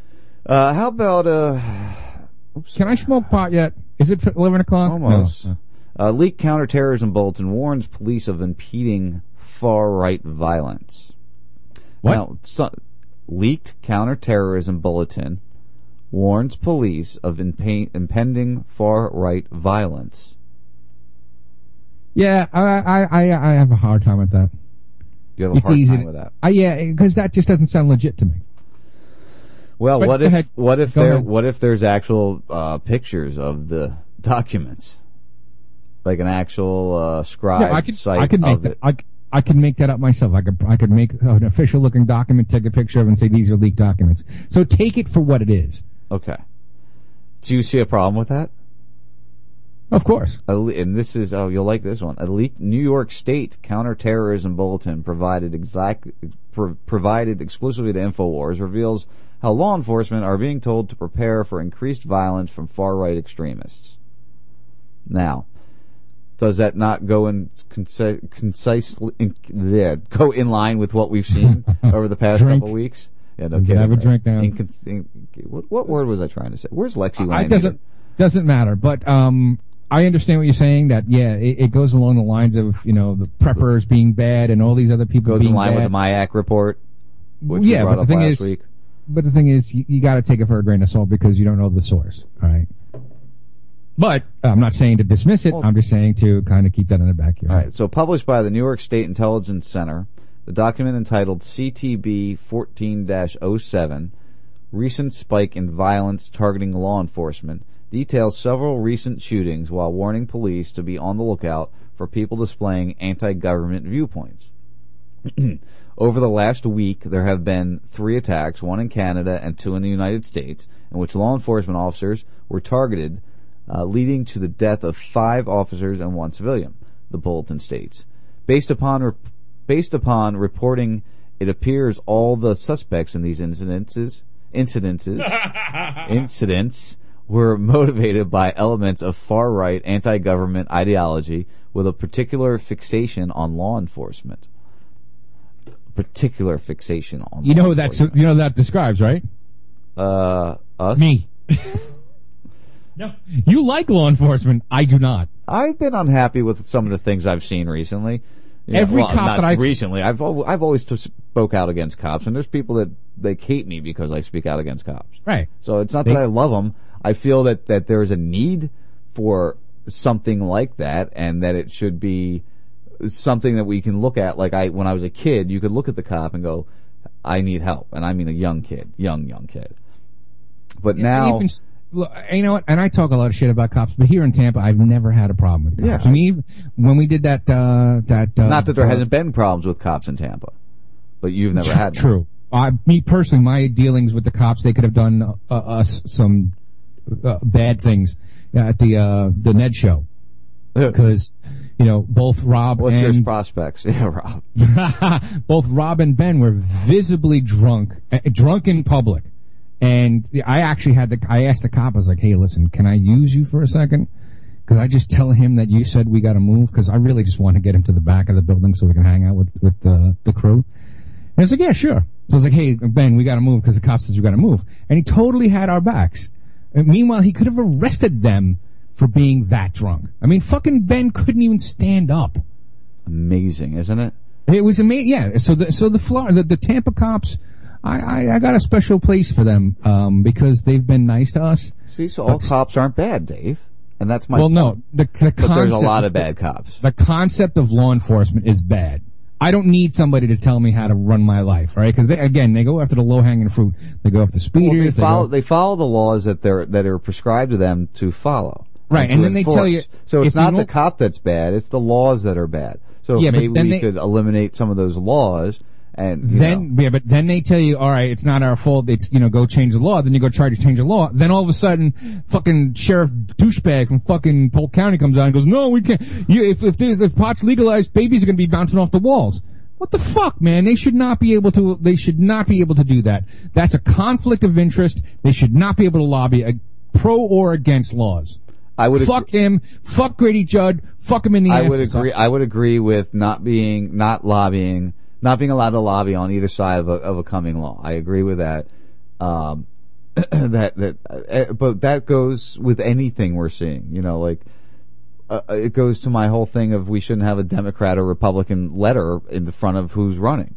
Uh, how about uh? Can I smoke pot yet? Is it eleven o'clock? Almost. No. Uh, leaked counterterrorism bulletin warns police of impeding far right violence. What? Now, so, leaked counterterrorism bulletin warns police of impending far right violence. Yeah, I, I I I have a hard time with that. You have a it's hard easy. time with that. Uh, yeah, because that just doesn't sound legit to me. Well, But what if ahead. what if Go there ahead. what if there's actual uh, pictures of the documents, like an actual uh, scribe Yeah, I could site I could make that. I, I could make that up myself. I could I could make an official looking document, take a picture of, it and say these are leaked documents. So take it for what it is. Okay. Do you see a problem with that? Of course. And this is oh you'll like this one. A leaked New York State counterterrorism bulletin provided exact pro- provided exclusively to Infowars reveals how law enforcement are being told to prepare for increased violence from far right extremists. Now, does that not go in concisely in, yeah, go in line with what we've seen <laughs> over the past Drink. couple weeks? Yeah, no You kidding. have a drink now. Incon- in- what, what word was I trying to say? Where's Lexi? when I I doesn't doesn't matter. But um, I understand what you're saying. That yeah, it, it goes along the lines of you know the preppers being bad and all these other people goes being in line bad. with the MIAC report, which yeah, but the thing is, week. but the thing is, you, you got to take it for a grain of salt because you don't know the source. All right. But I'm not saying to dismiss it. I'm just saying to kind of keep that in the back of your All head. right, so published by the New York State Intelligence Center, the document entitled CTB 14-07, Recent Spike in Violence Targeting Law Enforcement, details several recent shootings while warning police to be on the lookout for people displaying anti-government viewpoints. <clears throat> Over the last week, there have been three attacks, one in Canada and two in the United States, in which law enforcement officers were targeted, uh, leading to the death of five officers and one civilian. The bulletin states, based upon rep- based upon reporting, it appears all the suspects in these incidences incidences <laughs> incidents were motivated by elements of far right anti-government ideology with a particular fixation on law enforcement particular fixation on You law know who that's you know that describes right? Uh, us? Me. no, you like law enforcement. I do not. I've been unhappy with some of the things I've seen recently. Yeah, Every well, cop that I've- recently, I've al- I've always t- spoke out against cops, and there's people that they hate me because I speak out against cops. Right. So it's not They- that I love them. I feel that that there is a need for something like that, and that it should be something that we can look at. Like I, when I was a kid, you could look at the cop and go, "I need help," and I mean a young kid, young young kid. But Yeah, now, even you know what? And I talk a lot of shit about cops, but here in Tampa, I've never had a problem with cops. I mean, when we did that, uh, that uh, Not that there uh, hasn't been problems with cops in Tampa, but you've never had. True. I, me personally, my dealings with the cops, they could have done uh, us some uh, bad things at the uh, the Ned show because you know both Rob What's and prospects? <laughs> Yeah, Rob. <laughs> both Rob and Ben were visibly drunk, uh, drunk in public. And I actually had the, I asked the cop, I was like, hey, listen, can I use you for a second? Could I just tell him that you said we got to move? Because I really just want to get him to the back of the building so we can hang out with, with the, the crew. And he's like, yeah, sure. So I was like, hey, Ben, we got to move because the cop says we got to move. And he totally had our backs. And meanwhile, he could have arrested them for being that drunk. I mean, fucking Ben couldn't even stand up. Amazing, isn't it? It was amazing. Yeah. So the so the Florida the, the Tampa cops, I, I I got a special place for them um, because they've been nice to us. See, so all cops aren't bad, Dave, and that's my. well, no, the, the But there's a lot of bad cops. The concept of law enforcement is bad. I don't need somebody to tell me how to run my life, right? Because again, they go after the low hanging fruit. They go after Well, speeders. they they follow go- they follow the laws that they're that are prescribed to them to follow. Right, and to then they tell you. So it's not the cop that's bad; it's the laws that are bad. So Yeah, maybe we they- could eliminate some of those laws, and then know, yeah, but then they tell you, all right, it's not our fault. It's you know, go change the law. Then you go try to change the law. Then all of a sudden, fucking sheriff douchebag from fucking Polk County comes out and goes, no, we can't. You, if if there's if pot's legalized, babies are going to be bouncing off the walls. What the fuck, man? They should not be able to. They should not be able to do that. That's a conflict of interest. They should not be able to lobby a pro or against laws. I would fuck him. Fuck Grady Judd. Fuck him in the I ass. would agree. I would agree with not being not lobbying, not being allowed to lobby on either side of a, of a coming law. I agree with that. Um, <clears throat> that that, uh, but that goes with anything we're seeing. You know, like uh, it goes to my whole thing of we shouldn't have a Democrat or Republican letter in the front of who's running.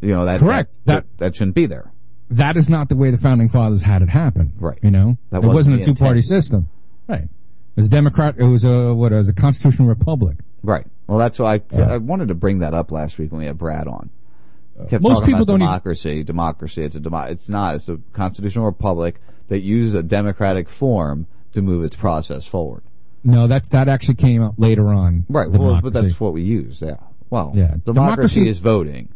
You know that Correct. that that, that shouldn't be there. that is not the way the founding fathers had it happen. Right. You know, That it wasn't wasn't a two party system. Right. It was Democrat. It was a what? It was a constitutional republic. Right. Well, that's why I, I wanted to bring that up last week when we had Brad on. Uh, Kept most people don't even- democracy. democracy. It's a demo- It's not. It's a constitutional republic that uses a democratic form to move its process forward. No, that's that actually came up later on. Right. Well, but that's what we use. Yeah. Well, Yeah. democracy, Democracy- is voting.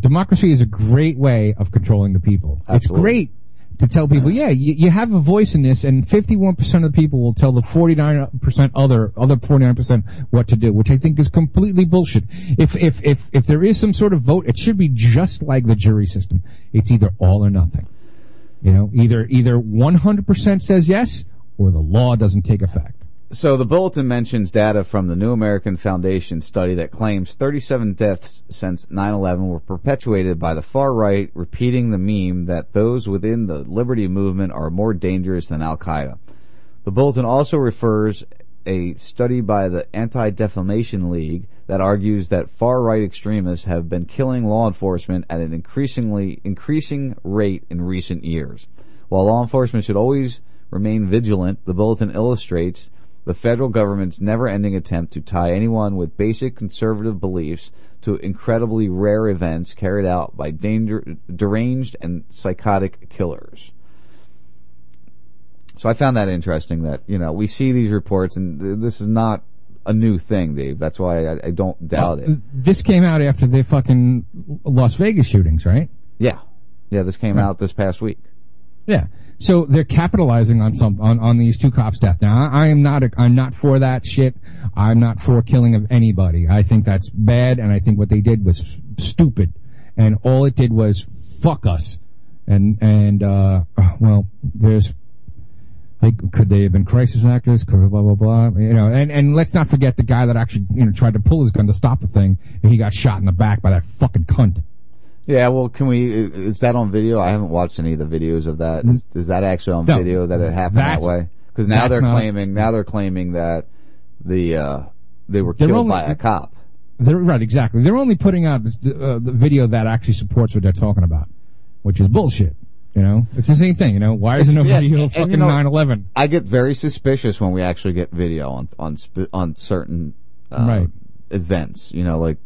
democracy is a great way of controlling the people. Absolutely. It's great to tell people, yeah, you, you have a voice in this, and 51% of the people will tell the 49% other, other 49% what to do, which I think is completely bullshit. If, if, if, if there is some sort of vote, it should be just like the jury system. It's either all or nothing. You know, either, either 100% says yes, or the law doesn't take effect. So the bulletin mentions data from the New American Foundation study that claims 37 deaths since 9/11 were perpetuated by the far right, repeating the meme that those within the liberty movement are more dangerous than Al Qaeda. The bulletin also refers a study by the Anti-Defamation League that argues that far right extremists have been killing law enforcement at an increasingly increasing rate in recent years. While law enforcement should always remain vigilant, the bulletin illustrates the federal government's never-ending attempt to tie anyone with basic conservative beliefs to incredibly rare events carried out by danger, deranged and psychotic killers. So I found that interesting that, you know, we see these reports and th- this is not a new thing, Dave. That's why I, I don't doubt uh, it. This came out after the fucking Las Vegas shootings, right? Yeah. Yeah, this came Right. out this past week. Yeah. So they're capitalizing on some on, on these two cops' death. Now I, I am not a, I'm not for that shit. I'm not for killing of anybody. I think that's bad, and I think what they did was stupid, and all it did was fuck us. And and uh, well, there's like could they have been crisis actors? Could blah blah blah. You know, and and let's not forget the guy that actually you know tried to pull his gun to stop the thing, and he got shot in the back by that fucking cunt. Yeah, well, can we? Is that on video? I haven't watched any of the videos of that. Is, is that actually on No, video that it happened that way? Because now they're claiming now they're claiming that the uh, they were killed only- by a cop. They're right, exactly. They're only putting out this, uh, the video that actually supports what they're talking about, which is bullshit. You know, it's the same thing. You know, why isn't there Yeah, video of fucking you know, 9/11? I get very suspicious when we actually get video on on on certain uh, Right. Events. You know, like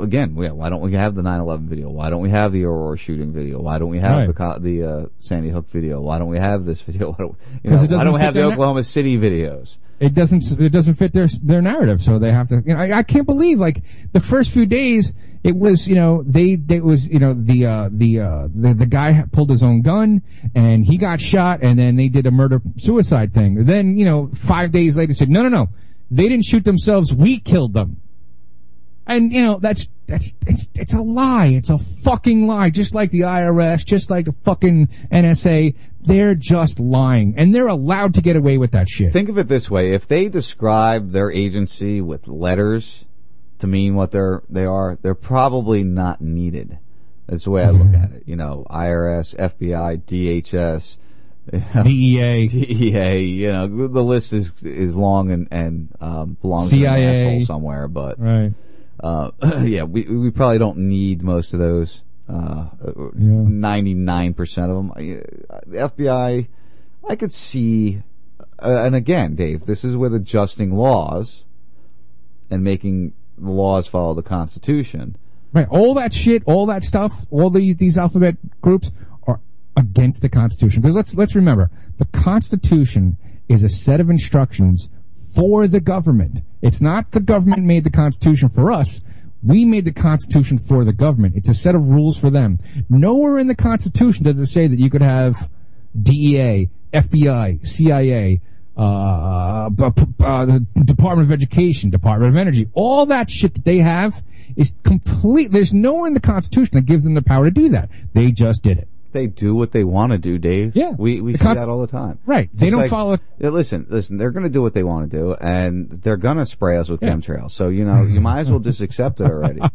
again, yeah, why don't we have the 9/11 video? Why don't we have the Aurora shooting video? Why don't we have Right. the co- the uh, Sandy Hook video? Why don't we have this <laughs> video? Why don't, you know, it why don't we have the their na- Oklahoma City videos? It doesn't. It doesn't fit their their narrative, so they have to. You know, I, I can't believe like the first few days. It was, you know, they, they was, you know, the, uh, the, uh, the, the guy pulled his own gun and he got shot and then they did a murder suicide thing. Then, you know, five days later said, no, no, no, they didn't shoot themselves. We killed them. And, you know, that's, that's, it's, it's a lie. It's a fucking lie. Just like the IRS, just like the fucking NSA. They're just lying. And they're allowed to get away with that shit. Think of it this way: if they describe their agency with letters to mean what they're they are, they're probably not needed. That's the way I look at it. You know, IRS, FBI, DHS. <laughs> DEA, DEA. You know, the list is is long and and um, belongs CIA. an asshole somewhere. But Right. Uh, <clears throat> yeah, we we probably don't need most of those. Uh, Ninety nine percent of them. The FBI, I could see, uh, and again, Dave, this is with adjusting laws and making the laws follow the Constitution. Right. All that shit, all that stuff, all these these alphabet groups are against the Constitution. Because let's let's remember, the Constitution is a set of instructions for the government. It's not the government made the Constitution for us. We made the Constitution for the government. It's a set of rules for them. Nowhere in the Constitution does it say that you could have DEA, FBI, CIA, uh, p- uh, the Department of Education, Department of Energy, all that shit that they have is complete. There's nowhere in the Constitution that gives them the power to do that. They just did it. They do what they want to do, Dave. Yeah. we we see that all the time. Right. They Just don't like- follow- Yeah, listen, listen. They're going to do what they want to do, and they're going to spray us with Yeah. chemtrails. So you know, you might as well just accept it already. <laughs>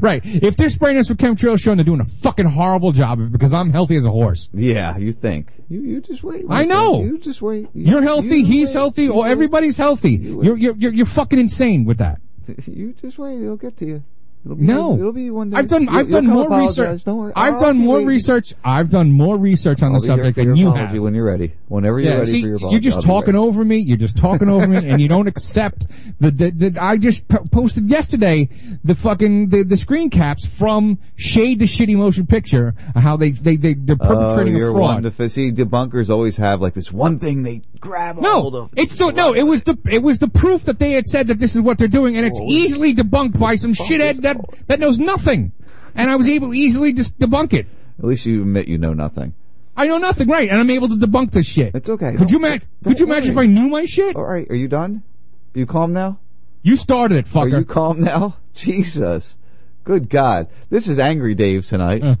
Right. If they're spraying us with chemtrails, showing they're doing a fucking horrible job because I'm healthy as a horse. Yeah, you think you you just wait. I know. friend. You just wait. You- You're healthy. you he's wait. healthy. You Or wait. everybody's healthy. You're, you're you're you're fucking insane with that. <laughs> You just wait. It'll get to you. It'll be, No, it'll be one day. I've done. You- I've done more research. I've I'll done more waiting. research. I've done more research on I'll the subject than you have. when you're ready. Whenever you're Yeah, ready see, for your you're just talking over me. You're just talking over me, and you don't accept the the, the I just po- posted yesterday the fucking the, the screen caps from Shade to Shitty Motion Picture. Uh, how they they they they're perpetrating oh, a fraud. One to, see, debunkers always have like this one thing they grab hold No, of. it's the no. It was the it was the proof that they had said that this is what they're doing, and it's easily debunked by some shithead that that knows nothing. And I was able to easily just debunk it. At least you admit you know nothing. I know nothing, right? And I'm able to debunk this shit. It's okay. Could you Don't- imagine? Could you don't imagine if. I knew my shit? All right, are you done? Are you calm now? You started it, Are you calm now? <laughs> Jesus. Good God. This is Angry Dave tonight. <laughs> <laughs>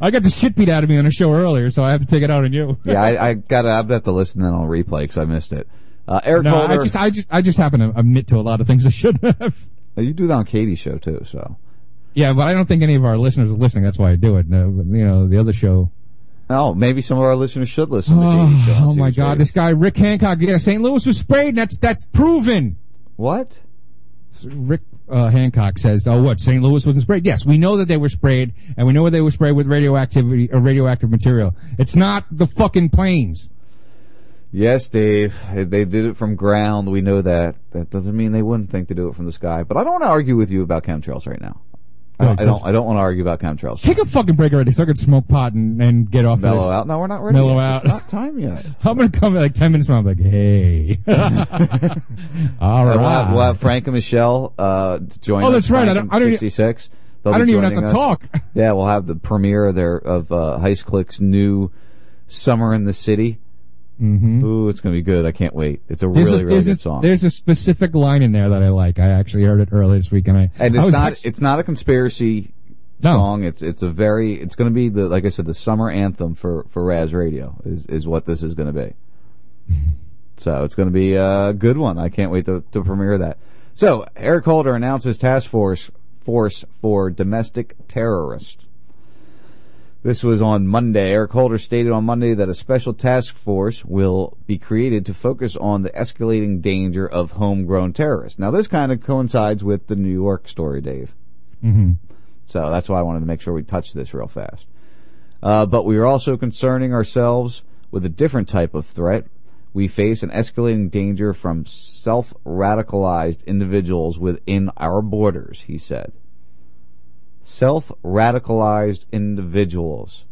I got the shit beat out of me on a show earlier, so I have to take it out on you. yeah, I, I gotta, I have to listen then on replay because I missed it. Uh, Eric no, Holder. I just, I just, I just happen to admit to a lot of things I shouldn't have. You do that on Katie's show too, so. Yeah, but I don't think any of our listeners are listening. That's why I do it. No, but, you know, the other show. Oh, maybe some of our listeners should listen to Oh, Katie's show. oh my Tuesday. God, this guy Rick Hancock. Yeah, St. Louis was sprayed. And that's that's proven. What? Rick uh, Hancock says, "Oh, what? St. Louis wasn't sprayed? Yes, we know that they were sprayed, and we know where they were sprayed with radioactivity or radioactive material. It's not the fucking planes. Yes, Dave. They did it from ground. We know that. That doesn't mean they wouldn't think to do it from the sky. But I don't want to argue with you about chemtrails right now. I, Right, I don't. I don't want to argue about chemtrails. Take a fucking break already, so I can smoke pot and, and get off. Mellow this. out. No, we're not ready. Mellow yet. out. It's not time yet. <laughs> I'm gonna come in like ten minutes from. I'm like, hey, <laughs> all Uh. We'll have, we'll have Frank and Michelle uh, join. Oh, us, that's right. I don't- I don't 66. I don't even have to us. talk. Yeah, we'll have the premiere of their of uh, Heist Click's new "Summer in the City." Mm-hmm. Ooh, it's gonna be good. I can't wait. It's a There's really, a, really good a, song. There's a specific line in there that I like. I actually heard it earlier this week, and I and it's was not actually- it's not a conspiracy No. song. It's it's a very it's going to be the like I said the summer anthem for for Raz Radio is is what this is going to be. <laughs> so it's going to be a good one. I can't wait to to premiere that. So Eric Holder announces task force force for domestic terrorists. This was on Monday. Eric Holder stated on Monday that a special task force will be created to focus on the escalating danger of homegrown terrorists. Now, this kind of coincides with the New York story, Dave. Mm-hmm. So that's why I wanted to make sure we touch this real fast. Uh, but we are also concerning ourselves with a different type of threat, we face an escalating danger from self-radicalized individuals within our borders, he said. Self-radicalized individuals.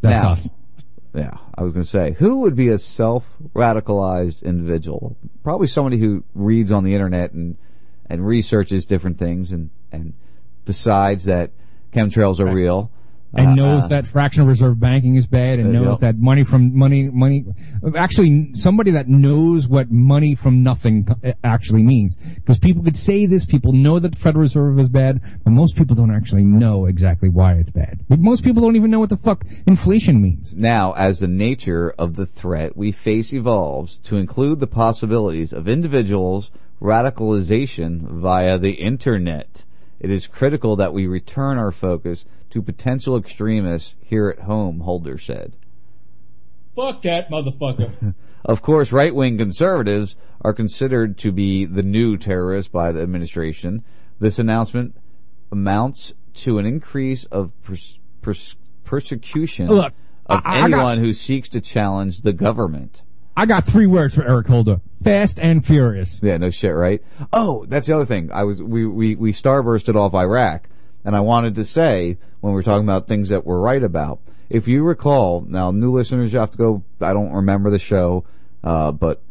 That's Now- us. Yeah, I was going to say, who would be a self-radicalized individual? Probably somebody who reads on the internet and and researches different things and and decides that chemtrails are real and Uh, knows uh, that fractional reserve banking is bad and knows go. that money from money money actually somebody that knows what money from nothing actually means. Because people could say this people know that the federal reserve is bad but most people don't actually know exactly why it's bad. But most people don't even know what the fuck inflation means. Now, as the nature of the threat we face evolves to include the possibilities of individuals' radicalization via the internet, it is critical that we return our focus to potential extremists here at home, Holder said. Fuck that motherfucker. <laughs> Of course, right wing conservatives are considered to be the new terrorists by the administration. This announcement amounts to an increase of pers- pers- persecution Look, of I- I got- anyone who seeks to challenge the government. i got three words for eric holder fast and furious Yeah, no shit, right? Oh, that's the other thing. I was we we we starbursted off Iraq, and I wanted to say when we are talking about things that we're right about. If you recall, now new listeners, you have to go. I don't remember the show, uh, but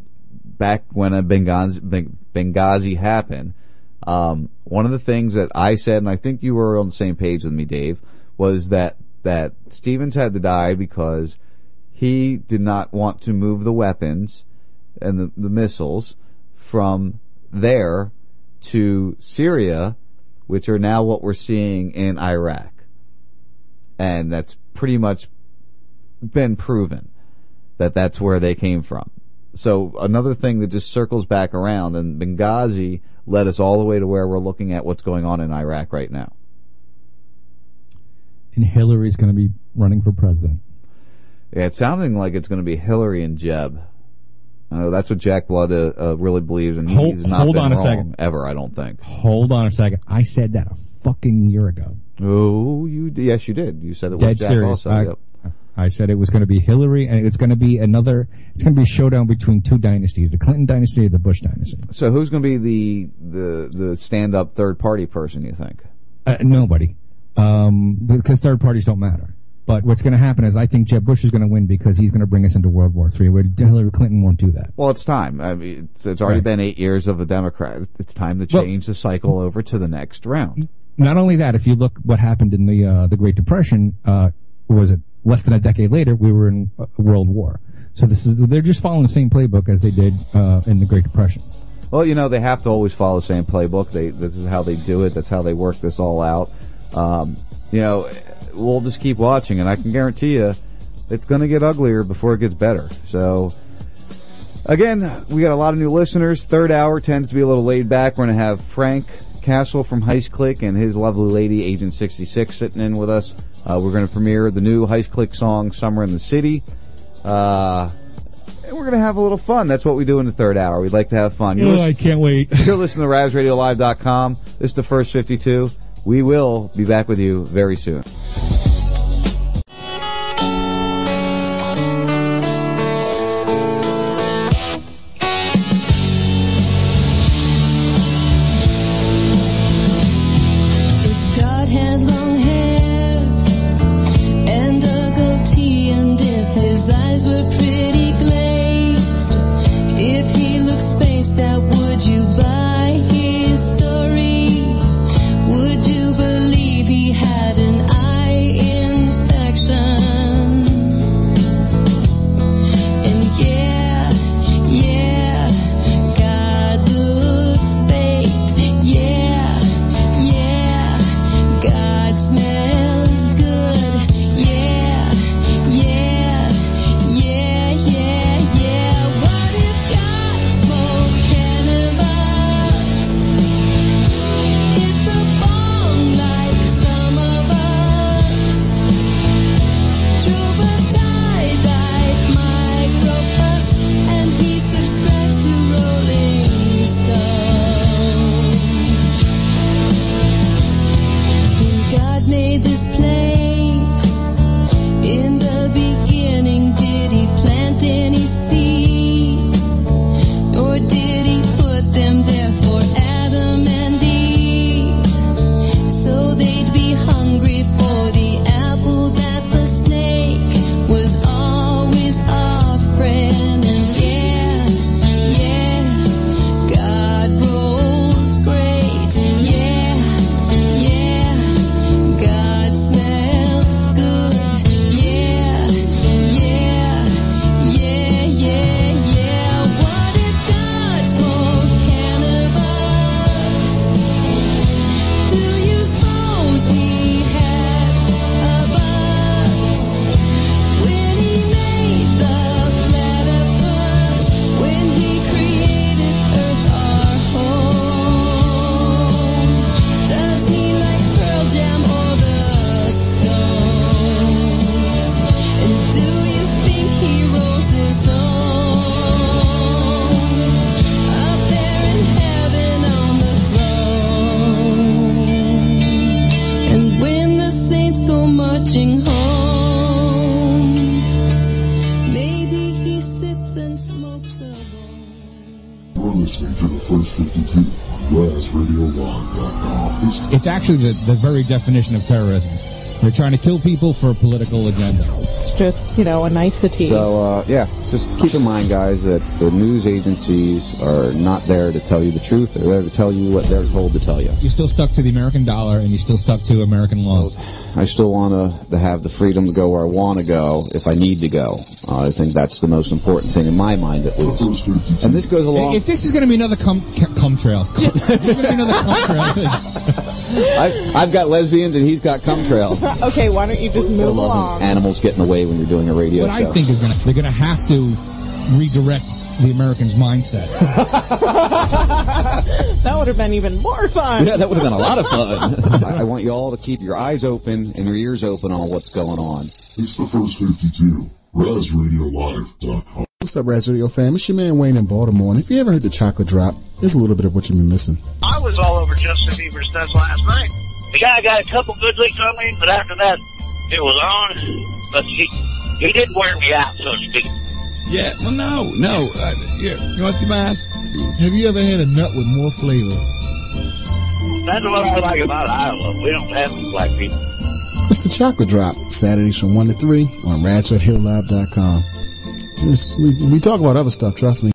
back when Benghazi Benghazi happened, um, one of the things that I said, and I think you were on the same page with me, Dave, was that that Stevens had to die because he did not want to move the weapons and the, the missiles from there to Syria, which are now what we're seeing in Iraq. And that's pretty much been proven that that's where they came from. So another thing that just circles back around and Benghazi led us all the way to where we're looking at what's going on in Iraq right now. and hillary's going to be running for president Yeah, it's sounding like it's going to be Hillary and Jeb. Know that's what Jack Blood uh, uh, really believes, and Hold- he's not hold been on a wrong second. ever. I don't think. hold on a second i said that a fucking year ago Oh, you yes, you did. You said it was dead Jack serious. also. I, yep. I said it was going to be Hillary, and it's going to be another. It's going to be a showdown between two dynasties: the Clinton dynasty and the Bush dynasty. So who's going to be the the the stand up third party person? You think? Uh, nobody, um, because third parties don't matter. But what's going to happen is I think Jeb Bush is going to win because he's going to bring us into World War III, where Hillary Clinton won't do that. Well, it's time. I mean, it's, it's already Right. been eight years of a Democrat. It's time to Well- change the cycle over to the next round. Not only that, if you look what happened in the uh, the Great Depression, uh, was it less than a decade later? We were in a world war. So this is they're just following the same playbook as they did uh, in the Great Depression. Well, you know, they have to always follow the same playbook. They this is how they do it. That's how they work this all out. Um, you know, we'll just keep watching, and I can guarantee you, it's going to get uglier before it gets better. So, again, we got a lot of new listeners. Third hour tends to be a little laid back. We're going to have Frank Castle from Heist Click and his lovely lady, Agent 66, sitting in with us. Uh, we're going to premiere the new Heist Click song, Summer in the City. Uh, and we're going to have a little fun. That's what we do in the third hour. We'd like to have fun. You're Oh, listen- I can't wait. You're listening to RazRadioLive.com. This is the first 52. We will be back with you very soon. If God had long actually the, the very definition of terrorism. They're trying to kill people for a political agenda. It's just, you know, a nicety. So, uh, yeah, just keep in mind, guys, that the news agencies are not there to tell you the truth. They're there to tell you what they're told to tell you. You're still stuck to the American dollar, and you're still stuck to American laws. I still want to, to have the freedom to go where I want to go if I need to go. Uh, I think that's the most important thing in my mind, at least. And this goes along. If this is going to be another cum, cum trail, <laughs> if this is going to be another cum trail. <laughs> I, I've got lesbians and he's got cum trail. <laughs> okay, why don't you just I move love along? when animals get in the way when you're doing a radio What I think is going to they're going to have to redirect the Americans' mindset. <laughs> that would have been even more fun. Yeah, that would have been a lot of fun. <laughs> I, I want you all to keep your eyes open and your ears open on what's going on. It's the first 52, RazRadioLive.com. What's up, Raz Radio fam? It's your man Wayne in Baltimore, and if you ever heard the chocolate drop, there's a little bit of what you've been missing. I was all over Justin Bieber's nuts last night. The guy got a couple good licks on me, but after that, it was on. But he, he did wear me out, so to speak. Yeah, well, no, no. Uh, here, you want to see my ass? Have you ever had a nut with more flavor? That's what I like about Iowa. We don't have any black people. It's the chocolate drop, Saturdays from 1 to 3 on RadshotHillLive.com. Yes, we, we talk about other stuff, trust me.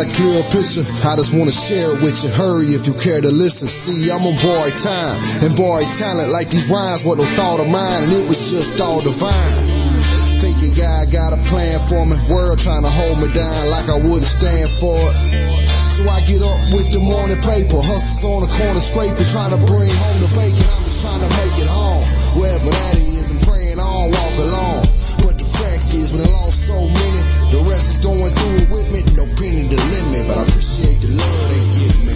Got a clear picture. I just wanna share it with you. Hurry if you care to listen. See, I'm on borrowed time and borrowed talent. Like these rhymes, what no thought of mine, and it was just all divine. Thinking God got a plan for me. World trying to hold me down like I wouldn't stand for it. So I get up with the morning paper, hustles on the corner scraping, trying to bring home the bacon. I'm just trying to make it home, wherever that is, and praying on, walk along. Going through it with me. No penny to limit, but I appreciate the love they give me.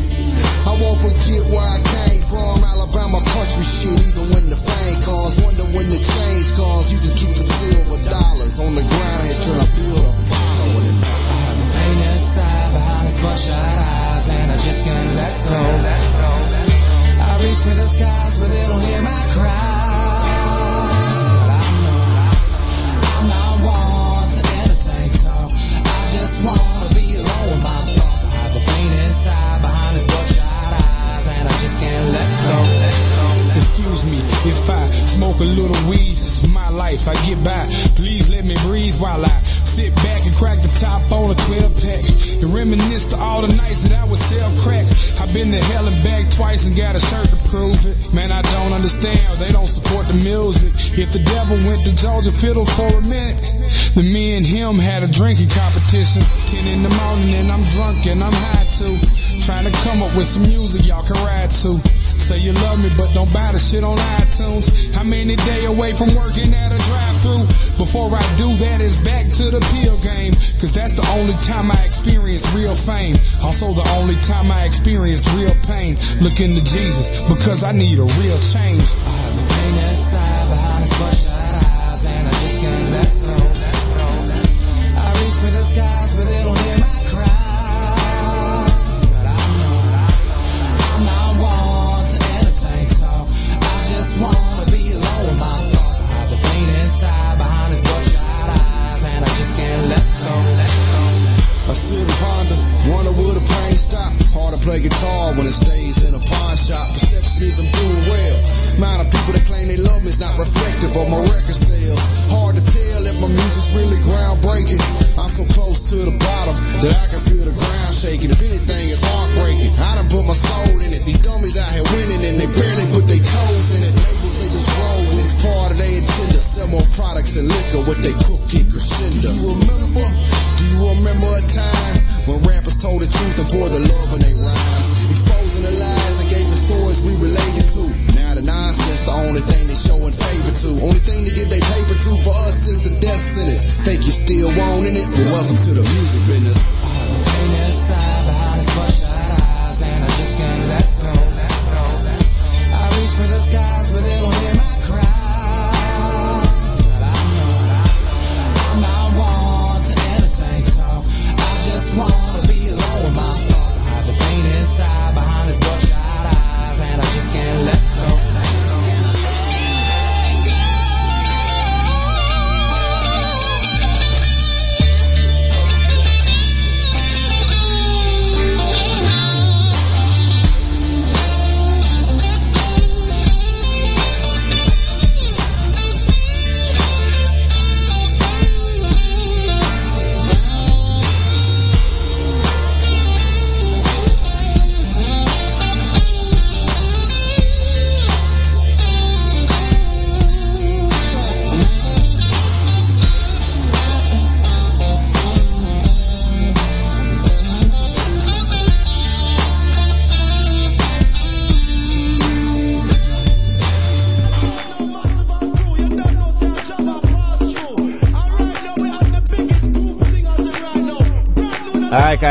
I won't forget where I came from, Alabama country shit. Even when the fame comes, wonder when the change comes. You just keep the silver dollars on the ground here trying to build a following. I have the pain inside behind these bloodshot eyes, and I just can't let go. I reach for the skies, but they don't hear my cries. Me if I smoke a little weed. It's my life. I get by. Please let me breathe while I sit back and crack the top on a 12 pack and reminisce to all the nights that I would sell crack. I've been to hell and back twice and got a shirt to prove it. Man, I don't understand. They don't support the music. If the devil went to Georgia Fiddle for a minute, then me and him had a drinking competition. 10 in the morning and I'm drunk and I'm high too. Trying to come up with some music y'all can ride to. Say you love me, but don't buy the shit on iTunes. How many any day away from working at a drive through. Before I do that, it's back to the pill game. Cause that's the only time I experienced real fame. Also, the only time I experienced real pain. Looking to Jesus, because I need a real change. I have the pain inside behind these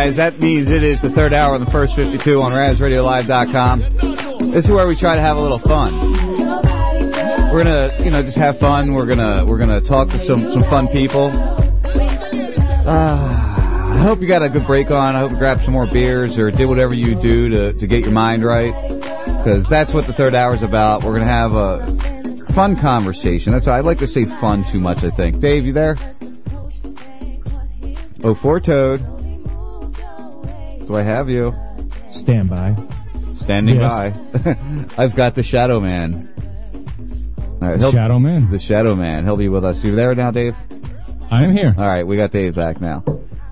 guys, that means it is the third hour on the first 52 on RazRadioLive.com. This is where we try to have a little fun. We're gonna, you know, just have fun. We're gonna, we're gonna talk to some, some fun people. Uh, I hope you got a good break on. I hope you grabbed some more beers or did whatever you do to, to get your mind right. Cause that's what the third hour is about. We're gonna have a fun conversation. That's, why I like to say fun too much, I think. Dave, you there? Oh, four Toad. Do I have you? Stand by. Standing Yes. by. <laughs> I've got the Shadow Man. All right, he'll- Shadow Man. The Shadow Man. He'll be with us. You there now, Dave? I am here. All right, we got Dave back now.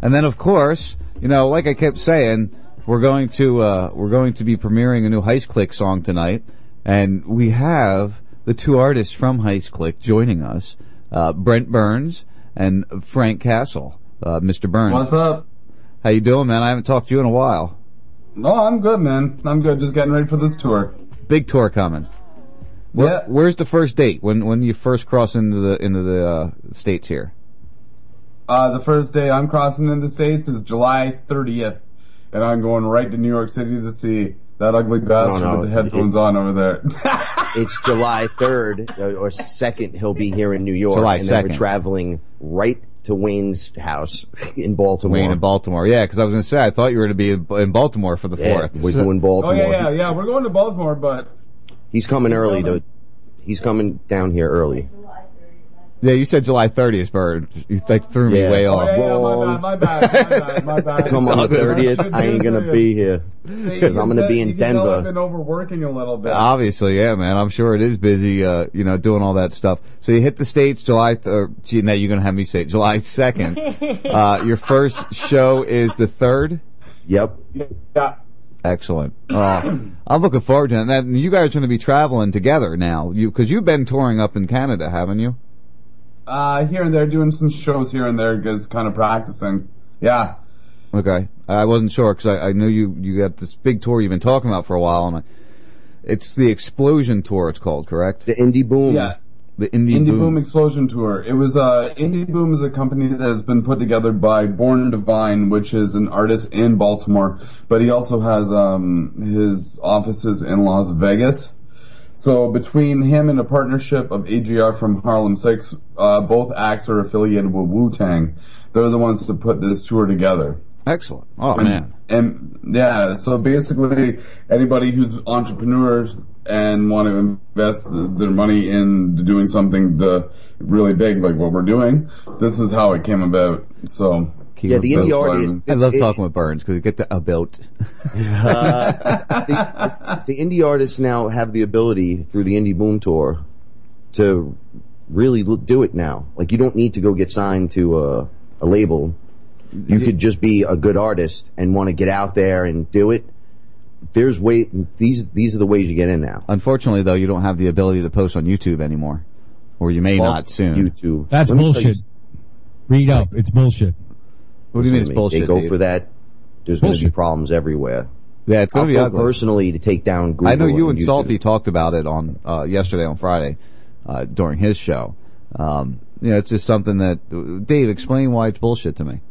And then, of course, you know, like I kept saying, we're going to uh, we're going to be premiering a new Heist Click song tonight, and we have the two artists from Heist Click joining us, uh, Brent Burns and Frank Castle. Uh, Mr. Burns, What's up? How you doing, man? I haven't talked to you in a while. No, I'm good, man. I'm good. Just getting ready for this tour. Big tour coming. Where, Where's the first date? When when you first cross into the into the uh, states here? Uh, the first day I'm crossing into the States is July 30th, and I'm going right to New York City to see that ugly bastard no, with the headphones on over there. <laughs> it's July 3rd uh, or 2nd. He'll be here in New York. July and then 2nd. we're traveling right to Wayne's house in Baltimore. Wayne in Baltimore. Yeah, because I was going to say I thought you were going to be in, in Baltimore for the Yeah, fourth. we're doing <laughs> Baltimore. oh Baltimore. yeah, yeah, yeah. We're going to Baltimore, but He's coming early to. He's coming down here early. Yeah, you said July 30th, Bird. You like threw me Yeah. way Oh, off. yeah, yeah, my bad, my bad, my bad, my bad. <laughs> Come on all the good. 30th. I ain't gonna be here because I'm gonna be You in can tell I've Denver. been overworking a little bit. Obviously, yeah, man. I'm sure it is busy, uh, you know, doing all that stuff. So you hit the states July. Th- or, gee, now you're gonna have me say it, July second. <laughs> uh, your first show is the third. Yep. Yeah. Excellent. Uh, I'm looking forward to it. And then you guys are going to be traveling together now, you because you've been touring up in Canada, haven't you? Uh, here and there, doing some shows here and there, just kind of practicing. Yeah. Okay, I wasn't sure because I, I knew you you got this big tour you've been talking about for a while, and I, it's the Explosion Tour. It's called, correct? The Indie Boom. Yeah. The Indie, Indie Boom. Boom. Explosion Tour. It was uh Indie Boom is a company that has been put together by Born Divine, which is an artist in Baltimore, but he also has um his offices in Las Vegas. So between him and a partnership of AGR from Harlem Six, uh, both acts are affiliated with Wu Tang. They're the ones that put this tour together. Excellent. Oh and, man. And yeah, so basically anybody who's entrepreneurs and want to invest their money in doing something the really big like what we're doing, this is how it came about. So Yeah, the that's indie why artist- I'm- love it- talking with Burns because you get the about. Uh, the, the indie artists now have the ability through the Indie Boom Tour to really l- do it now. Like you don't need to go get signed to a, a label. You could just be a good artist and want to get out there and do it. There's way these these are the ways you get in now. Unfortunately, though, you don't have the ability to post on YouTube anymore, or you may Fuck not soon. YouTube. That's Let me tell you bullshit. Read up. It's bullshit. What do you mean Listen it's to me. bullshit? They go Dave? for that. There's going to be problems everywhere. Yeah, it's I'll going to be go ugly. personally to take down Google. I know you and YouTube. Salty talked about it on uh, yesterday on Friday uh, during his show. Um, you know, it's just something that Dave explain why it's bullshit to me.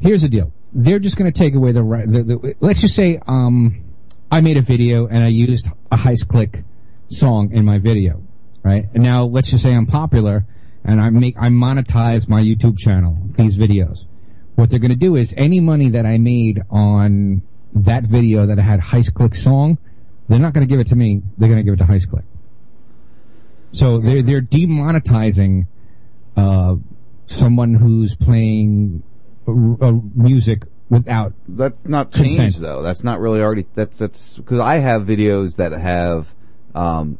Here's the deal. They're just going to take away the right. The, the, let's just say, um, I made a video and I used a heist click song in my video, right? And now let's just say I'm popular and I make I monetize my YouTube channel these videos. What they're going to do is any money that I made on that video that I had heist click song, they're not going to give it to me. They're going to give it to heist click. So they're they're demonetizing uh, someone who's playing uh, uh, music without That's not Consent. changed though. That's not really already. That's that's because I have videos that have um,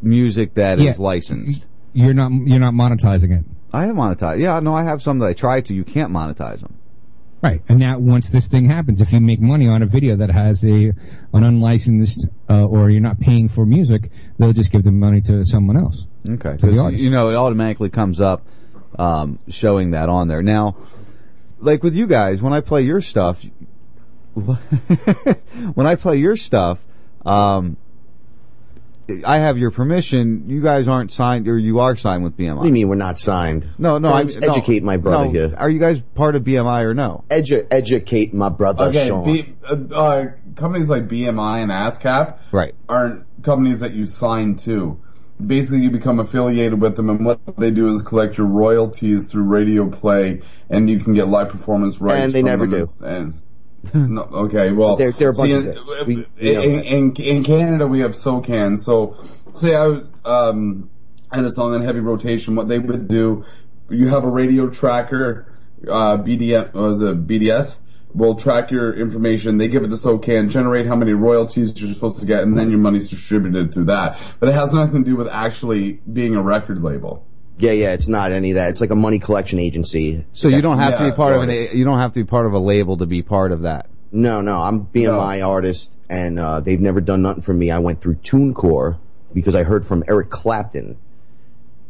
music that is Yeah. licensed. You're not you're not monetizing it, I have monetized. Yeah, no, I have some that I try to. You can't monetize them. right? And now once this thing happens, if you make money on a video that has a an unlicensed uh, or you're not paying for music, they'll just give the money to someone else. Okay, To the artist. you know, it automatically comes up um, showing that on there. Now, like with you guys, when I play your stuff, <laughs> when I play your stuff, um, I have your permission. You guys aren't signed, or you are signed with BMI. What do you mean we're not signed? No, no. I Let's educate my brother no, here. Are you guys part of BMI or no? Edu- educate my brother, Okay, Sean. B, uh, uh, companies like BMI and ASCAP right. aren't companies that you sign to. Basically, you become affiliated with them, and what they do is collect your royalties through radio play, and you can get live performance rights. And they from never them do. And, <laughs> no, okay, well, They're- they're a see, in. We- in, in, in Canada, we have SOCAN. So, say I um, had a song on heavy rotation. What they would do, you have a radio tracker, uh, BDM, was it BDS? Will track your information. They give it to SOCAN, generate how many royalties you're supposed to get, and then your money's distributed through that. But it has nothing to do with actually being a record label. Yeah, yeah, it's not any of that. It's like a money collection agency. So you don't have to be part of an. artists. You don't have to be part of a label to be part of that. No, no, I'm BMI artist, and uh, they've never done nothing for me. I went through TuneCore because I heard from Eric Clapton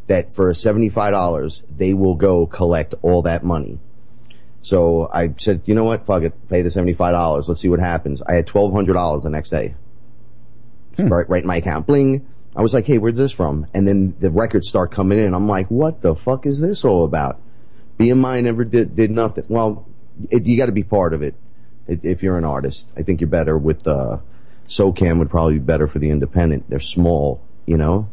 that for seventy-five dollars they will go collect all that money. So I said, you know what, fuck it, pay the seventy-five dollars. Let's see what happens. I had twelve hundred dollars the next day, right, right in my account. Bling. I was like, hey, where's this from? And then the records start coming in. I'm like, what the fuck is this all about? BMI never did did nothing. Well, it, you got to be part of it if you're an artist. I think you're better with uh, SOCAN would probably be better for the independent. They're small, you know.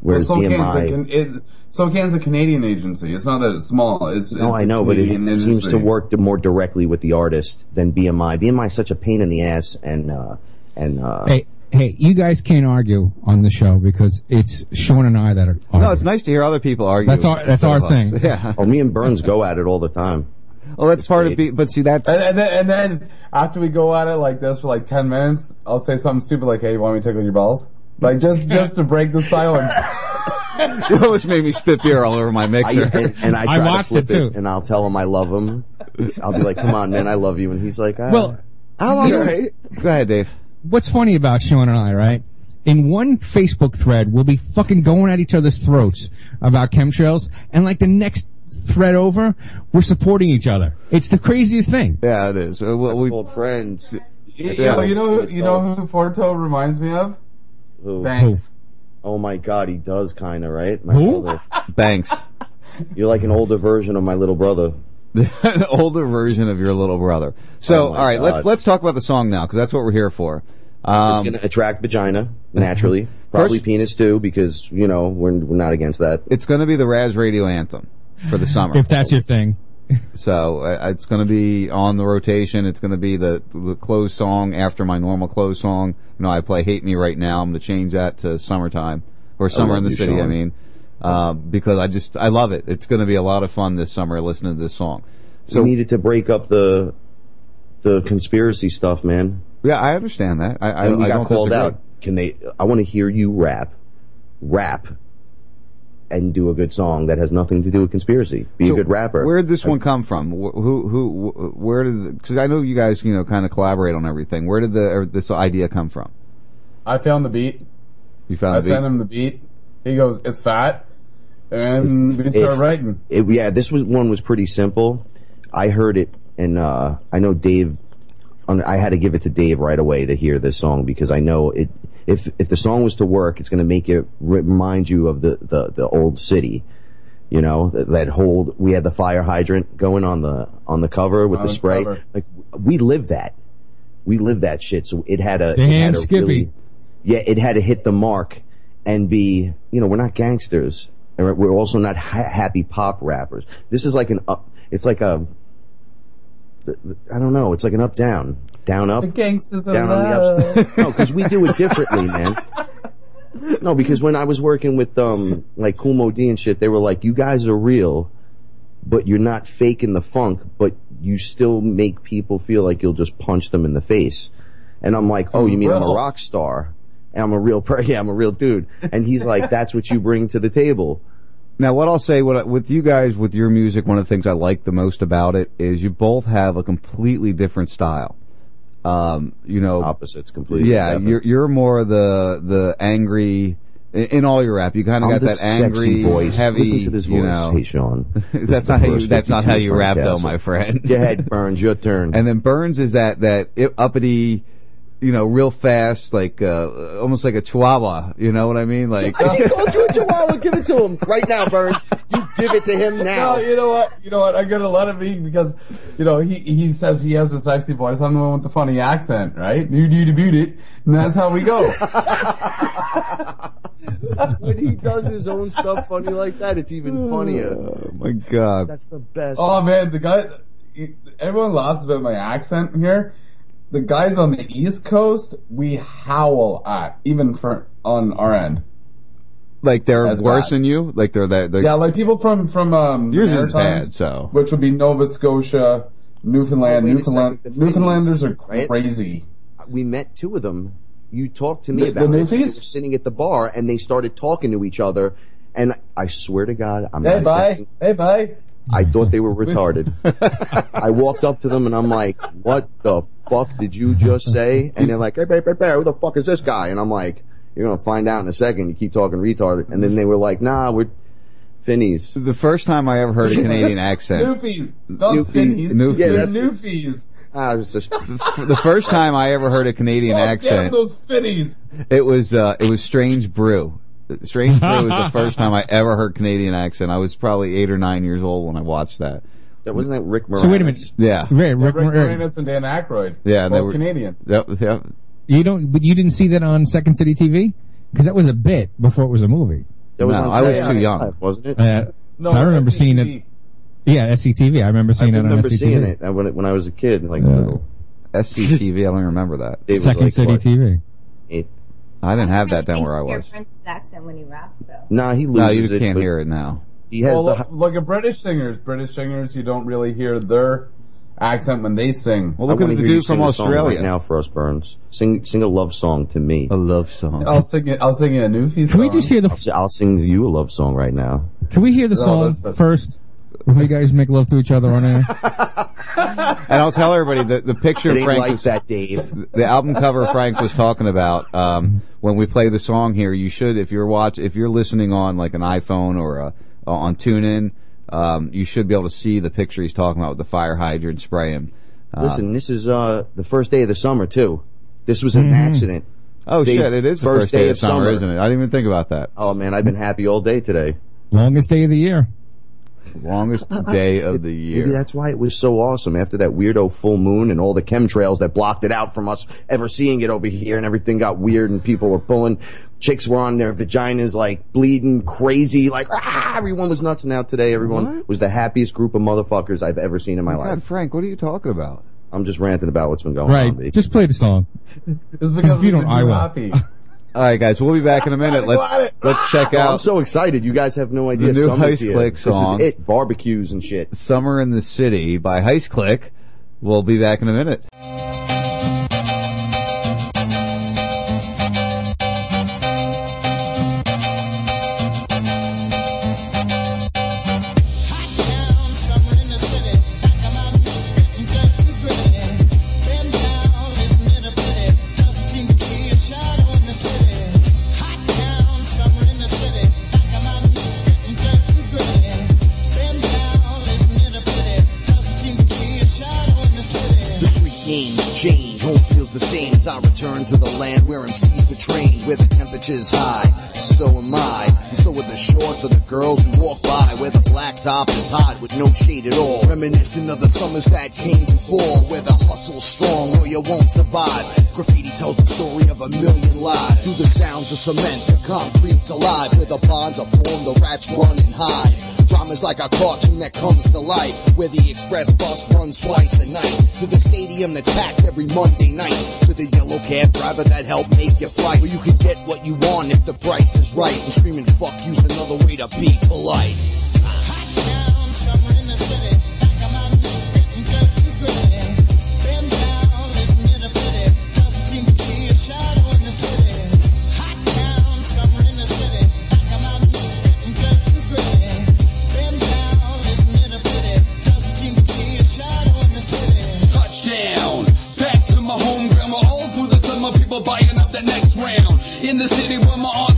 Whereas well, SOCAN's, a, BMI, can, it, SOCAN's a Canadian agency. It's not that it's small. It's, no, it's I a know, but it Canadian seems to work more directly with the artist than BMI. BMI is such a pain in the ass, and uh, and uh, Hey, hey, you guys can't argue on the show because it's Sean and I that are. No, it's nice to hear other people argue. That's our- that's our of us. thing. <laughs> Yeah. oh, me and Burns go at it all the time. Well, that's part of. Be, but see, that's And, and, then, and then after we go at it like this for like ten minutes, I'll say something stupid like, "Hey, you want me to tickle your balls?" Like just just to break the silence. <laughs> you almost made me spit beer all over my I, mixer. and, and I I try watched to flip it, it, too. and I'll tell him I love him. I'll be like, "Come on, man, I love you," and he's like, ah. Well, How long? you Go ahead, Dave. What's funny about Sean and I, right? In one Facebook thread, we'll be fucking going at each other's throats about chemtrails, and like the next thread over, we're supporting each other. It's the craziest thing. Yeah, it is. Well, we, old friends. you, know, you know, who- you know who Forto reminds me of? Who? Banks. Oh my god, he does kind of right. My Who? brother. Banks. You're like an older version of my little brother. An <laughs> older version of your little brother. So, Oh my all right, let's let's talk about the song now because that's what we're here for. Um, it's going to attract vagina <laughs> naturally, probably First- penis too, because you know we're we're not against that. it's going to be the Raz Radio anthem for the summer. If that's your thing. <laughs> So uh, it's going to be on the rotation. It's going to be the the close song after my normal close song. You know, I play "Hate Me" right now. I'm going to change that to "Summertime" or "Summer in the you, City." I mean, uh, because I just I love it. It's going to be a lot of fun this summer listening to this song. So we needed to break up the the conspiracy stuff, man. yeah, I understand that. I, I, and we I got don't called disagree. out. Can they? I want to hear you rap, rap, and do a good song that has nothing to do with conspiracy. Be So a good rapper. Where did this one come from? Wh- Who, who, where did? Because I know you guys, you know, kind of collaborate on everything. Where did the this idea come from? I found the beat. You found I the beat? sent him the beat. He goes, "It's fat," and we started If- writing. It, yeah, this was one was pretty simple. I heard it, and uh, I know Dave. I had to give it to Dave right away to hear this song because I know it. If if the song was to work, it's going to make it remind you of the, the, the old city. You know that, that hold. We had the fire hydrant going on the on the cover with On the the spray. cover. Like we lived that. We lived that shit. So it had a. Damn, it had a Skippy. really- yeah, it had to hit the mark and be, you know, we're not gangsters. And we're- also not ha- happy pop rappers. This is like an up, it's like a, I don't know, it's like an up down, down up, The gangsters down on the ups. no, because we do it differently, man. <laughs> No, because when I was working with, um, like Kumo D and shit, they were like, you guys are real, but you're not faking the funk, but you still make people feel like you'll just punch them in the face. And I'm like, oh, you mean I'm a rock star? And I'm a real, per- <laughs> yeah, I'm a real dude. And he's like, that's what you bring to the table. Now, what I'll say, what I- with you guys, with your music, one of the things I like the most about it is you both have a completely different style. Um, you know, Opposites completely. yeah, you're you're more the the angry in, in all your rap. You kind of got that angry, voice. heavy. Listen to this you know. Hey, Sean. <laughs> That's not how you. That's not how you rap, though, my friend. Go ahead, Burns, your turn. And then Burns is that that uppity, you know, real fast, like uh, almost like a chihuahua. You know what I mean? Like he calls you a chihuahua. Give it to him right now, Burns. You give it to him now. No, you know what? You know what? I'm gonna let him be because, you know, he he says he has a sexy voice. I'm the one with the funny accent, right? You do to beat it, and that's how we go. <laughs> when he does his own stuff funny like that, it's even funnier. <sighs> Oh my god. That's the best. Oh man, the guy. Everyone laughs about my accent here. The guys on the East Coast, we howl at even for on our end. like they're That's worse bad. than you. Like they're that. Yeah, like people from from um Yours isn't bad, so. which would be Nova Scotia, Newfoundland. Oh, Newfoundland second, Newfoundlanders are right? crazy. We met two of them. You talked to me The- about the it. We were Newfies? sitting at the bar, and they started talking to each other. And I swear to God, I'm Hey, not bye. saying- Hey, bye. I thought they were retarded. I walked up to them and I'm like, "What the fuck did you just say?" And they're like, "Hey, hey, hey, hey, who the fuck is this guy?" And I'm like, "You're gonna find out in a second. You keep talking retarded." And then they were like, "Nah, we're Finnies." the first time I ever heard a Canadian accent. Newfies, not Newfies. Finnies. Newfies. Yeah, Yeah, that's Newfies. Ah, just the first time I ever heard a Canadian Oh, damn accent, those Finnies. it was uh, it was Strange Brew. Strange Brew was the <laughs> first time I ever heard Canadian accent. I was probably eight or nine years old when I watched that. that wasn't that Rick Moranis. So wait a minute. Yeah, Right, Yeah, Rick, Rick Rick- Moranis and Dan Aykroyd. yeah, and they were Canadian. Yep, yep. You don't, but you didn't see that on Second City TV because that was a bit before it was a movie. That was No, on I was too young. Live, wasn't it? Uh, No, so I remember seeing it. Yeah, SCTV. I remember I seeing it on remember SCTV. seeing it when, it- when I was a kid, like Yeah. little. SCTV. I don't even remember that. Dave was Second like, City what, TV. Eight? I didn't have that down where I hear was. Prince's accent when he raps, though. Nah, he loses No, you it. can't but hear it now. He has well, the. look, look at British singers. British singers, you don't really hear their accent when they sing. Well, I look at the dude from sing a song Australia. right now for us, Burns. Sing sing a love song to me. A love song. I'll sing it. I'll sing it a Newfie song. Can we just hear I'll, the? s- I'll sing you a love song right now. Can we hear the No, song that's- that's- first before you guys make love to each other on air? <laughs> And I'll tell everybody that the picture It ain't Frank like was, that, Dave. the album cover Frank was talking about. Um, when we play the song here, you should, if you're watch, if you're listening on like an iPhone or a, on TuneIn, um, you should be able to see the picture he's talking about with the fire hydrant spraying. Uh, Listen, this is uh the first day of the summer too. This was an accident. oh Dave's shit, it is the first day, of summer, isn't it? I didn't even think about that. Oh man, I've been happy all day today. Longest day of the year. Longest day of the year. Maybe that's why it was so awesome after that weirdo full moon and all the chemtrails that blocked it out from us ever seeing it over here and everything got weird and people were pulling. Chicks were on their vaginas like bleeding crazy, like ah, everyone was nuts. And now today, everyone What? was the happiest group of motherfuckers I've ever seen in my God, life. Frank, what are you talking about? I'm just ranting about what's been going on. Right. Just play the song. <laughs> It's because If you we've don't, I too will. <laughs> All right, guys, we'll be back in a minute. <laughs> Let's let's check Oh, I'm so excited. You guys have no idea. The new Summer's Heist here. Click This song. is it. Barbecues and shit. "Summer in the City" by Heist Click. We'll be back in a minute. Return to the land where MCs the train, where the temperature's high. So am I, are the of the girls who walk by, where the black top is hot with no shade at all. Reminiscent of the summers that came before, where the hustle's strong or you won't survive. Graffiti tells the story of a million lives. Through the sounds of cement, the concrete's alive, where the bonds are formed, the rats run and hide. Drama's like a cartoon that comes to life, where the express bus runs twice a night. To the stadium that's packed every Monday night. To the yellow cab driver that helped make your flight. Where you can get what you want if the price is right. And screaming fuck you's another way to be polite. Touchdown, back to my home ground all through the summer people buying up the next round. In the city where my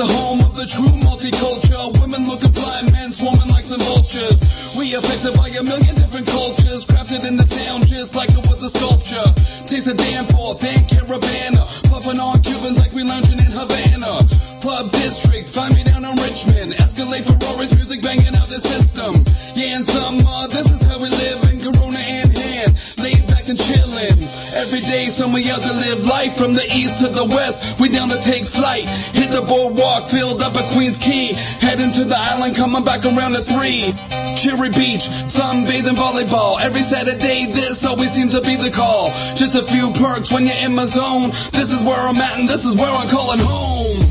the home of the true multicultural. Women looking fly, men swarming like some vultures. We affected by a million different cultures, crafted in the sound just like it was a sculpture. Taste a damn for thank caravana, puffing on. Some we out to live life from the east to the west. We down to take flight. Hit the boardwalk, filled up at Queens Quay. Heading to the island, coming back around at three. Cherry Beach, sunbathing volleyball. Every Saturday, this always seems to be the call. Just a few perks when you're in my zone. This is where I'm at, and this is where I'm calling home.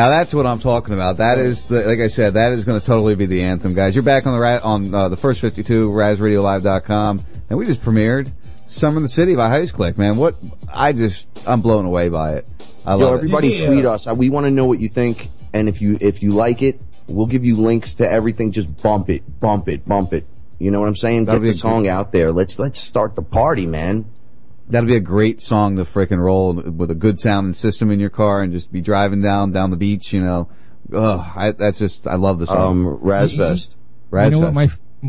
Now that's what I'm talking about. That is the, like I said, that is going to totally be the anthem, guys. You're back on the ra- on uh, the first 52 RazRadioLive.com, and we just premiered "Summer in the City" by Heist Click. Man, what I just I'm blown away by it. I love Yo, it. everybody tweet us. Uh, We want to know what you think, and if you if you like it, we'll give you links to everything. Just bump it, bump it, bump it. You know what I'm saying? That'll Get the a song out there. Let's let's start the party, man. That'd be a great song to frickin' roll with a good sounding system in your car and just be driving down down the beach. You know, Ugh, I, that's just I love the song. Um, Razfest. Razfest. You know what my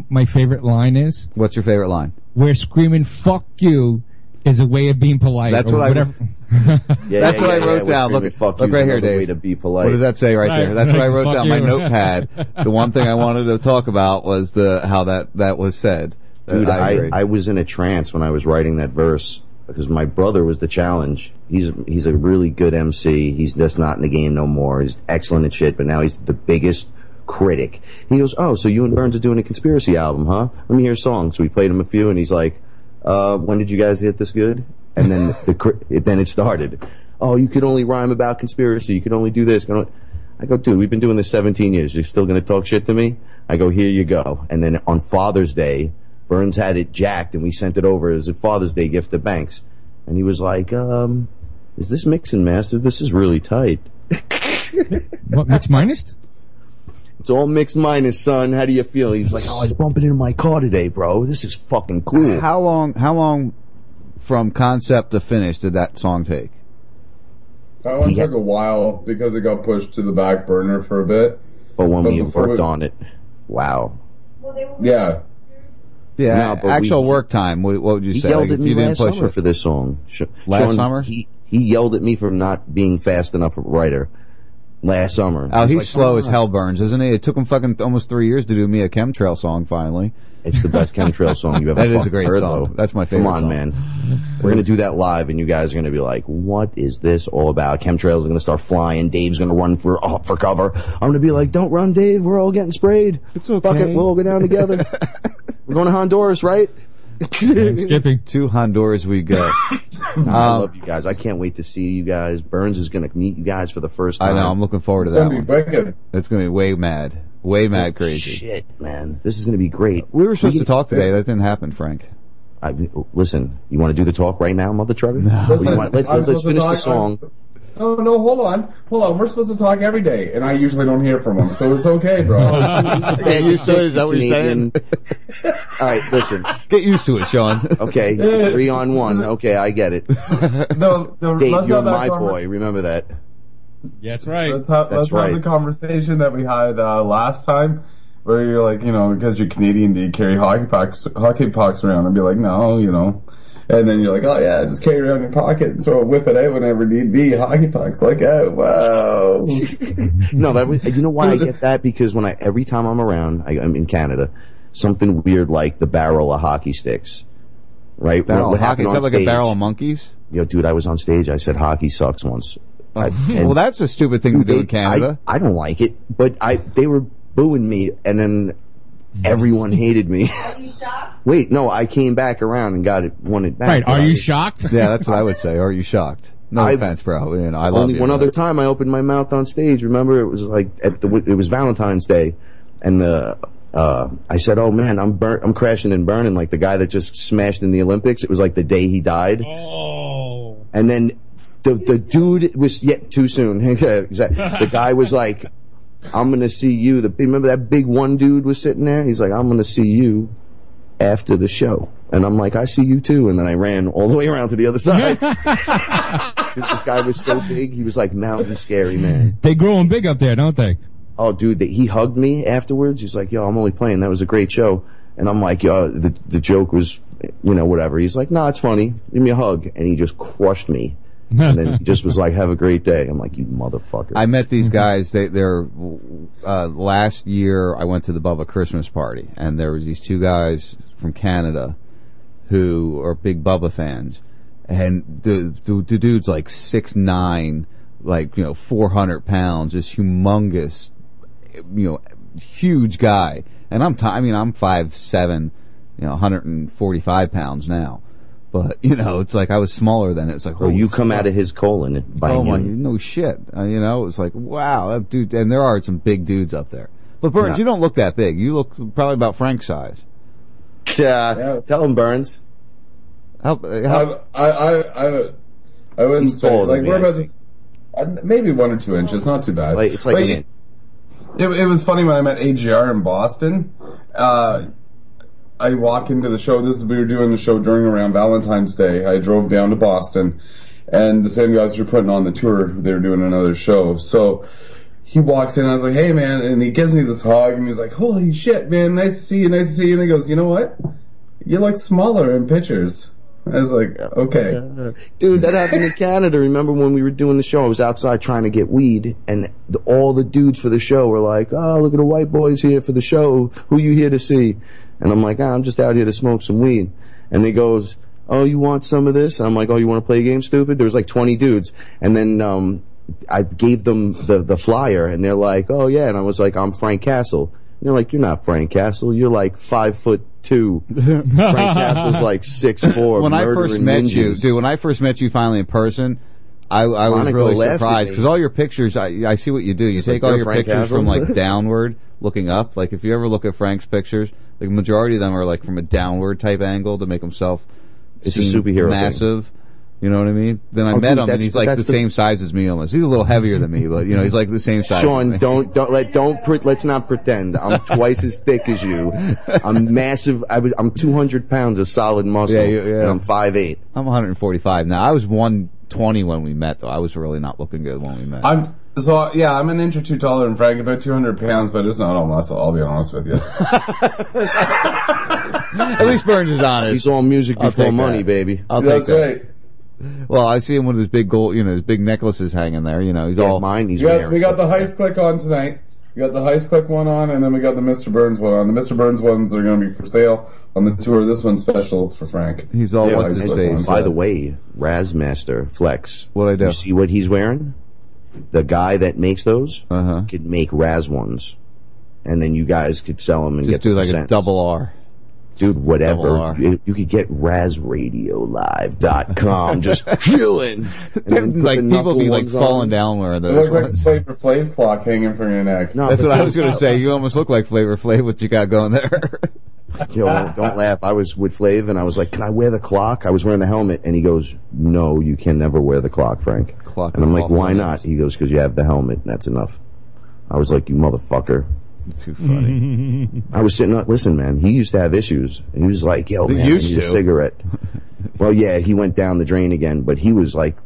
my favorite line is? What's your favorite line? Where screaming "fuck you" is a way of being polite. That's or what I- whatever. <laughs> That's what I wrote down. Look, fuck look right here, Dave. way to be polite. What does that say right, Right, there? That's what I right, wrote fuck down. My notepad. <laughs> the one thing I wanted to talk about was the how that that was said. Dude, I, I. I was in a trance when I was writing that verse because my brother was the challenge. He's he's a really good MC. He's just not in the game no more. He's excellent at shit, but now he's the biggest critic. He goes, "Oh, so you and Burns are doing a conspiracy album, huh? Let me hear a song." So we played him a few, and he's like, uh, "When did you guys get this good?" And then the it, then it started. Oh, you could only rhyme about conspiracy. You could only do this. I go, dude, we've been doing this 17 years. You're still going to talk shit to me? I go, here you go. And then on Father's Day, Burns had it jacked and we sent it over as a Father's Day gift to Banks. And he was like, um, is this mix and master? This is really tight. <laughs> what mix minus? It's all mixed minus, son. How do you feel? He was like, oh, I was bumping into my car today, bro. This is fucking cool. How long? How long from concept to finish did that song take? That one took a while because it got pushed to the back burner for a bit. But when we worked we- on it, wow. Yeah. Yeah, No, actual we- work time. What, what would you He say? yelled Like, at me you didn't last summer it? for this song. Sh- Last Sean, summer? He, he yelled at me for not being fast enough a writer last summer. Oh, he's like, slow "Come as hell, Burns, isn't he? It took him fucking almost three years to do me a chemtrail song. Finally, It's the best chemtrail song you've ever That is a great heard, song. though. That's my favorite Come on, song. man. We're gonna do that live, and you guys are gonna be like, "What is this all about?" Chemtrails are gonna start flying. Dave's gonna run for oh, for cover. I'm gonna be like, "Don't run, Dave. We're all getting sprayed. It's okay. Fuck it. We'll all go down together. <laughs> We're going to Honduras, right?" <laughs> skipping. to Honduras we go. <laughs> I Um, love you guys. I can't wait to see you guys. Burns is gonna meet you guys for the first I time. know. I'm looking forward It's to that gonna be one. wicked. It's gonna be way mad, way mad crazy. Shit, man. This is gonna be great. We were supposed We to talk today. That didn't happen, Frank. I, listen, you want to do the talk right now, mother trucker? No. Or want- let's let's, let's finish the talk- song. Oh no, hold on, hold on. We're supposed to talk every day, and I usually don't hear from him, so it's okay, bro. <laughs> Get used to it. Is that what you're saying? All right, listen. Get used to it, Sean. Okay, <laughs> three on one. Okay, I get it. no, no Dave, let's you're my conver- boy. Remember that. Yeah, that's right. Let's have, That's let's right. have the conversation that we had uh, last time, where you're like, you know, because you're Canadian, do you carry hockey pucks, hockey pucks around? And be like, no, you know. And then you're like, oh yeah, just carry it around in your pocket and throw a whip it out whenever need be. Hockey pucks, like, oh wow. No, that was, you know why I get that? Because when I every time I'm around, I, I'm in Canada, something weird like the barrel of hockey sticks, right? Barrel What of hockey. happened Is that like a barrel of monkeys? Yo, dude, I was on stage. I said hockey sucks once. I- <laughs> well, that's a stupid thing to do They- in Canada. I, I don't like it, but I they were booing me, and then everyone hated me. Are you shocked? <laughs> Wait, no, I came back around and got it, won it back. Right. Are you was- shocked? yeah, that's what I would say. Are you shocked? No I've- offense, bro. You know, I love Only you, one but- other time I opened my mouth on stage. Remember, it was like at the it was Valentine's Day, and the uh, I said, "Oh man, I'm burnt. I'm crashing and burning like the guy that just smashed in the Olympics. It was like the day he died." Oh. And then the the dude was yet too soon. <laughs> exactly. The guy was like, "I'm gonna see you." The remember that big one dude was sitting there. He's like, "I'm gonna see you after the show," and I'm like, "I see you too." And then I ran all the way around to the other side. <laughs> Dude, this guy was so big. He was like mountain scary man. They growing big up there, don't they? Oh, dude, that he hugged me afterwards. He's like, "Yo, I'm only playing. That was a great show." And I'm like, "Yo, the the joke was, you know, whatever." He's like, nah, it's funny. Give me a hug." And he just crushed me. And then <laughs> he just was like, "Have a great day." I'm like, "You motherfucker." I met these guys. They, they're uh, last year. I went to the Bubba Christmas party, and there was these two guys from Canada who are big Bubba fans, and the the, the dude's like six nine, like you know four hundred pounds, just humongous, you know, huge guy. And I'm t- I mean I'm five seven, you know, 145 pounds now. But you know, it's like I was smaller then. It's like, Oh, you come out of his colon by oh my, no shit. Uh, you know, it was like, wow, that dude. And there are some big dudes up there. But Burns, Yeah. you don't look that big. You look probably about Frank's size. Uh, Tell him, Burns. How, how, I, I, I, I wouldn't say like than we're about to, uh, maybe one or two inches, not too bad. Like, it's like But an it, it was funny when I met AGR in Boston. Uh, I walk into the show. This is we were doing the show during around Valentine's Day. I drove down to Boston, and the same guys were putting on the tour. They were doing another show, so he walks in. I was like, "Hey, man!" And he gives me this hug, and he's like, "Holy shit, man! Nice to see you. Nice to see you." And he goes, "You know what? You look smaller in pictures." I was like, "Okay." Dude, that happened in Canada. Remember when we were doing the show? I was outside trying to get weed, and the, all the dudes for the show were like, "Oh, look at the white boys here for the show. Who you here to see?" And I'm like, ah, "I'm just out here to smoke some weed." And he goes, "Oh, you want some of this?" And I'm like, "Oh, you want to play a game, stupid?" There was like 20 dudes, and then um, I gave them the the flyer, and they're like, "Oh yeah," and I was like, "I'm Frank Castle." And they're like, "You're not Frank Castle. You're like five foot two. Frank Castle's like six four. <laughs> when I first met you, dude, when I first met you finally in person, I, I was really surprised because all your pictures, I, I see what you do. You It's take like, all your Frank pictures Castle?" from like <laughs> downward, looking up. Like if you ever look at Frank's pictures, like majority of them are like from a downward type angle to make himself It's a superhero thing. massive. You know what I mean? Then I Oh, met dude, him and he's like the, the- same size as me almost. He's a little heavier than me, but you know he's like the same size. as Sean, don't don't let don't pre- let's not pretend. I'm twice as thick as you. I'm massive. I was, I'm 200 pounds of solid muscle, Yeah, yeah. and I'm 5'8". I'm 145 now. I was 120 when we met, though. I was really not looking good when we met. I'm so yeah. I'm an inch or two taller than Frank, about 200 pounds, but it's not all muscle. I'll be honest with you. <laughs> At least Burns is honest. He's all music I'll before take money, that. baby. I'll That's take that. right. Well, I see him with his big gold, you know, his big necklaces hanging there. You know, he's all mine. He's We got, we got the Heist Click on tonight. We got the Heist Click one on, and then we got the Mr. Burns one on. The Mr. Burns ones are going to be for sale on the tour. This one's special for Frank. He's all Yeah, what's his and face. By the way, Razmaster Flex. What I do? You see what he's wearing? The guy that makes those Uh-huh. could make Raz ones, and then you guys could sell them and Just get do the like a double R. Dude, whatever. You, you could get RazRadioLive.com <laughs> just chilling. And then put like people be like falling on. down where They those. look like. Flavor Flav clock hanging from your neck. No, That's what I was gonna say. You almost look like Flavor Flav. What you got going there? <laughs> Yo, don't, don't laugh. I was with Flav and I was like, can I wear the clock? I was wearing the helmet and he goes, no, you can never wear the clock, Frank. Clock and I'm like, why hands. not? He goes, cause you have the helmet and that's enough. I was like, you motherfucker. Too funny. <laughs> I was sitting up, listen, man, he used to have issues. He was like, yo, He man, used I need a to. cigarette. <laughs> well, yeah, he went down the drain again, but he was like,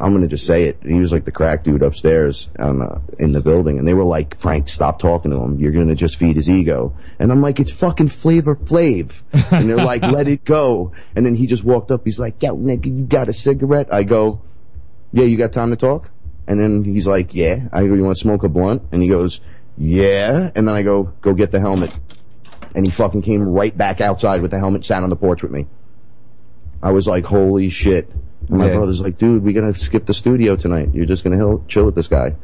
I'm gonna just say it. He was like the crack dude upstairs on, uh, in the building, and they were like, "Frank, stop talking to him. You're gonna just feed his ego." And I'm like, "It's fucking Flavor Flav," and they're like, <laughs> "Let it go." And then he just walked up. He's like, "Yo, nigga, you got a cigarette?" I go, "Yeah, you got time to talk?" And then he's like, "Yeah." I go, "You want to smoke a blunt?" And he goes, "Yeah." And then I go, "Go get the helmet." And he fucking came right back outside with the helmet, sat on the porch with me. I was like, "Holy shit!" And my Yeah. brother's like, "Dude, we gotta skip the studio tonight. You're just gonna chill with this guy."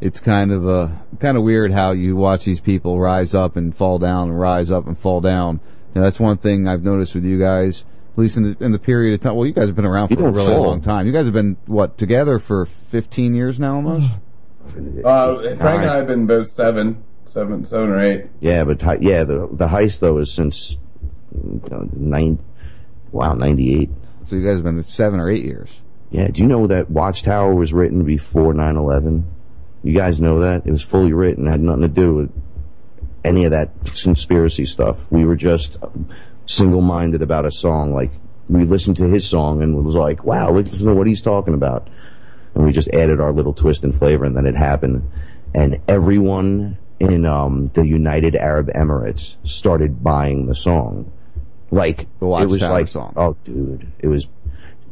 it's kind of uh, kind of weird how you watch these people rise up and fall down and rise up and fall down. Know, that's one thing I've noticed with you guys, at least in the, in the period of time. Well, you guys have been around for a really fall. long time. You guys have been what together for 15 years now, almost. <sighs> <laughs> Uh, Frank and I have been both seven. seven, seven or eight. Yeah, but hi- yeah, the the heist though is since uh, nine. Wow, ninety eight. So you guys have been seven or eight years. Yeah, do you know that Watchtower was written before 9-11? You guys know that? It was fully written, had nothing to do with any of that conspiracy stuff. We were just single-minded about a song. Like, we listened to his song and was like, wow, listen to what he's talking about. And we just added our little twist and flavor and then it happened. And everyone in um, the United Arab Emirates started buying the song. Like, The it was like, song. oh dude, it was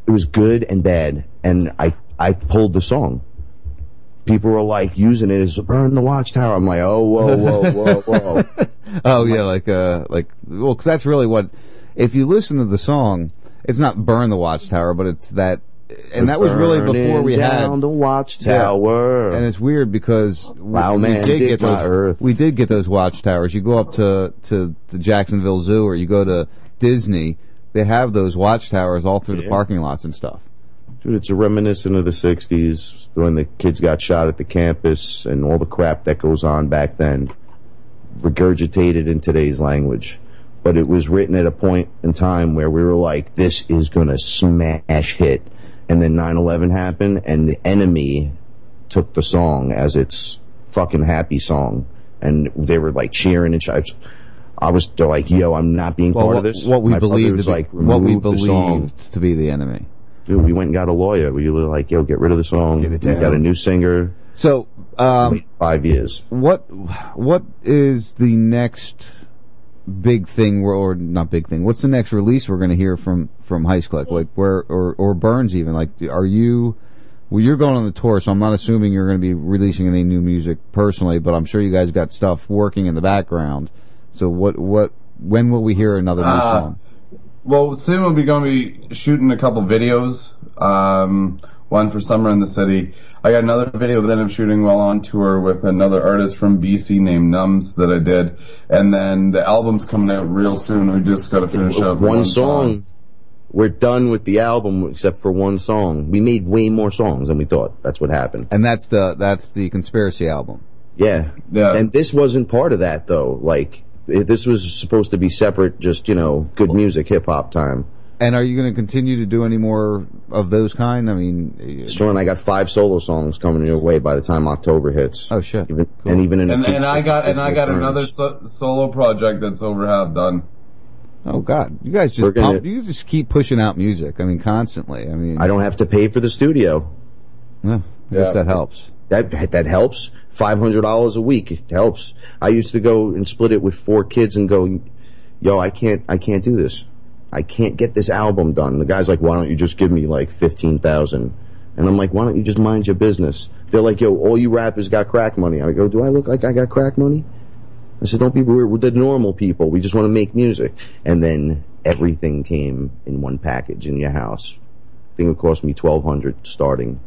it was good and bad, and I I pulled the song. People were like using it as burn the watchtower. I'm like, oh whoa whoa whoa whoa. <laughs> Oh yeah, like uh, like well, because that's really what. If you listen to the song, it's not "Burn the Watchtower," but it's that, and that was really before we down had the watchtower. And it's weird because Wow, we, man, we did dig get those. earth. We did get those watchtowers. You go up to to the Jacksonville Zoo or you go to Disney. They have those watchtowers all through the parking lots and stuff. Dude, it's a reminiscent of the '60s when the kids got shot at the campus and all the crap that goes on back then, regurgitated in today's language. But it was written at a point in time where we were like, "This is gonna smash hit," and then 9/11 happened, and the enemy took the song as its fucking happy song, and they were like cheering and sh- I was they're like, "Yo, I'm not being Well, part what, of this." what we My believed was to be, like, what we the believed to be the enemy. Dude, we went and got a lawyer. We were like, "Yo, get rid of the song." Get it we got a new singer. So, um, five years. What what is the next big thing, or, or not big thing? What's the next release we're going to hear from from Click? Like where or or Burns even? Like, are you? Well, you're going on the tour, so I'm not assuming you're going to be releasing any new music personally, but I'm sure you guys got stuff working in the background. So what what when will we hear another new Uh, song? Well, soon we'll be going to be shooting a couple videos. Um, one for Summer in the City. I got another video that I'm shooting while on tour with another artist from BC named Nums that I did. And then the album's coming out real soon. We just got to finish up one, song. We're done with the album except for one song. We made way more songs than we thought. That's what happened. And that's the that's the conspiracy album. Yeah. Yeah. And this wasn't part of that though. Like it, this was supposed to be separate, just you know, good music, hip hop time. And are you going to continue to do any more of those kind? I mean, uh, Sure, and I got five solo songs coming your way by the time October hits. Oh shit! Even, And even in And, and I got and I got Burns. another so- solo project that's over half done. Oh God, you guys just gonna- pump, you just keep pushing out music. I mean, constantly. I mean, I don't have to pay for the studio. Yeah, I guess that helps. That that helps. Five hundred dollars a week it helps. I used to go and split it with four kids and go, "Yo, I can't, I can't do this. I can't get this album done." The guy's like, "Why don't you just give me like fifteen thousand? And I'm like, "Why don't you just mind your business?" They're like, "Yo, all you rappers got crack money." I go, "Do I look like I got crack money?" I said, "Don't be we're, we're the normal people. We just want to make music." And then everything came in one package in your house. I think it cost me twelve hundred starting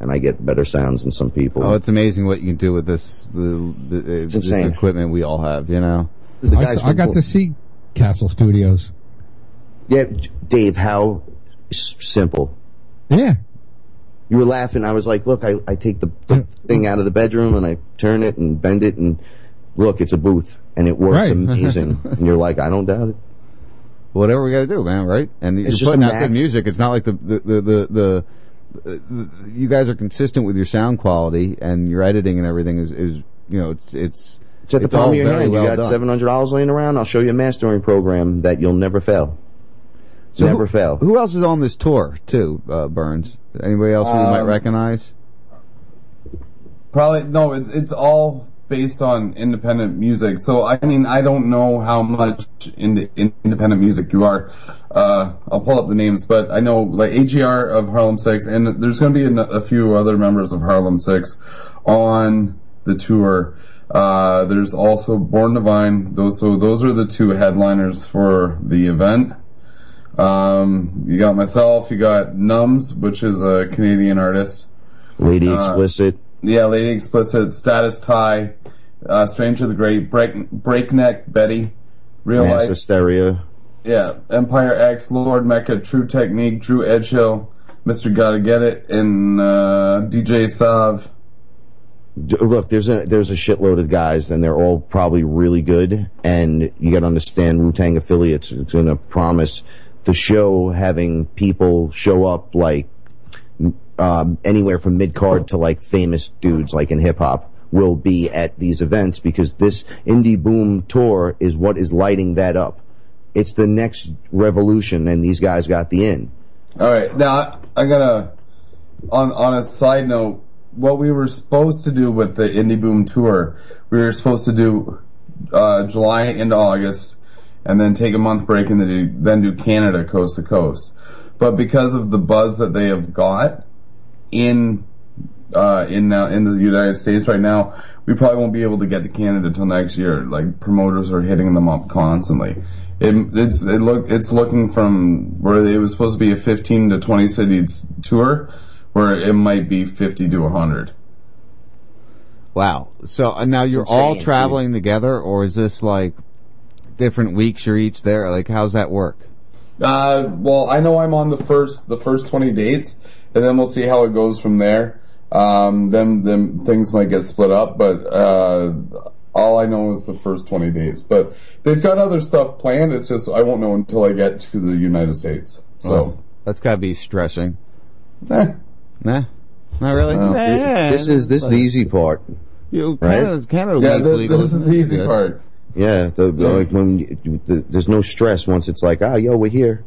and I get better sounds than some people. Oh, it's amazing what you can do with this the, the this insane. equipment we all have. You know, I got to see Castle Studios. Yeah, Dave, how simple. Yeah. You were laughing. I was like, look, I, I take the, the mm. thing out of the bedroom and I turn it and bend it and look, it's a booth and it works Right. amazing. <laughs> and you're like, I don't doubt it. whatever we got to do, man. Right? And It's you're just putting out good music. It's not like the the the the. the the, you guys are consistent with your sound quality and your editing and everything is, is you know it's it's It's at the it's palm of your hand. well you got seven hundred dollars laying around. I'll show you a mastering program that you'll never fail. So never who, fail. Who else is on this tour too, uh, Burns? Anybody else who you might Um, recognize? Probably no. It's it's all based on independent music. So I mean, I don't know how much in, in independent music you are. Uh, I'll pull up the names, but I know like AGR of Harlem Six, and there's going to be a, a few other members of Harlem Six on the tour. Uh, there's also Born Divine. Those so those are the two headliners for the event. Um, you got myself. You got Nums, which is a Canadian artist. Lady Uh, Explicit. Yeah, Lady Explicit, Status Tie, uh, Stranger the Great, Break, Breakneck Betty, Real Mass Life, Hysteria. yeah, Empire X, Lord Mecca, True Technique, Drew Edgehill, Mr. Gotta Get It, and uh, DJ Sav. Look, there's a there's a shitload of guys, and they're all probably really good. And you got to understand, Wu Tang affiliates is going to promise the show having people show up like um, anywhere from mid card to like famous dudes, like in hip hop, will be at these events because this indie boom tour is what is lighting that up. It's the next revolution, and these guys got the in. All right, now I gotta. On on a side note, what we were supposed to do with the Indie Boom tour, we were supposed to do uh, July into August, and then take a month break, and then do, then do Canada coast to coast. But because of the buzz that they have got in uh, in now in the United States right now, we probably won't be able to get to Canada till next year. Like promoters are hitting them up constantly. It, it's it look it's looking from where it was supposed to be a 15 to 20 cities tour, where it might be 50 to 100. Wow. So uh, now you're all traveling together, or is this like different weeks you're each there? Like, how's that work? Uh, well, I know I'm on the first the first 20 dates, and then we'll see how it goes from there. Um, then then things might get split up, but uh, all I know is the first 20 days. But they've got other stuff planned. It's just I won't know until I get to the United States. So. Oh, that's gotta be stressing. Eh. Nah, not really. Well, Nah. this is this is the easy part, You right? Canada's Canada Yeah, league this, this is the easy Good. part. Yeah, the, like when you, you- the, there's no stress once it's like, ah, yo, we're here.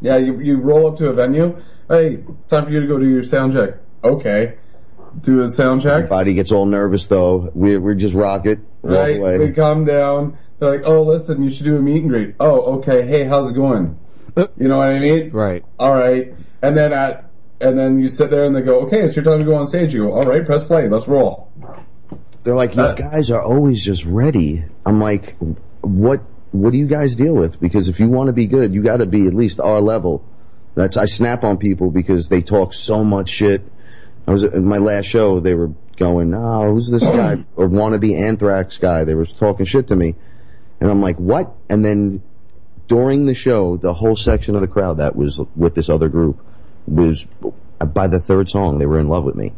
Yeah, you, you roll up to a venue. Hey, it's time for you to go do your sound check. Okay. Do a sound check. Body gets all nervous though. We we just rock it, Right. away. We calm down. They're like, oh, listen, you should do a meet and greet. Oh, okay. Hey, how's it going? You know what I mean? Right. All right. And then at, and then you sit there and they go, okay, it's your time to go on stage. You go, all right, press play. Let's roll. They're like, you uh, guys are always just ready. I'm like, what what do you guys deal with? Because if you want to be good, you got to be at least our level. That's I snap on people because they talk so much shit. I was at my last show. They were going, "Oh, who's this guy? <clears throat> A wannabe Anthrax guy?" They were talking shit to me, and I'm like, "What?" And then during the show, the whole section of the crowd that was with this other group was by the third song they were in love with me.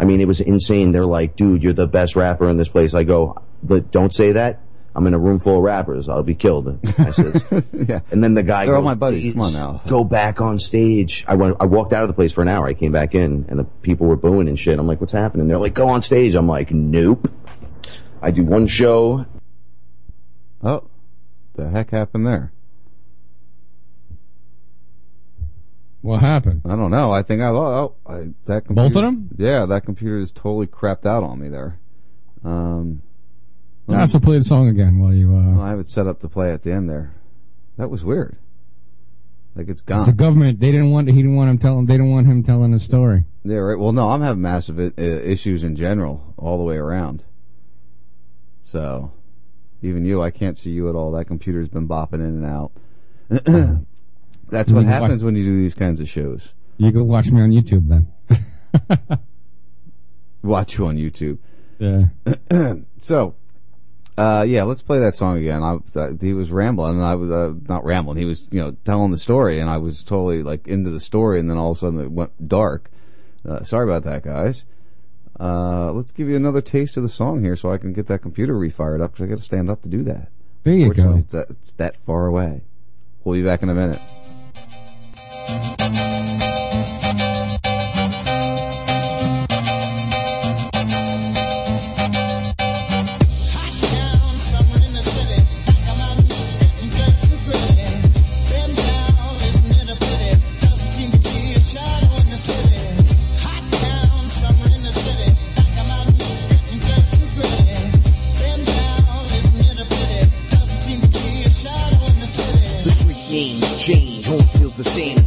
I mean, it was insane. They're like, dude, you're the best rapper in this place. I go, but don't say that. I'm in a room full of rappers. I'll be killed. I says, <laughs> yeah. And then the guy They're all goes, my buddies. Come on now." Go back on stage. I went, I walked out of the place for an hour. I came back in and the people were booing and shit. I'm like, what's happening? They're like, go on stage. I'm like, nope. I do one show. Oh, the heck happened there? What happened? I don't know. I think I oh, I, that computer, Both of them? Yeah, that computer is totally crapped out on me there. Um, Yeah, so play the song again while you. Uh, I have it set up to play at the end there. That was weird. Like it's it's gone. the government. They didn't want. He didn't want him telling. They didn't want him telling a story. Yeah, right. Well, no, I'm having massive I- issues in general all the way around. So, even you, I can't see you at all. That computer's been bopping in and out. <clears throat> That's what You watch- happens when you do these kinds of shows. You go watch me on YouTube then. <laughs> Watch you on YouTube. Yeah. <clears throat> so, uh, yeah, let's play that song again. I, uh, he was rambling, and I was uh, not rambling. He was, you know, telling the story, and I was totally like into the story, and then all of a sudden it went dark. Uh, sorry about that, guys. Uh, let's give you another taste of the song here, so I can get that computer refired up. Because I got to stand up to do that. There you go. It's that, it's that far away. We'll be back in a minute. Thank you.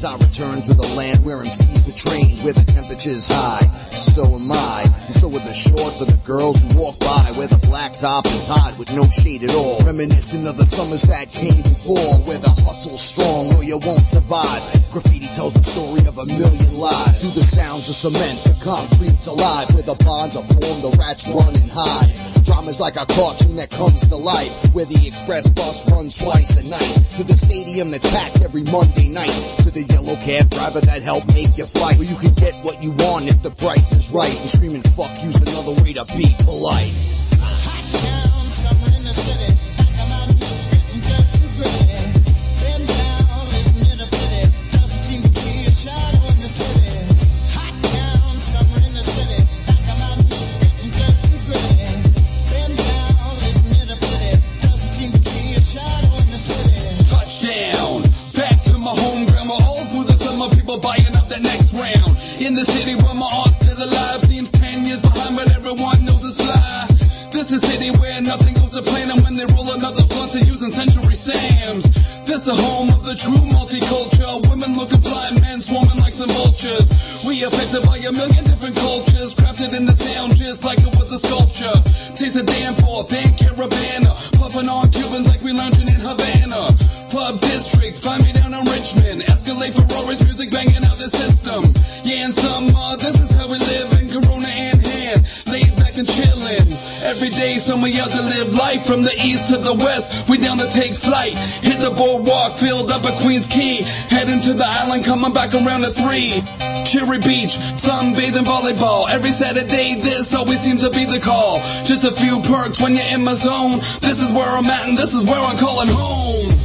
I return to the land where MCs were trained, where the temperature's high. So am I, and so are the shorts of the girls who walk by, where the black top is hot with no shade at all. Reminiscent of the summers that came before, where the hustle's strong or you won't survive. Graffiti tells the story of a million lives through the sounds of cement. The concrete's alive, where the bonds are formed, the rats run and hide. Drama's like a cartoon that comes to life, where the express bus runs twice a night. To the stadium that's packed every Monday night. To the yellow cab driver that help make your flight. Where you can get what you want if the price is right. And screaming fuck you's another way to be polite. Touchdown. Back to my home ground. We're all through the summer. People buying up the next round. In the city And when they roll another blunt, they're using Century Sam's. This the home of the true multicultural. Women looking fly, men swarming like some vultures. We affected by a million different cultures. Crafted in the sound just like it was a sculpture. Taste of Danforth and Caribana. Puffing Day, somewhere out to live life from the east to the west. We down to take flight. Hit the boardwalk, filled up at Queens Quay. Heading to the island, coming back around at three. Cherry Beach, sunbathing volleyball. Every Saturday, this always seems to be the call. Just a few perks when you're in my zone. This is where I'm at, and this is where I'm calling home.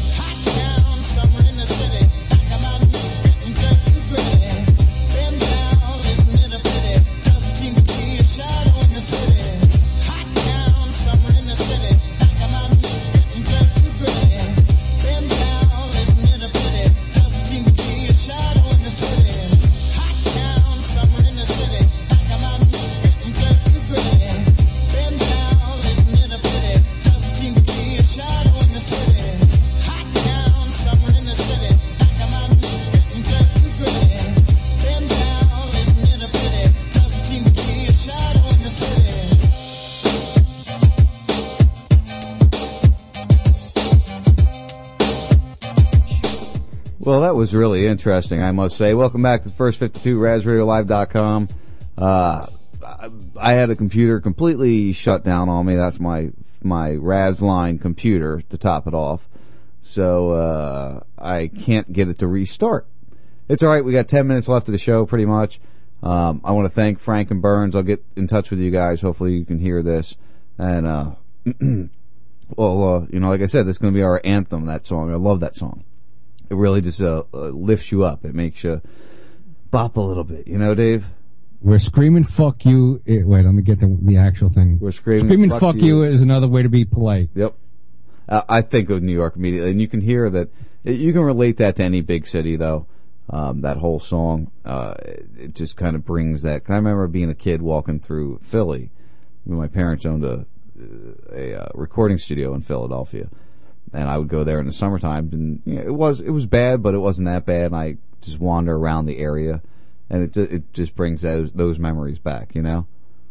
Was really interesting, I must say. Welcome back to the first 52, RazRadioLive.com. Uh, I- had a computer completely shut down on me. That's my, my Razline computer to top it off. So, uh, I can't get it to restart. It's alright. We got 10 minutes left of the show, pretty much. Um, I want to thank Frank and Burns. I'll get in touch with you guys. Hopefully you can hear this. And, uh, <clears throat> well, uh, you know, like I said, this is going to be our anthem, that song. I love that song it really just uh, uh, lifts you up. It makes you bop a little bit, you know, Dave. We're screaming "fuck you." eh, wait, let me get the the actual thing. We're screaming, "fuck, you. is another way to be polite. Yep. Uh, I think of New York immediately, and you can hear that. You can relate that to any big city, though. Um, that whole song, uh, it it just kind of brings that. I remember being a kid walking through Philly when my parents owned a a uh, recording studio in Philadelphia, and I would go there in the summertime, and you know, it was it was bad, but it wasn't that bad. And I just wander around the area, and it it just brings those those memories back, you know.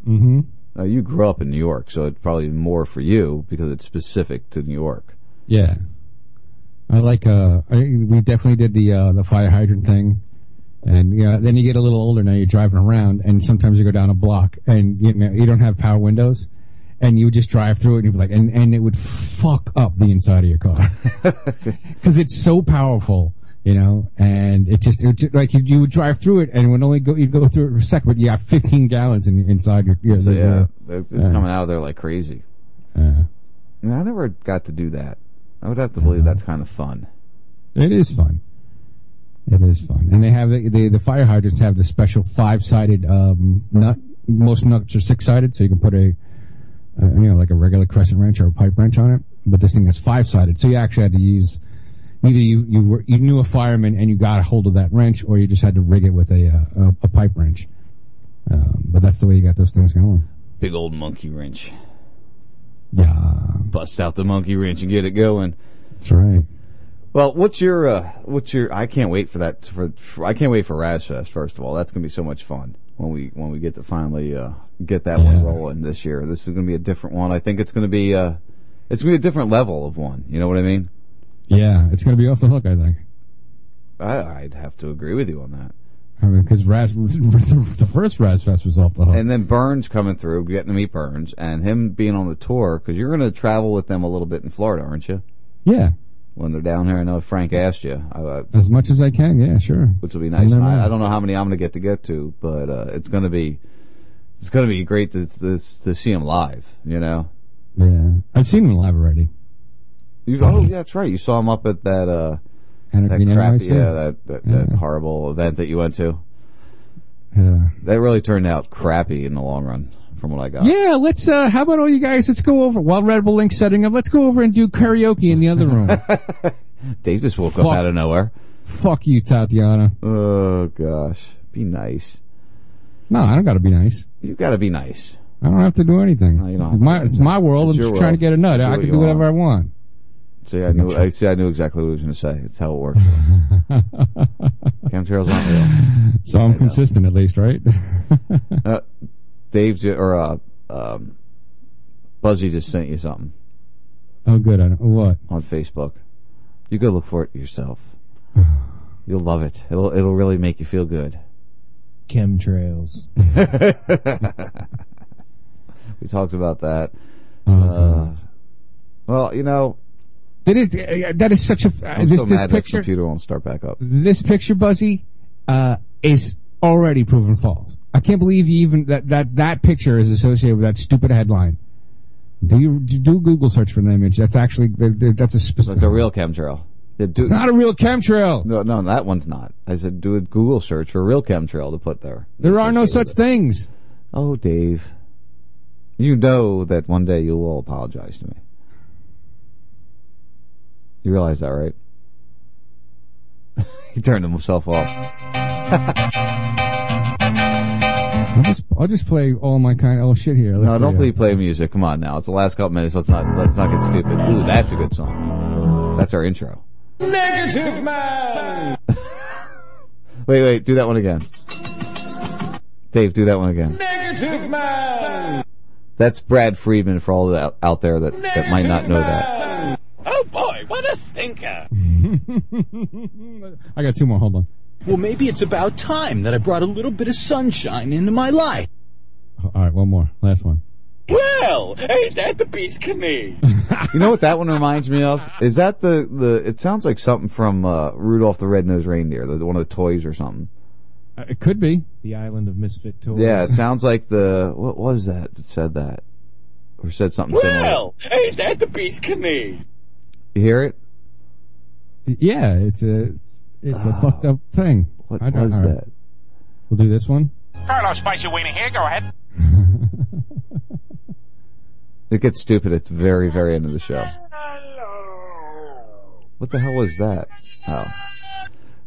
Mm-hmm. You grew up in New York, so it's probably more for you because it's specific to New York. Yeah. I like. Uh, I, we definitely did the uh, the fire hydrant thing, and you know, then you get a little older. Now you're driving around, and sometimes you go down a block, and you know you don't have power windows, and you would just drive through it, and you'd be like, and and it would fuck up the inside of your car <laughs> because it's so powerful, you know, and it just, it just like you, you would drive through it, and it would only go you'd go through it for a second, but you got 15 gallons in, inside your. your So yeah, uh, it's uh, coming out of there like crazy. uh, And I never got to do that. I would have to believe that's kind of fun. It is fun. It is fun, and they have the the, the fire hydrants have the special five sided um, nut. Most nuts are six sided, so you can put a, uh, you know, like a regular crescent wrench or a pipe wrench on it. But this thing is five sided, so you actually had to use either you you were you knew a fireman and you got a hold of that wrench, or you just had to rig it with a uh, a, a pipe wrench. Um, but that's the way you got those things going. Big old monkey wrench. Yeah. Bust out the monkey wrench and get it going. That's right. Well, what's your uh, what's your? I can't wait for that. For, for I can't wait for Razfest. First of all, that's gonna be so much fun when we when we get to finally uh, get that one rolling this year. This is gonna be a different one. I think it's gonna be uh, it's gonna be a different level of one. You know what I mean? Yeah, it's going to be off the hook, I think. I, I'd have to agree with you on that. I mean, because Raz, <laughs> the first Razfest was off the hook. And then Burns coming through, getting to meet Burns, and him being on the tour because you're going to travel with them a little bit in Florida, aren't you? Yeah. When they're down here. I know Frank asked you, I, I, As much as I can, yeah, sure. which will be nice. I. I don't know how many I'm going to get to get to, but uh, it's going to be it's going to be great to, to to see him live. You know. Yeah, I've seen him live already. You, oh, yeah, that's right. You saw him up at that uh, that crappy, yeah, that that, that horrible event that you went to. Yeah. That really turned out crappy in the long run, from what I got. Yeah, let's. uh How about all you guys? Let's go over while Red Bull Link's setting up. Let's go over and do karaoke in the other room. <laughs> Dave just woke Fuck. up out of nowhere. Fuck you, Tatiana. Oh gosh, be nice. No, I don't got to be nice. You got to be nice. I don't have to do anything. you don't it's my it's my world. It's I'm just trying to get a nut. Do I can do whatever want. I want. See, I knew. I see. I knew exactly what he was going to say. It's how it works. <laughs> Chemtrails aren't real. So I'm consistent at least, right? Uh, <laughs> Dave or uh, um, Buzzy just sent you something oh, good. I don't, what? on Facebook. You go look for it yourself. <sighs> You'll love it. It'll it'll really make you feel good. Chemtrails. <laughs> We talked about that. Oh, Uh, well, you know, That is uh, that is such a uh, this so this picture. computer won't start back up. This picture, Buzzy, uh, is already proven false. I can't believe you even that that that picture is associated with that stupid headline. Do you do Google search for an image? That's actually that's a specific. It's a real chemtrail. Do- It's not a real chemtrail. No, no, that one's not. I said do a Google search for a real chemtrail to put there. There are no such things. Oh, Dave. You know that one day you will apologize to me. You realize that, right? <laughs> he turned himself off. <laughs> I'll just I'll just play all my kind of oh shit here. Let's no, don't play play music. Come on now. It's the last couple minutes. Let's not let's not get stupid. Ooh, that's a good song. That's our intro. Negative man. <laughs> Wait, wait, do that one again. Dave, do that one again. Negative man. That's Brad Friedman for all that out there that, that might not know that. Oh boy, what a stinker. <laughs> I got two more. Hold on. Well, maybe it's about time that I brought a little bit of sunshine into my life. All right, one more. Last one. Well, ain't that the beast to me? <laughs> You know what that one reminds me of? Is that the, the it sounds like something from uh, Rudolph the Red-Nosed Reindeer, the, one of the toys or something. Uh, it could be. The island of misfit toys. Yeah, it sounds like the what was that that said that? Or said something similar. Well, ain't that the beast to me? You hear it? Yeah, it's a it's a fucked up thing. What I was all right. that? We'll do this one. Carlo Spicy Wiener here. Go ahead. <laughs> It gets stupid at the very, very end of the show. What the hell was that? Oh.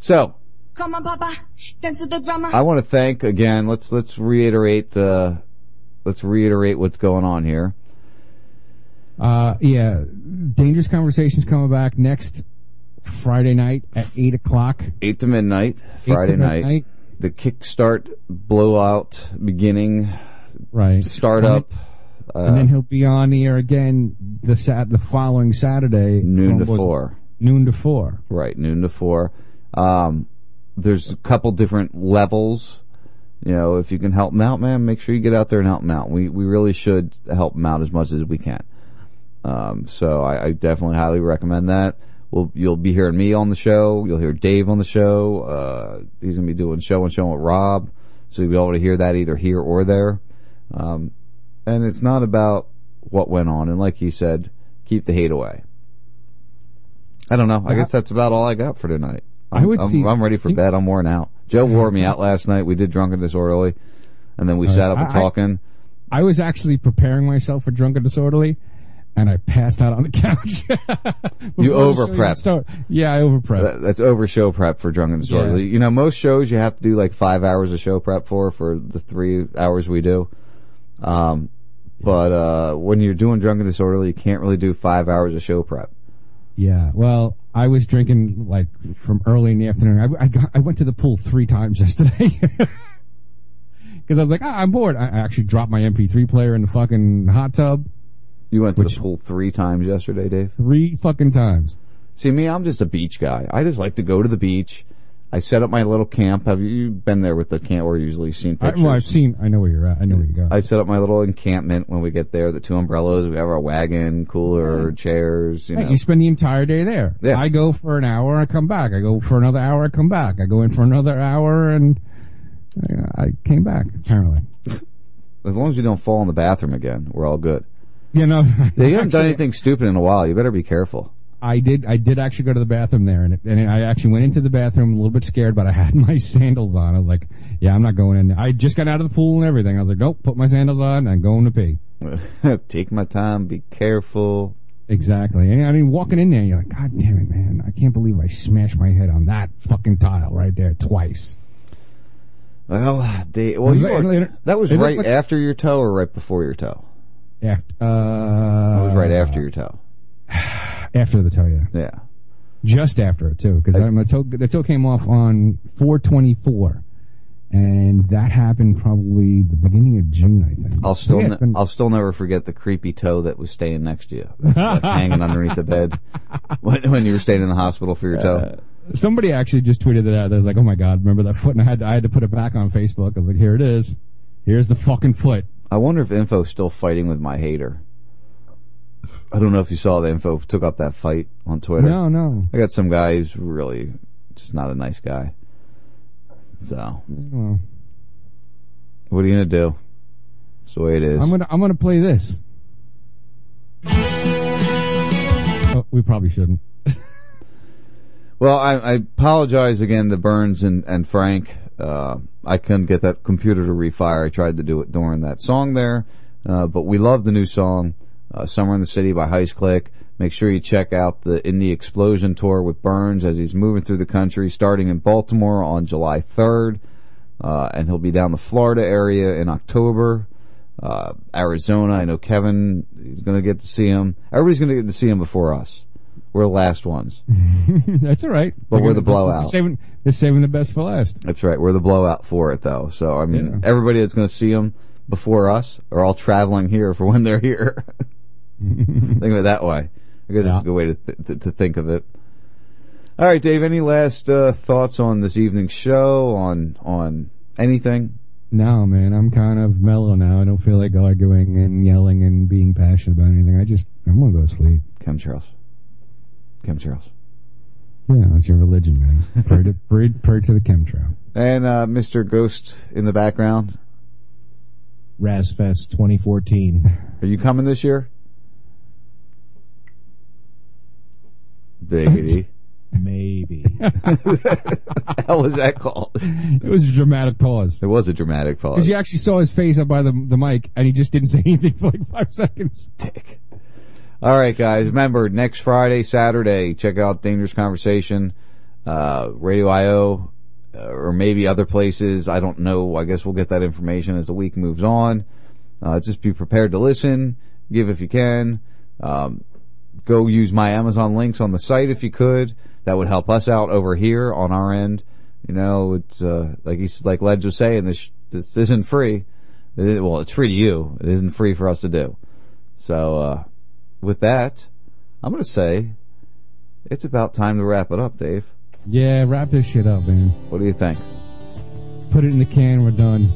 So, Come on, Papa. Dance to the drama. I want to thank again. Let's let's reiterate. Uh, let's reiterate what's going on here. Uh, yeah, dangerous conversations coming back next Friday night at eight o'clock. Eight to midnight, Eight to Friday night. The kickstart blowout beginning. Right. Startup. Uh, and then he'll be on the air again the sat the following Saturday, noon to four. Noon to four. Right, noon to four. Um, there's a couple different levels. You know, if you can help them out, man, make sure you get out there and help them out. We we really should help them out as much as we can. Um, so I, I definitely highly recommend that. We'll you'll be hearing me on the show. You'll hear Dave on the show. Uh, he's gonna be doing show and show with Rob, so you'll be able to hear that either here or there. Um, and it's not about what went on. And like he said, keep the hate away. I don't know. I guess that's about all I got for tonight. I'm, I would I'm, see- I'm ready for bed. I'm worn out. Joe wore me out last night. We did drunken disorderly, and then we Uh, sat up I- and I- talking. I was actually preparing myself for drunken disorderly, and I passed out on the <laughs> couch. You Before the show even over-prepped. Yeah, I over prepped. That, that's over show prep for drunken disorderly. Yeah. You know, most shows you have to do like five hours of show prep for for the three hours we do. Um, but uh, when you're doing drunken disorderly, you can't really do five hours of show prep. Yeah, well, I was drinking like from early in the afternoon. I, I, got, I went to the pool three times <laughs> yesterday because I was like, ah, I'm bored. I actually dropped my MP3 player in the fucking hot tub You went to the pool three times yesterday, Dave. three fucking times. See me, I'm just a beach guy. I just like to go to the beach. I set up my little camp. Have you been there with the camp or usually seen I, pictures? well, I've seen. I know where you're at. I know where you go. I set up my little encampment when we get there. The two umbrellas. We have our wagon, cooler, chairs. You you spend the entire day there. Yeah. I go for an hour, I come back. I go for another hour, I come back. I go in for another hour, and I I came back. Apparently, <laughs> as long as you don't fall in the bathroom again, we're all good. You know. <laughs> You haven't done anything stupid in a while. You better be careful. I did. I did actually go to the bathroom there, and, it, and I actually went into the bathroom a little bit scared, but I had <laughs> my sandals on. I was like, "Yeah, I'm not going in." there. I just got out of the pool and everything. I was like, "Nope, put my sandals on. I'm going to pee." <laughs> Take my time. Be careful. Exactly. And I mean, walking in there, you're like, God damn it, man! I can't believe I smashed my head on that fucking tile right there twice. Well, Dave, well, Was that were- that was right like- after your toe or right before your toe? After, uh, It was right after your toe. <sighs> after the toe, yeah. Yeah. Just after it too, because the toe the toe came off on 424, and that happened probably the beginning of June, I think. I'll still, Yeah, ne- been- I'll still never forget the creepy toe that was staying next to you, <laughs> like hanging underneath the bed when, when you were staying in the hospital for your toe. Uh, somebody actually just tweeted that out. I was like, "Oh my god, remember that foot?" And I had to, I had to put it back on Facebook. I was like, "Here it is. Here's the fucking foot." I wonder if Info's still fighting with my hater. I don't know if you saw the Info took up that fight on Twitter. No, no. I got some guy who's really just not a nice guy. So, Well, what are you gonna do? It's the way it is. I'm gonna I'm gonna play this. Oh, we probably shouldn't. <laughs> Well, I, I apologize again to Burns and, and Frank. Uh, I couldn't get that computer to refire. I tried to do it during that song there. Uh, but we love the new song, uh, Summer in the City by Heist Click. Make sure you check out the Indie Explosion tour with Burns as he's moving through the country, starting in Baltimore on July 3rd. Uh, and he'll be down the Florida area in October. Uh, Arizona, I know Kevin is going to get to see him. Everybody's going to get to see him before us. We're the last ones. <laughs> That's all right. But we're the gonna- blowout. They're saving, they're saving the best for last. That's right. We're the blowout for it, though. So I mean, Yeah. everybody that's going to see them before us are all traveling here for when they're here. <laughs> think of it that way. I guess that's a good way to th- th- to think of it. All right, Dave. Any last uh, thoughts on this evening's show? On on anything? No, man, I'm kind of mellow now. I don't feel like arguing and yelling and being passionate about anything. I just I'm gonna go to sleep. Chemtrails. Chemtrails. Yeah, it's your religion, man. <laughs> pray to pray, pray to the chemtrail. And uh, Mr. Ghost in the background. Razfest 2014. Are you coming this year? Biggity. <laughs> Maybe. <laughs> How was that called? It was a dramatic pause. It was a dramatic pause. Because you actually saw his face up by the the mic, and he just didn't say anything for like five seconds. Dick. All right, guys. Remember, next Friday, Saturday, check out Dangerous Conversation, uh, Radio IO, uh, or maybe other places. I don't know. I guess we'll get that information as the week moves on. Uh, just be prepared to listen. Give if you can. Um, go use my Amazon links on the site if you could. That would help us out over here on our end. You know, it's uh, like he's like Ledge was saying. This this isn't free. It well, it's free to you. It isn't free for us to do. So, uh, with that, I'm going to say it's about time to wrap it up, Dave. Yeah, wrap this shit up, man. What do you think? Put it in the can. We're done.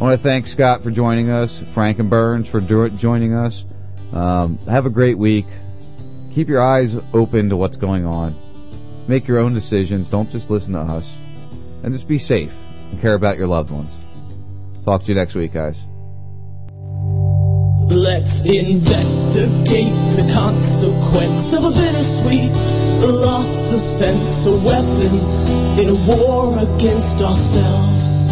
I want to thank Scott for joining us, Frank and Burns for do- joining us. Um, have a great week. Keep your eyes open to what's going on. Make your own decisions. Don't just listen to us. And just be safe and care about your loved ones. Talk to you next week, guys. Let's investigate the consequence of a bittersweet loss of sense, a weapon in a war against ourselves.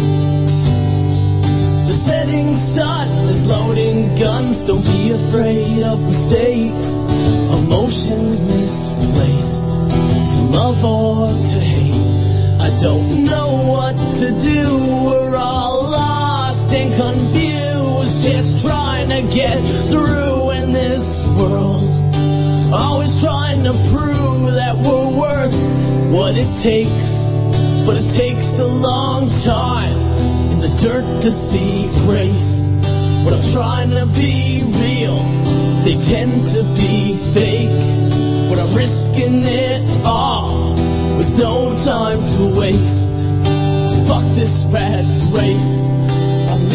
The setting sun is loading guns, don't be afraid of mistakes, emotions misplaced, to love or to hate. I don't know what to do, we're all lost and confused, just trying to get through in this world. Always trying to prove that we're worth what it takes, but it takes a long time in the dirt to see grace. When I'm trying to be real, they tend to be fake. When I'm risking it all with no time to waste. Fuck this rat race.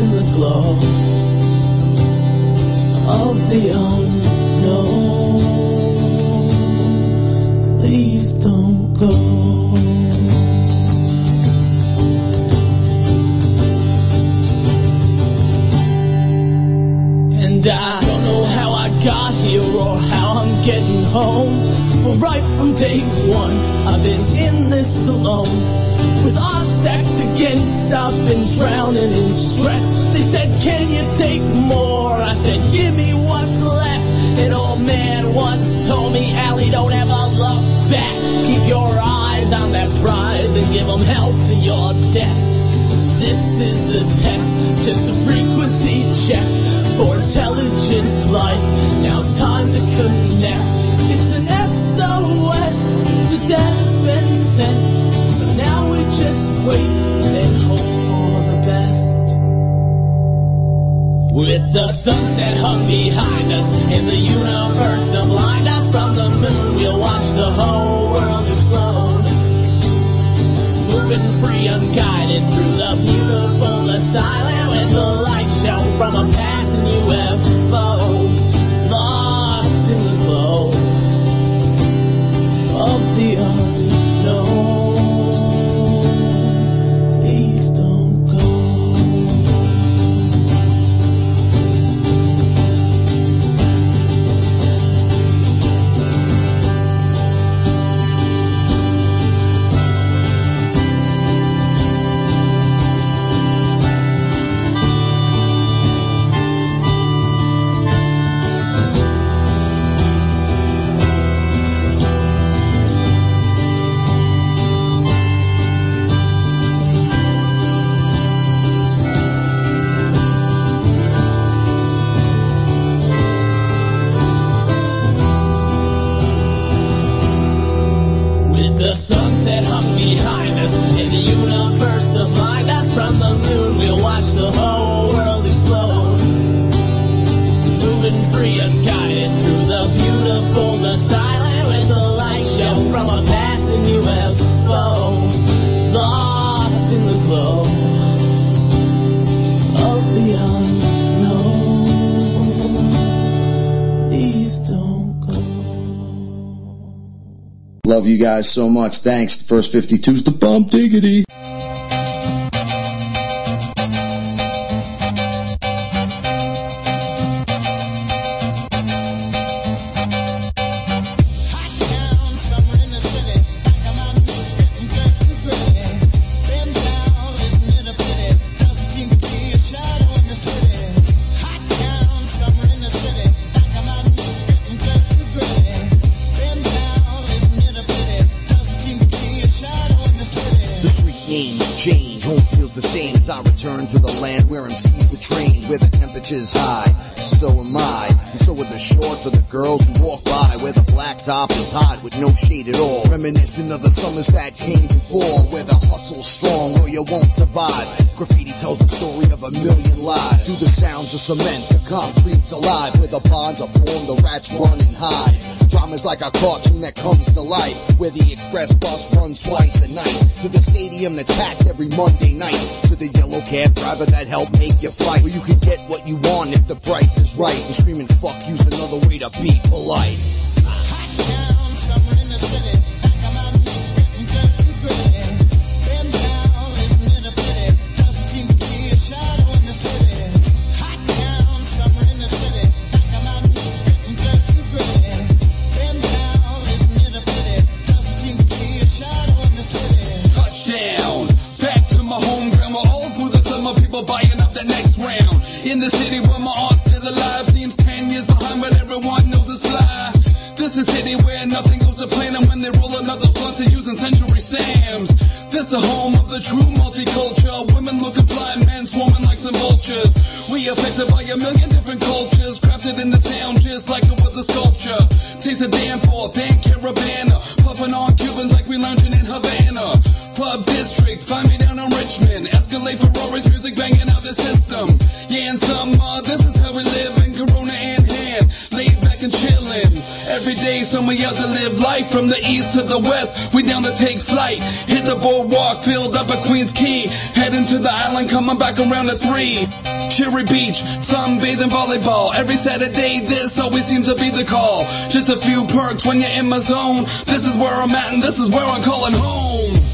In the glow of the unknown. Please don't go. And I don't know how I got here or how I'm getting home. But right from day one, I've been in this alone. With odds stacked against, I've been drowning in stress. They said, Can you take more? I said, Give me what's left. An old man once told me, Allie, don't ever look back. Keep your eyes on that prize and give them hell to your death. This is a test, just a frequency check for intelligent life. Now it's time to connect. It's an SOS, the data's just wait and hope for the best. With the sunset hung behind us and the universe to blind us from the moon, we'll watch the whole world explode. Moving free, unguided through the beautiful, silent, with the light show from a passing UFO. Lost in the glow of the unknown. Guys so much. Thanks. The first 52's the bump diggity. Reminiscent of the summers that came before, where the hustle's strong or you won't survive. Graffiti tells the story of a million lives. Through the sounds of cement, the concrete's alive, where the bonds are formed, the rats run and hide. Drama's like a cartoon that comes to life, where the express bus runs twice a night. To the stadium that's packed every Monday night. To the yellow cab driver that helped make your flight. Where you can get what you want if the price is right. And screaming fuck you's another way to be polite. Touchdown, life from the east to the west. We down to take flight, hit the boardwalk, filled up at Queens Quay, heading to the island, coming back around at three. Cherry Beach, sunbathing volleyball. Every Saturday, this always seems to be the call. Just a few perks when you're in my zone. This is where I'm at, and this is where I'm calling home.